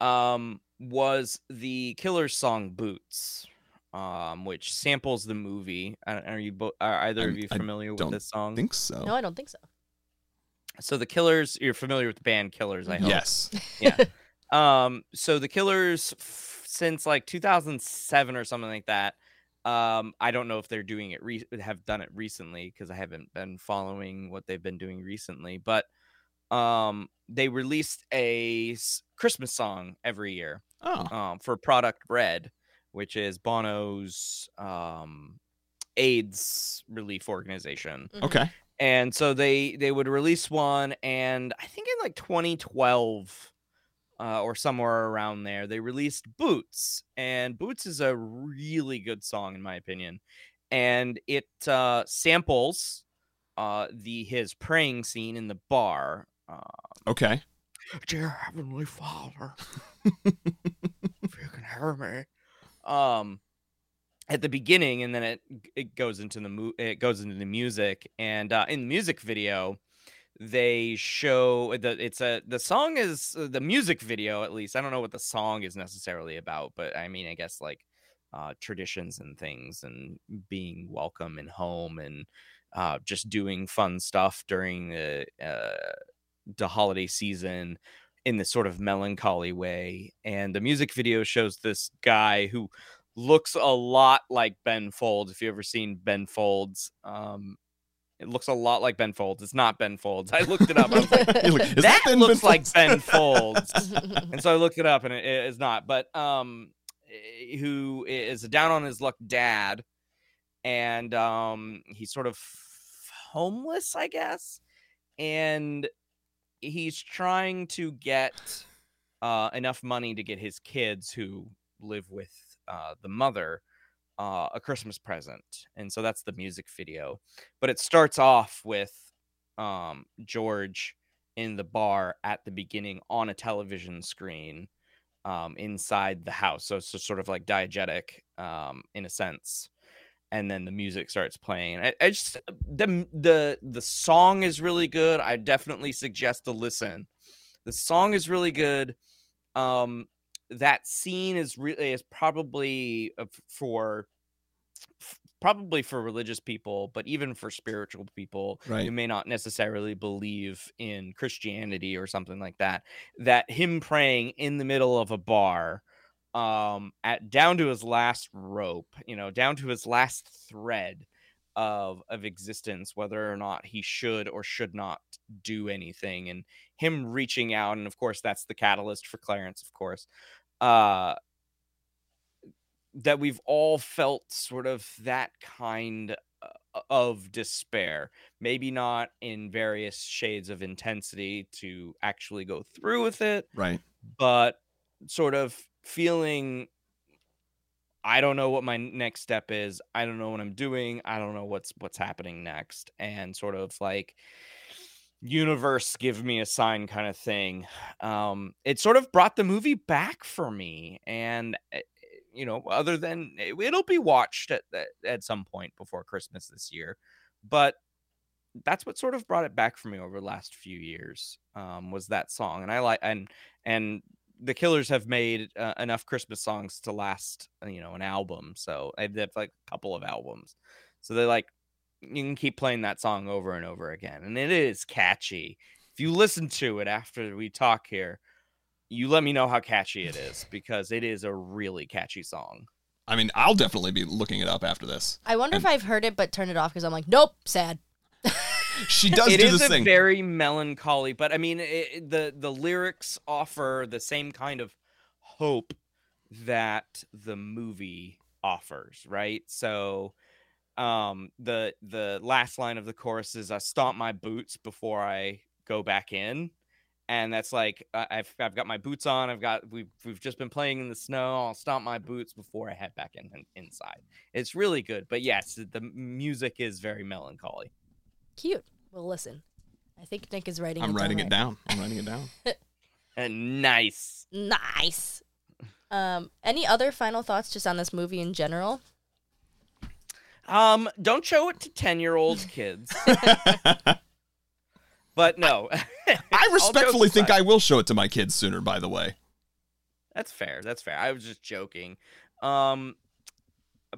Speaker 2: um, was the killer song "Boots," um, which samples the movie. Are you both? Are either of
Speaker 1: I'm-
Speaker 2: you
Speaker 1: I
Speaker 2: familiar with
Speaker 1: don't
Speaker 2: this song?
Speaker 1: I think so.
Speaker 3: No, I don't think so.
Speaker 2: So the Killers, you're familiar with the band Killers, I hope.
Speaker 1: yes.
Speaker 2: Yeah. um. So the Killers, f- since like 2007 or something like that. Um. I don't know if they're doing it. Re- have done it recently because I haven't been following what they've been doing recently. But um, they released a s- Christmas song every year.
Speaker 1: Oh.
Speaker 2: Um, for Product Red, which is Bono's um AIDS relief organization
Speaker 3: Mhm.
Speaker 1: Okay.
Speaker 2: and so they they would release one and i think in like 2012 uh, or somewhere around there they released boots and boots is a really good song in my opinion and it uh, samples uh, the his praying scene in the bar uh,
Speaker 1: Okay.
Speaker 2: dear heavenly father if you can hear me um at the beginning and then it it goes into the mu- it goes into the music and uh in the music video they show the it's a the song is uh, the music video at least. I don't know what the song is necessarily about but i mean i guess like uh traditions and things and being welcome and home and uh just doing fun stuff during the uh the holiday season in this sort of melancholy way. And the music video shows this guy who looks a lot like Ben Folds. If you ever seen Ben Folds, um, it looks a lot like Ben Folds. It's not Ben Folds. I looked it up. I was like,
Speaker 1: You're like, "Is
Speaker 2: that
Speaker 1: Ben
Speaker 2: looks
Speaker 1: Ben
Speaker 2: like Ben Folds. and so I looked it up, and it it is not. But um, eh, who is a down on his luck dad, and um, he's sort of homeless, I guess, and he's trying to get uh, enough money to get his kids who live with uh, the mother uh, a Christmas present, and so that's the music video. But it starts off with um, George in the bar at the beginning on a television screen um, inside the house. So it's just sort of like diegetic um, in a sense. And then the music starts playing. I, I just the the the song is really good. I definitely suggest to listen. The song is really good. Um, that scene is really is probably uh, for probably for religious people, but even for spiritual people
Speaker 1: Right.
Speaker 2: who may not necessarily believe in Christianity or something like that. That him praying in the middle of a bar, um, at down to his last rope, you know, down to his last thread of of existence, whether or not he should or should not do anything, and him reaching out, and of course that's the catalyst for Clarence, of course. Uh that we've all felt sort of that kind uh, of despair. Maybe not in various shades of intensity to actually go through with it,
Speaker 1: Right.
Speaker 2: but sort of feeling I don't know what my next step is. I don't know what I'm doing. I don't know what's what's happening next and sort of like universe give me a sign kind of thing. Um it sort of brought the movie back for me and eh, you know, other than it- it'll be watched at, at at some point before Christmas this year. But that's what sort of brought it back for me over the last few years um, was that song and i like and and the killers have made uh, enough christmas songs to last uh, you know an album so they have like a couple of albums so they're like you can keep playing that song over and over again and it is catchy if you listen to it after we talk here you let me know how catchy it is because it is a really catchy song
Speaker 1: I mean, I'll definitely be looking it up after this.
Speaker 3: I wonder
Speaker 1: And-
Speaker 3: if I've heard it but turned it off because I'm like, nope, sad.
Speaker 1: She does
Speaker 2: It
Speaker 1: do
Speaker 2: is a
Speaker 1: thing.
Speaker 2: very melancholy, but I mean, it, the the lyrics offer the same kind of hope that the movie offers, right? So, um, the the last line of the chorus is "I stomp my boots before I go back in," and that's like I- I've I've got my boots on. I've got we've we've just been playing in the snow. I'll stomp my boots before I head back in, in inside. It's really good, but yes, the music is very melancholy.
Speaker 3: Cute. We'll listen. I think Nick is writing.
Speaker 1: I'm writing
Speaker 3: right
Speaker 1: it down. I'm writing it down.
Speaker 2: And nice.
Speaker 3: Nice. Um, any other final thoughts just on this movie in general?
Speaker 2: Um, don't show it to ten year old kids. but no,
Speaker 1: I respectfully think
Speaker 2: aside.
Speaker 1: I will show it to my kids sooner. By the way,
Speaker 2: That's fair. That's fair. I was just joking. Um, but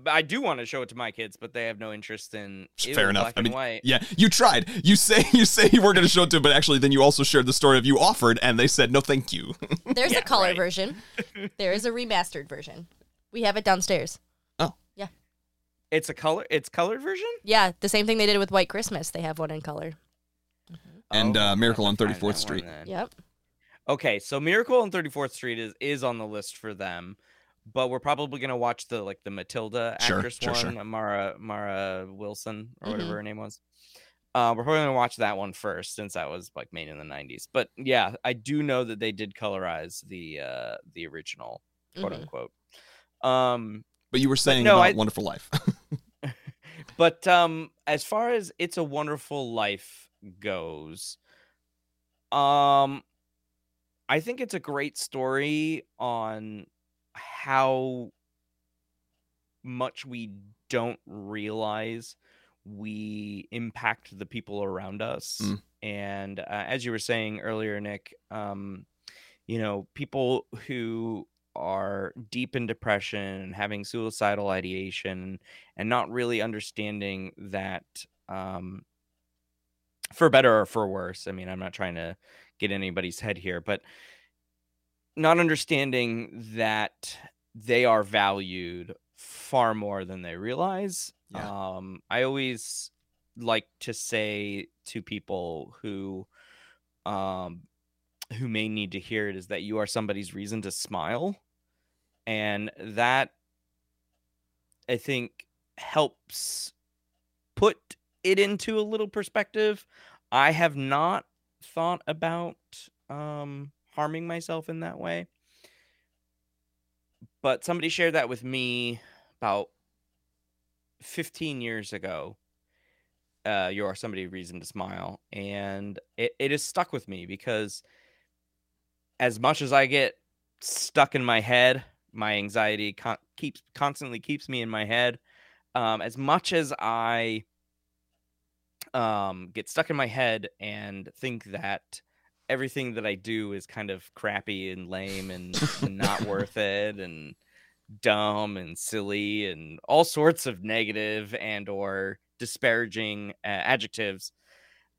Speaker 2: I do want to show it to my kids, but they have no interest in ew,
Speaker 1: Fair enough.
Speaker 2: black
Speaker 1: I mean,
Speaker 2: and white.
Speaker 1: Yeah, you tried. You say you say you were going to show it to, them, but actually, then you also shared the story of you offered, and they said no, thank you.
Speaker 3: There's
Speaker 2: Yeah,
Speaker 3: a color
Speaker 2: right.
Speaker 3: version. There is a remastered version. We have it downstairs. Oh, yeah.
Speaker 2: It's a color. It's colored version.
Speaker 3: Yeah, the same thing they did with White Christmas. They have one in color.
Speaker 1: And,
Speaker 2: Oh,
Speaker 1: uh, Miracle on 34th
Speaker 2: that one
Speaker 1: Street.
Speaker 3: Yep.
Speaker 2: Okay, so Miracle on 34th Street is is on the list for them, but we're probably gonna watch the like the Matilda actress
Speaker 1: sure,
Speaker 2: one,
Speaker 1: sure.
Speaker 2: Mara Mara Wilson or
Speaker 3: Mhm.
Speaker 2: whatever her name was. Uh, we're probably gonna watch that one first since that was like made in the 90s. But yeah, I do know that they did colorize the uh the original, quote
Speaker 3: Mhm.
Speaker 2: unquote. Um,
Speaker 1: but you were saying
Speaker 2: no,
Speaker 1: about
Speaker 2: I-
Speaker 1: Wonderful Life.
Speaker 2: but um as far as it's a wonderful life goes um i think it's a great story on how much we don't realize we impact the people around us
Speaker 1: Mm.
Speaker 2: and uh, as you were saying earlier nick um you know people who are deep in depression and having suicidal ideation and not really understanding that um for better or for worse i mean i'm not trying to get anybody's head here but not understanding that they are valued far more than they realize
Speaker 1: Yeah.
Speaker 2: um i always like to say to people who um who may need to hear it is that you are somebody's reason to smile and that i think helps put it into a little perspective i have not thought about um harming myself in that way. But somebody shared that with me about 15 years ago. Uh, you are somebody reason to smile and it, it has stuck with me because as much as i get stuck in my head my anxiety con- keeps constantly keeps me in my head um, as much as i um, get stuck in my head and think that everything that i do is kind of crappy and lame and, and not worth it and dumb and silly and all sorts of negative and or disparaging uh, adjectives.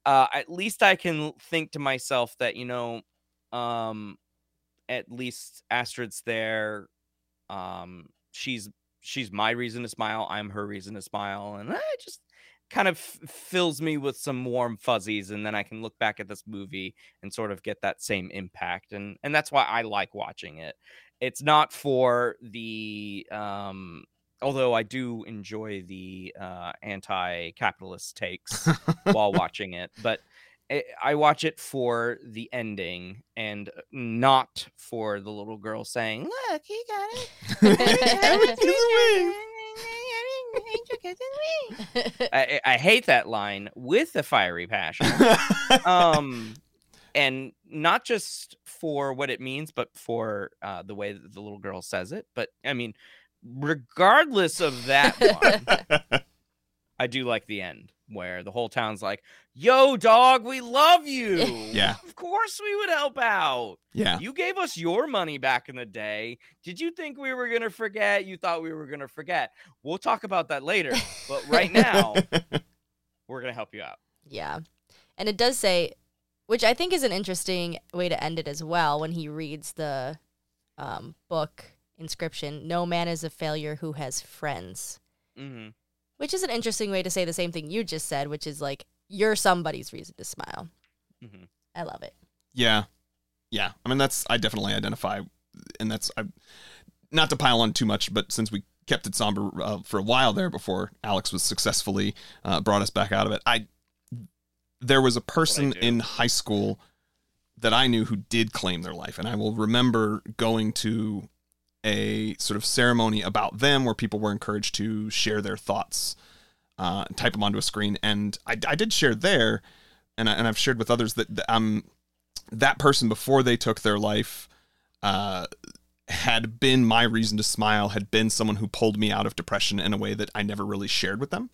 Speaker 2: Uh, at least i can think to myself that you know um at least astrid's there. Um she's she's my reason to smile. I'm her reason to smile. And i just kind of f- fills me with some warm fuzzies and then i can look back at this movie and sort of get that same impact and and that's why i like watching it. It's not for the um although i do enjoy the uh anti-capitalist takes while watching it but I- I watch it for the ending and not for the little girl saying, "Look, he got it." I, I hate that line with a fiery passion. um, and not just for what it means, but for uh, the way that the little girl says it. But I mean, regardless of that one, I do like the end where the whole town's like, "Yo, dog, we love you.
Speaker 1: Yeah.
Speaker 2: of course we would help out.
Speaker 1: yeah.
Speaker 2: You gave us your money back in the day. Did you think we were gonna forget? You thought we were gonna forget. We'll talk about that later. But right now, we're gonna help you out.
Speaker 3: Yeah. And it does say, which I think is an interesting way to end it as well when he reads the um, book inscription No man is a failure who has friends,
Speaker 2: hmm
Speaker 3: which is an interesting way to say the same thing you just said, which is like, you're somebody's reason to smile.
Speaker 2: hmm
Speaker 3: I love it.
Speaker 1: Yeah. Yeah. I mean, that's, I definitely identify, and that's, I, not to pile on too much, but since we kept it somber uh, for a while there before Alex was successfully uh, brought us back out of it, I, there was a person in high school that I knew who did claim their life. And I will remember going to a sort of ceremony about them where people were encouraged to share their thoughts, uh, type them onto a screen. And I, I did share there, and, I, and I've shared with others that, that um, that person before they took their life uh, had been my reason to smile, had been someone who pulled me out of depression in a way that I never really shared with them.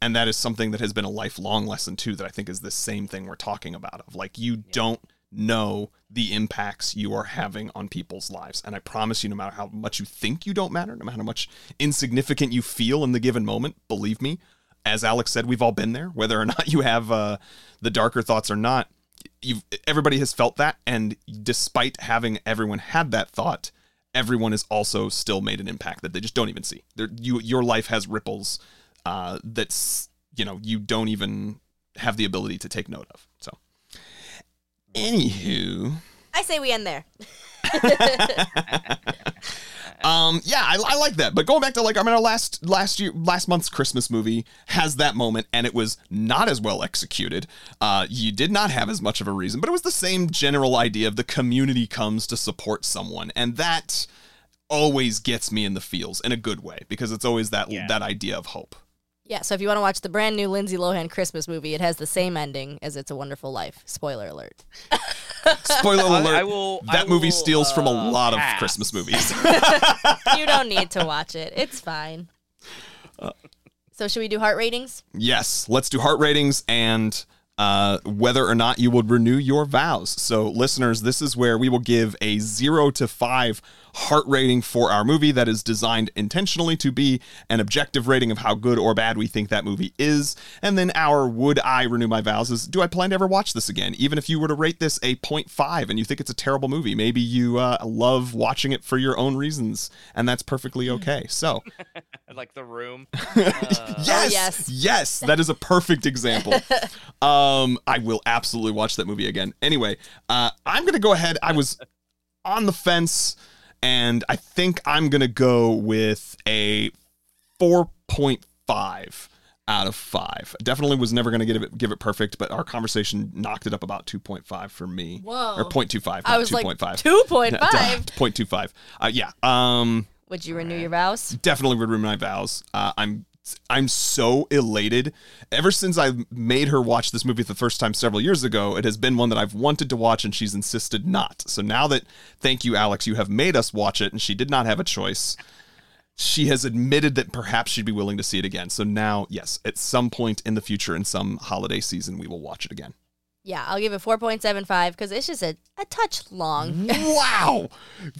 Speaker 1: And that is something that has been a lifelong lesson too, that I think is the same thing we're talking about of like, you don't know the impacts you are having on people's lives. And I promise you, no matter how much you think you don't matter, no matter how much insignificant you feel in the given moment, believe me, as Alex said, we've all been there, whether or not you have uh, the darker thoughts or not. You've, everybody has felt that. And despite having everyone had that thought, everyone has also still made an impact that they just don't even see. You, your life has ripples uh, that's, you know, you don't even have the ability to take note of. So, anywho,
Speaker 3: I say we end there.
Speaker 1: um, yeah, I, I like that. But going back to like, I mean, our last last year, last month's Christmas movie has that moment, and it was not as well executed. Uh, you did not have as much of a reason, but it was the same general idea of the community comes to support someone, and that always gets me in the feels in a good way because it's always that
Speaker 2: Yeah.
Speaker 1: that idea of hope.
Speaker 3: Yeah, so if you want to watch the brand new Lindsay Lohan Christmas movie, it has the same ending as It's a Wonderful Life. Spoiler alert.
Speaker 1: Spoiler alert:
Speaker 2: I will- I
Speaker 1: that movie
Speaker 2: will,
Speaker 1: steals from a
Speaker 2: uh,
Speaker 1: lot of
Speaker 2: pass.
Speaker 1: Christmas movies.
Speaker 3: you don't need to watch it. It's fine. So should we do heart ratings?
Speaker 1: Yes, let's do heart ratings and uh, whether or not you would renew your vows. So, listeners, this is where we will give a zero to five heart rating for our movie that is designed intentionally to be an objective rating of how good or bad we think that movie is. And then our would I renew my vows is do I plan to ever watch this again? Even if you were to rate this a 0.5 and you think it's a terrible movie, maybe you uh, love watching it for your own reasons, and that's perfectly okay. So,
Speaker 2: like the room.
Speaker 1: yes,
Speaker 3: yes.
Speaker 1: yes, that is a perfect example. um, I will absolutely watch that movie again. Anyway, uh, I'm gonna go ahead. I was on the fence, and I think I'm gonna go with a 4.5 out of five. Definitely was never gonna give it give it perfect, but our conversation knocked it up about 2.5 for me.
Speaker 3: Whoa.
Speaker 1: Or 0.25,
Speaker 3: I was like
Speaker 1: 2.5.
Speaker 3: 2.5.
Speaker 1: 0.25. Uh, yeah. Um,
Speaker 3: Would you renew your vows?
Speaker 1: definitely would renew my vows. Uh, I'm I'm so elated. Ever since I made her watch this movie the first time several years ago, it has been one that I've wanted to watch and she's insisted not. So now that thank you Alex, you have made us watch it and she did not have a choice. She has admitted that perhaps she'd be willing to see it again. So now, yes, at some point in the future in some holiday season we will watch it again.
Speaker 3: Yeah, I'll give it 4.75 because it's just a, a touch long.
Speaker 1: wow.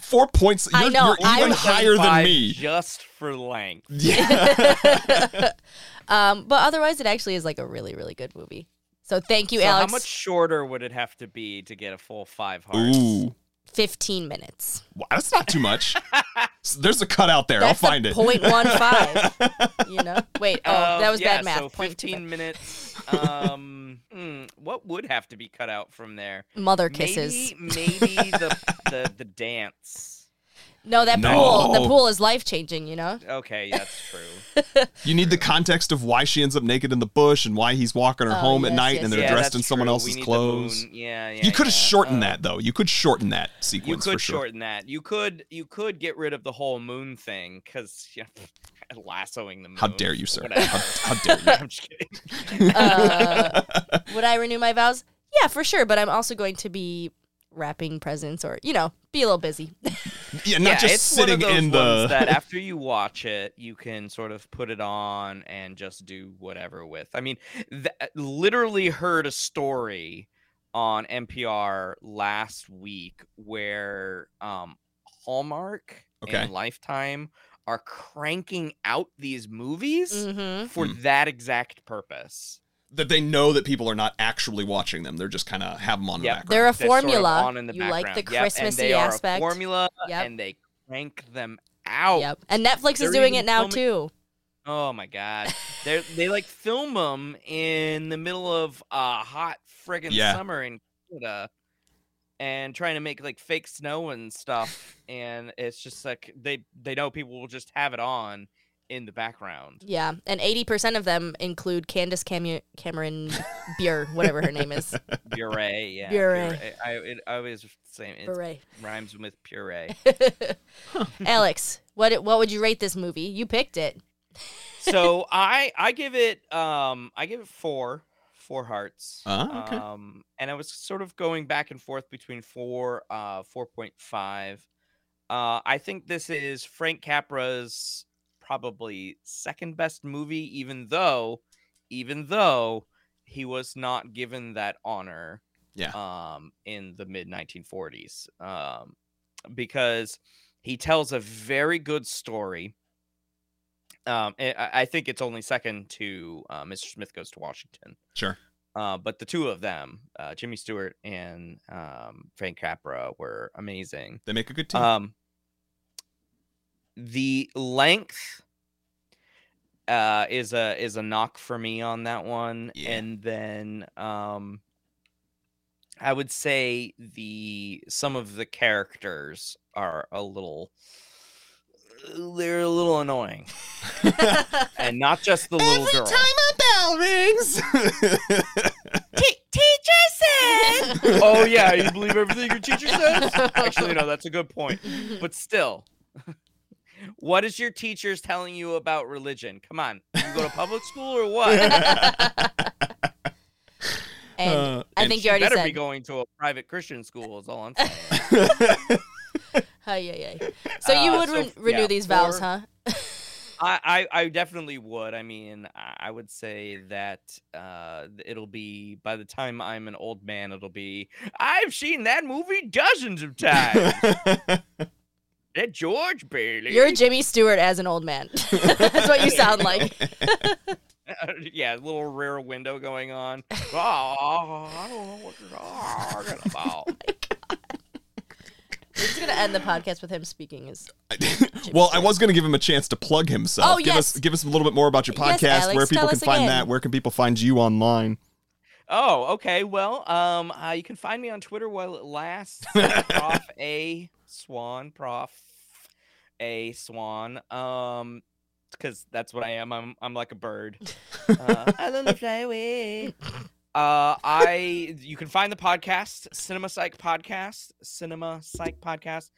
Speaker 1: 4 points.
Speaker 3: I
Speaker 1: You're,
Speaker 3: know,
Speaker 1: you're even
Speaker 3: was-
Speaker 1: higher than me.
Speaker 2: Just for length.
Speaker 1: Yeah.
Speaker 3: um, but otherwise, it actually is like a really, really good movie. So thank you,
Speaker 2: So
Speaker 3: Alex.
Speaker 2: how much shorter would it have to be to get a full five hearts?
Speaker 1: Ooh.
Speaker 3: 15 minutes.
Speaker 1: Wow, that's not too much. There's a cut out there.
Speaker 3: That's
Speaker 1: I'll find
Speaker 3: a
Speaker 1: it.
Speaker 3: 0.15. you know? Wait, oh,
Speaker 2: Um,
Speaker 3: that was
Speaker 2: yeah,
Speaker 3: bad math.
Speaker 2: So
Speaker 3: 0.25.
Speaker 2: 15 minutes. Um, hmm, what would have to be cut out from there?
Speaker 3: Mother kisses.
Speaker 2: Maybe, maybe the, the the dance.
Speaker 3: No, that
Speaker 1: No.
Speaker 3: pool. The pool is life changing, you know?
Speaker 2: Okay, that's true.
Speaker 1: You need the context of why she ends up naked in the bush and why he's walking her
Speaker 3: Oh,
Speaker 1: home at night
Speaker 3: yes,
Speaker 1: and they're
Speaker 2: yeah,
Speaker 1: dressed
Speaker 2: that's
Speaker 1: in someone
Speaker 2: true. We
Speaker 1: else's
Speaker 2: need the
Speaker 1: clothes.
Speaker 2: moon. Yeah, yeah.
Speaker 1: you could have
Speaker 2: yeah.
Speaker 1: shortened
Speaker 2: Uh,
Speaker 1: that though. You could shorten that
Speaker 2: You
Speaker 1: sequence
Speaker 2: could
Speaker 1: for sure.
Speaker 2: shorten that. You could you could get rid of the whole moon thing because yeah, lassoing the moon.
Speaker 1: How dare you, sir?
Speaker 2: Whatever.
Speaker 1: How, how dare you?
Speaker 2: I'm just kidding.
Speaker 3: Uh, would I renew my vows? Yeah, for sure. But I'm also going to be wrapping presents or, you know, be a little busy.
Speaker 1: Yeah, not
Speaker 2: yeah,
Speaker 1: just
Speaker 2: it's
Speaker 1: sitting
Speaker 2: one of those
Speaker 1: in
Speaker 2: ones
Speaker 1: the.
Speaker 2: that after you watch it, you can sort of put it on and just do whatever with. I mean, th- literally heard a story on NPR last week where um, Hallmark
Speaker 1: Okay.
Speaker 2: and Lifetime are cranking out these movies
Speaker 3: hmm
Speaker 2: for
Speaker 1: Hmm.
Speaker 2: that exact purpose.
Speaker 1: That they know that people are not actually watching them. They're just kind of have them on
Speaker 2: Yep.
Speaker 1: the background.
Speaker 3: They're a
Speaker 2: That's sort of
Speaker 3: formula.
Speaker 2: on in the
Speaker 3: you like the
Speaker 2: background. Yep, and
Speaker 3: Christmassy
Speaker 2: they are a
Speaker 3: aspect.
Speaker 2: formula,
Speaker 3: Yep.
Speaker 2: and they crank them out.
Speaker 3: Yep. And Netflix is
Speaker 2: They're
Speaker 3: doing it now
Speaker 2: filming-
Speaker 3: too.
Speaker 2: Oh my god, they they like film them in the middle of a hot friggin'
Speaker 1: Yeah.
Speaker 2: summer in Canada, and trying to make like fake snow and stuff, and it's just like they they know people will just have it on in the background.
Speaker 3: Yeah, and eighty percent of them include Candace Camu- Cameron Bure, whatever her name is.
Speaker 2: Puree, yeah,
Speaker 3: Puree.
Speaker 2: I it, I always say it
Speaker 3: Bure.
Speaker 2: rhymes with puree.
Speaker 3: Alex, what what would you rate this movie? You picked it.
Speaker 2: so I I give it um I give it four four hearts.
Speaker 1: Ah, okay.
Speaker 2: Um and I was sort of going back and forth between four uh four point five. Uh I think this is Frank Capra's probably second best movie, even though even though he was not given that honor
Speaker 1: Yeah.
Speaker 2: Um, in the mid 1940s, um, because he tells a very good story. Um, I, I think it's only second to uh, Mr. Smith Goes to Washington.
Speaker 1: Sure.
Speaker 2: Uh, but the two of them, uh, Jimmy Stewart and um, Frank Capra, were amazing.
Speaker 1: They make a good team.
Speaker 2: Um, the length uh, is a is a knock for me on that one,
Speaker 1: Yeah.
Speaker 2: and then um, I would say the some of the characters are a little they're a little annoying, and not just the little girl.
Speaker 1: time a bell rings.
Speaker 3: teacher said.
Speaker 2: oh yeah, you believe everything your teacher says? Actually, no, that's a good point. But still, what is your teachers telling you about religion? Come on, you go to public school or what?
Speaker 3: and
Speaker 1: Uh,
Speaker 3: I think
Speaker 2: you
Speaker 3: you already
Speaker 2: better
Speaker 3: said.
Speaker 2: be going to a private Christian school. Is all I'm saying.
Speaker 3: Hi, yeah, yeah. So you
Speaker 2: Uh,
Speaker 3: would
Speaker 2: so
Speaker 3: re-
Speaker 2: f-
Speaker 3: renew
Speaker 2: yeah,
Speaker 3: these vows, huh?
Speaker 2: I, I I definitely would. I mean, I I would say that uh, it'll be by the time I'm an old man, it'll be. I've seen that movie dozens of times. That George Bailey.
Speaker 3: You're Jimmy Stewart as an old man. That's what you sound like.
Speaker 2: yeah, little rear window going on. oh, I don't know what you're talking about.
Speaker 3: We're just gonna end the podcast with him speaking. His
Speaker 1: well, I was going to give him a chance to plug himself.
Speaker 3: Oh,
Speaker 1: give
Speaker 3: yes.
Speaker 1: us give us a little bit more about your
Speaker 3: Yes,
Speaker 1: podcast,
Speaker 3: Alex,
Speaker 1: where people
Speaker 3: tell
Speaker 1: can
Speaker 3: us
Speaker 1: find
Speaker 3: again.
Speaker 1: that, where can people find you online?
Speaker 2: Oh, okay. Well, um, uh, you can find me on Twitter while it lasts. off A Swan, Prof A Swan. Um, because that's what I am. I'm I'm like a bird. Uh, I love to fly away. Uh, I you can find the podcast Cinema Psych Podcast, Cinema Psych Podcast,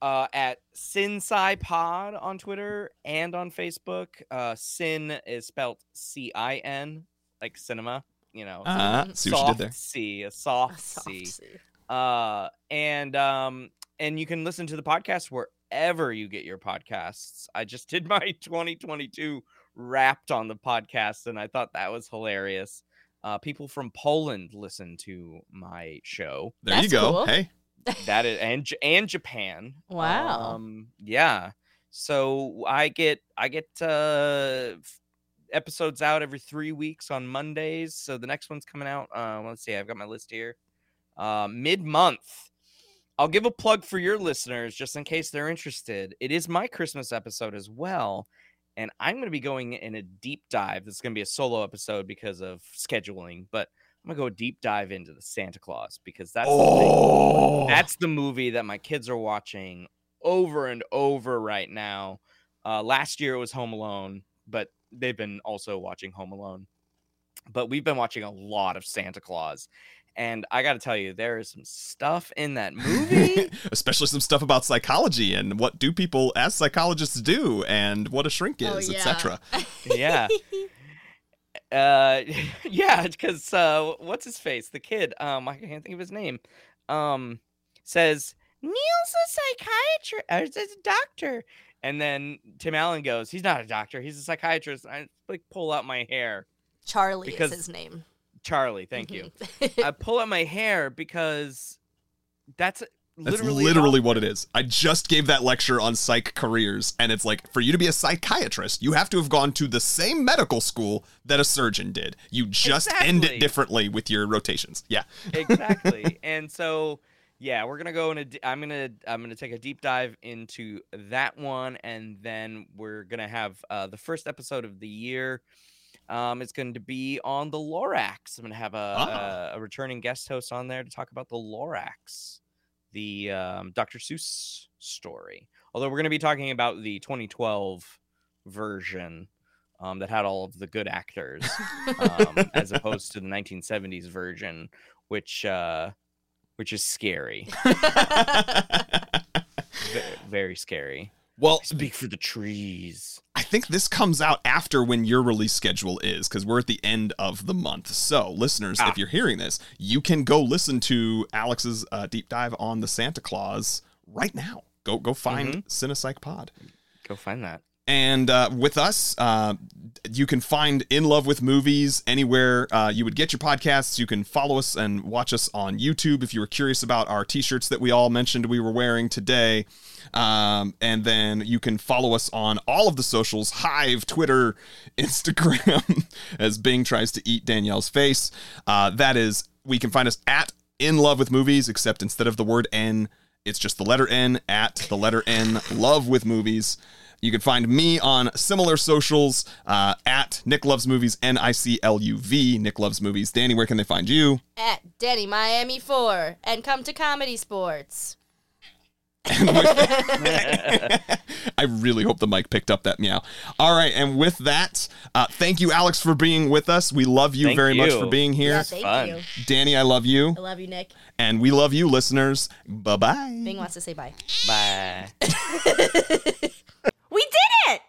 Speaker 2: uh, at Sin Sci Pod on Twitter and on Facebook. Uh, Sin is spelled C I N, like cinema. You know, so
Speaker 1: Uh, see what you did
Speaker 2: soft
Speaker 1: there.
Speaker 2: C, a soft,
Speaker 3: soft
Speaker 2: C.
Speaker 3: C.
Speaker 2: Uh, and um, and you can listen to the podcast wherever you get your podcasts. I just did my 2022 wrapped on the podcast, and I thought that was hilarious. Uh, people from Poland listen to my show.
Speaker 1: There you go.
Speaker 3: cool.
Speaker 1: Hey,
Speaker 2: That is, and and Japan.
Speaker 3: Wow.
Speaker 2: Um, yeah. So I get I get uh episodes out every three weeks on Mondays. So the next one's coming out. Uh, let's see. I've got my list here. Uh, mid month. I'll give a plug for your listeners just in case they're interested. It is my Christmas episode as well. And I'm going to be going in a deep dive. This is going to be a solo episode because of scheduling, but I'm going to go deep dive into the Santa Claus because that's the thing.
Speaker 1: oh,
Speaker 2: That's the movie that my kids are watching over and over right now. Uh, last year it was Home Alone, but they've been also watching Home Alone. But we've been watching a lot of Santa Claus. And I got to tell you, there is some stuff in that movie.
Speaker 1: especially some stuff about psychology and what do people as psychologists do and what a shrink
Speaker 3: Oh,
Speaker 1: is,
Speaker 3: yeah.
Speaker 1: etc.
Speaker 2: yeah. Uh, yeah, because uh, what's his face? The kid. Um, I can't think of his name. Um, says Neil's a psychiatrist. Or is a doctor. And then Tim Allen goes, "He's not a doctor. He's a psychiatrist." I like pull out my hair.
Speaker 3: Charlie
Speaker 2: Because-
Speaker 3: is his name.
Speaker 2: Charlie, thank you.
Speaker 3: Mhm.
Speaker 2: I pull out my hair because that's
Speaker 1: That's
Speaker 2: literally
Speaker 1: literally, what it is. I just gave that lecture on psych careers, and it's like for you to be a psychiatrist, you have to have gone to the same medical school that a surgeon did. You just end it differently with your rotations. Yeah.
Speaker 2: exactly and so yeah we're gonna go in a d- i'm gonna i'm gonna take a deep dive into that one and then we're gonna have uh, the first episode of the year um, it's going to be on the Lorax. I'm going to have a,
Speaker 1: Ah.
Speaker 2: a, a returning guest host on there to talk about the Lorax, the um, Dr. Seuss story. Although we're going to be talking about the 2012 version um, that had all of the good actors, um, as opposed to the 1970s version, which uh, which is scary, Ve- very scary.
Speaker 1: Well,
Speaker 2: Speak for the trees.
Speaker 1: I think this comes out after when your release schedule is because we're at the end of the month. So, listeners,
Speaker 2: Ah.
Speaker 1: if you're hearing this, you can go listen to Alex's uh, deep dive on the Santa Claus right now. Go go find
Speaker 2: Mm-hmm.
Speaker 1: Cinepsych Pod.
Speaker 2: Go find that.
Speaker 1: And uh, with us, uh, you can find In Love with Movies anywhere uh, you would get your podcasts. You can follow us and watch us on YouTube if you were curious about our t shirts that we all mentioned we were wearing today. Um, and then you can follow us on all of the socials Hive, Twitter, Instagram, as Bing tries to eat Danielle's face. Uh, that is, we can find us at In Love with Movies, except instead of the word N, it's just the letter N at the letter N, Love with Movies. You can find me on similar socials uh, at Nick Loves Movies, N I C L U V, Nick Loves Movies. Danny, where can they find you?
Speaker 3: At Danny Miami 4 and come to Comedy Sports.
Speaker 1: I really hope the mic picked up that meow. All right, and with that, uh, thank you, Alex, for being with us. We love you
Speaker 2: Thank
Speaker 1: very much for being here.
Speaker 3: Yeah, thank
Speaker 2: fun.
Speaker 3: you.
Speaker 1: Danny, I love you,
Speaker 3: I love you, Nick.
Speaker 1: and we love you, listeners. Bye bye.
Speaker 3: Bing wants to say bye.
Speaker 2: Bye.
Speaker 5: We did it!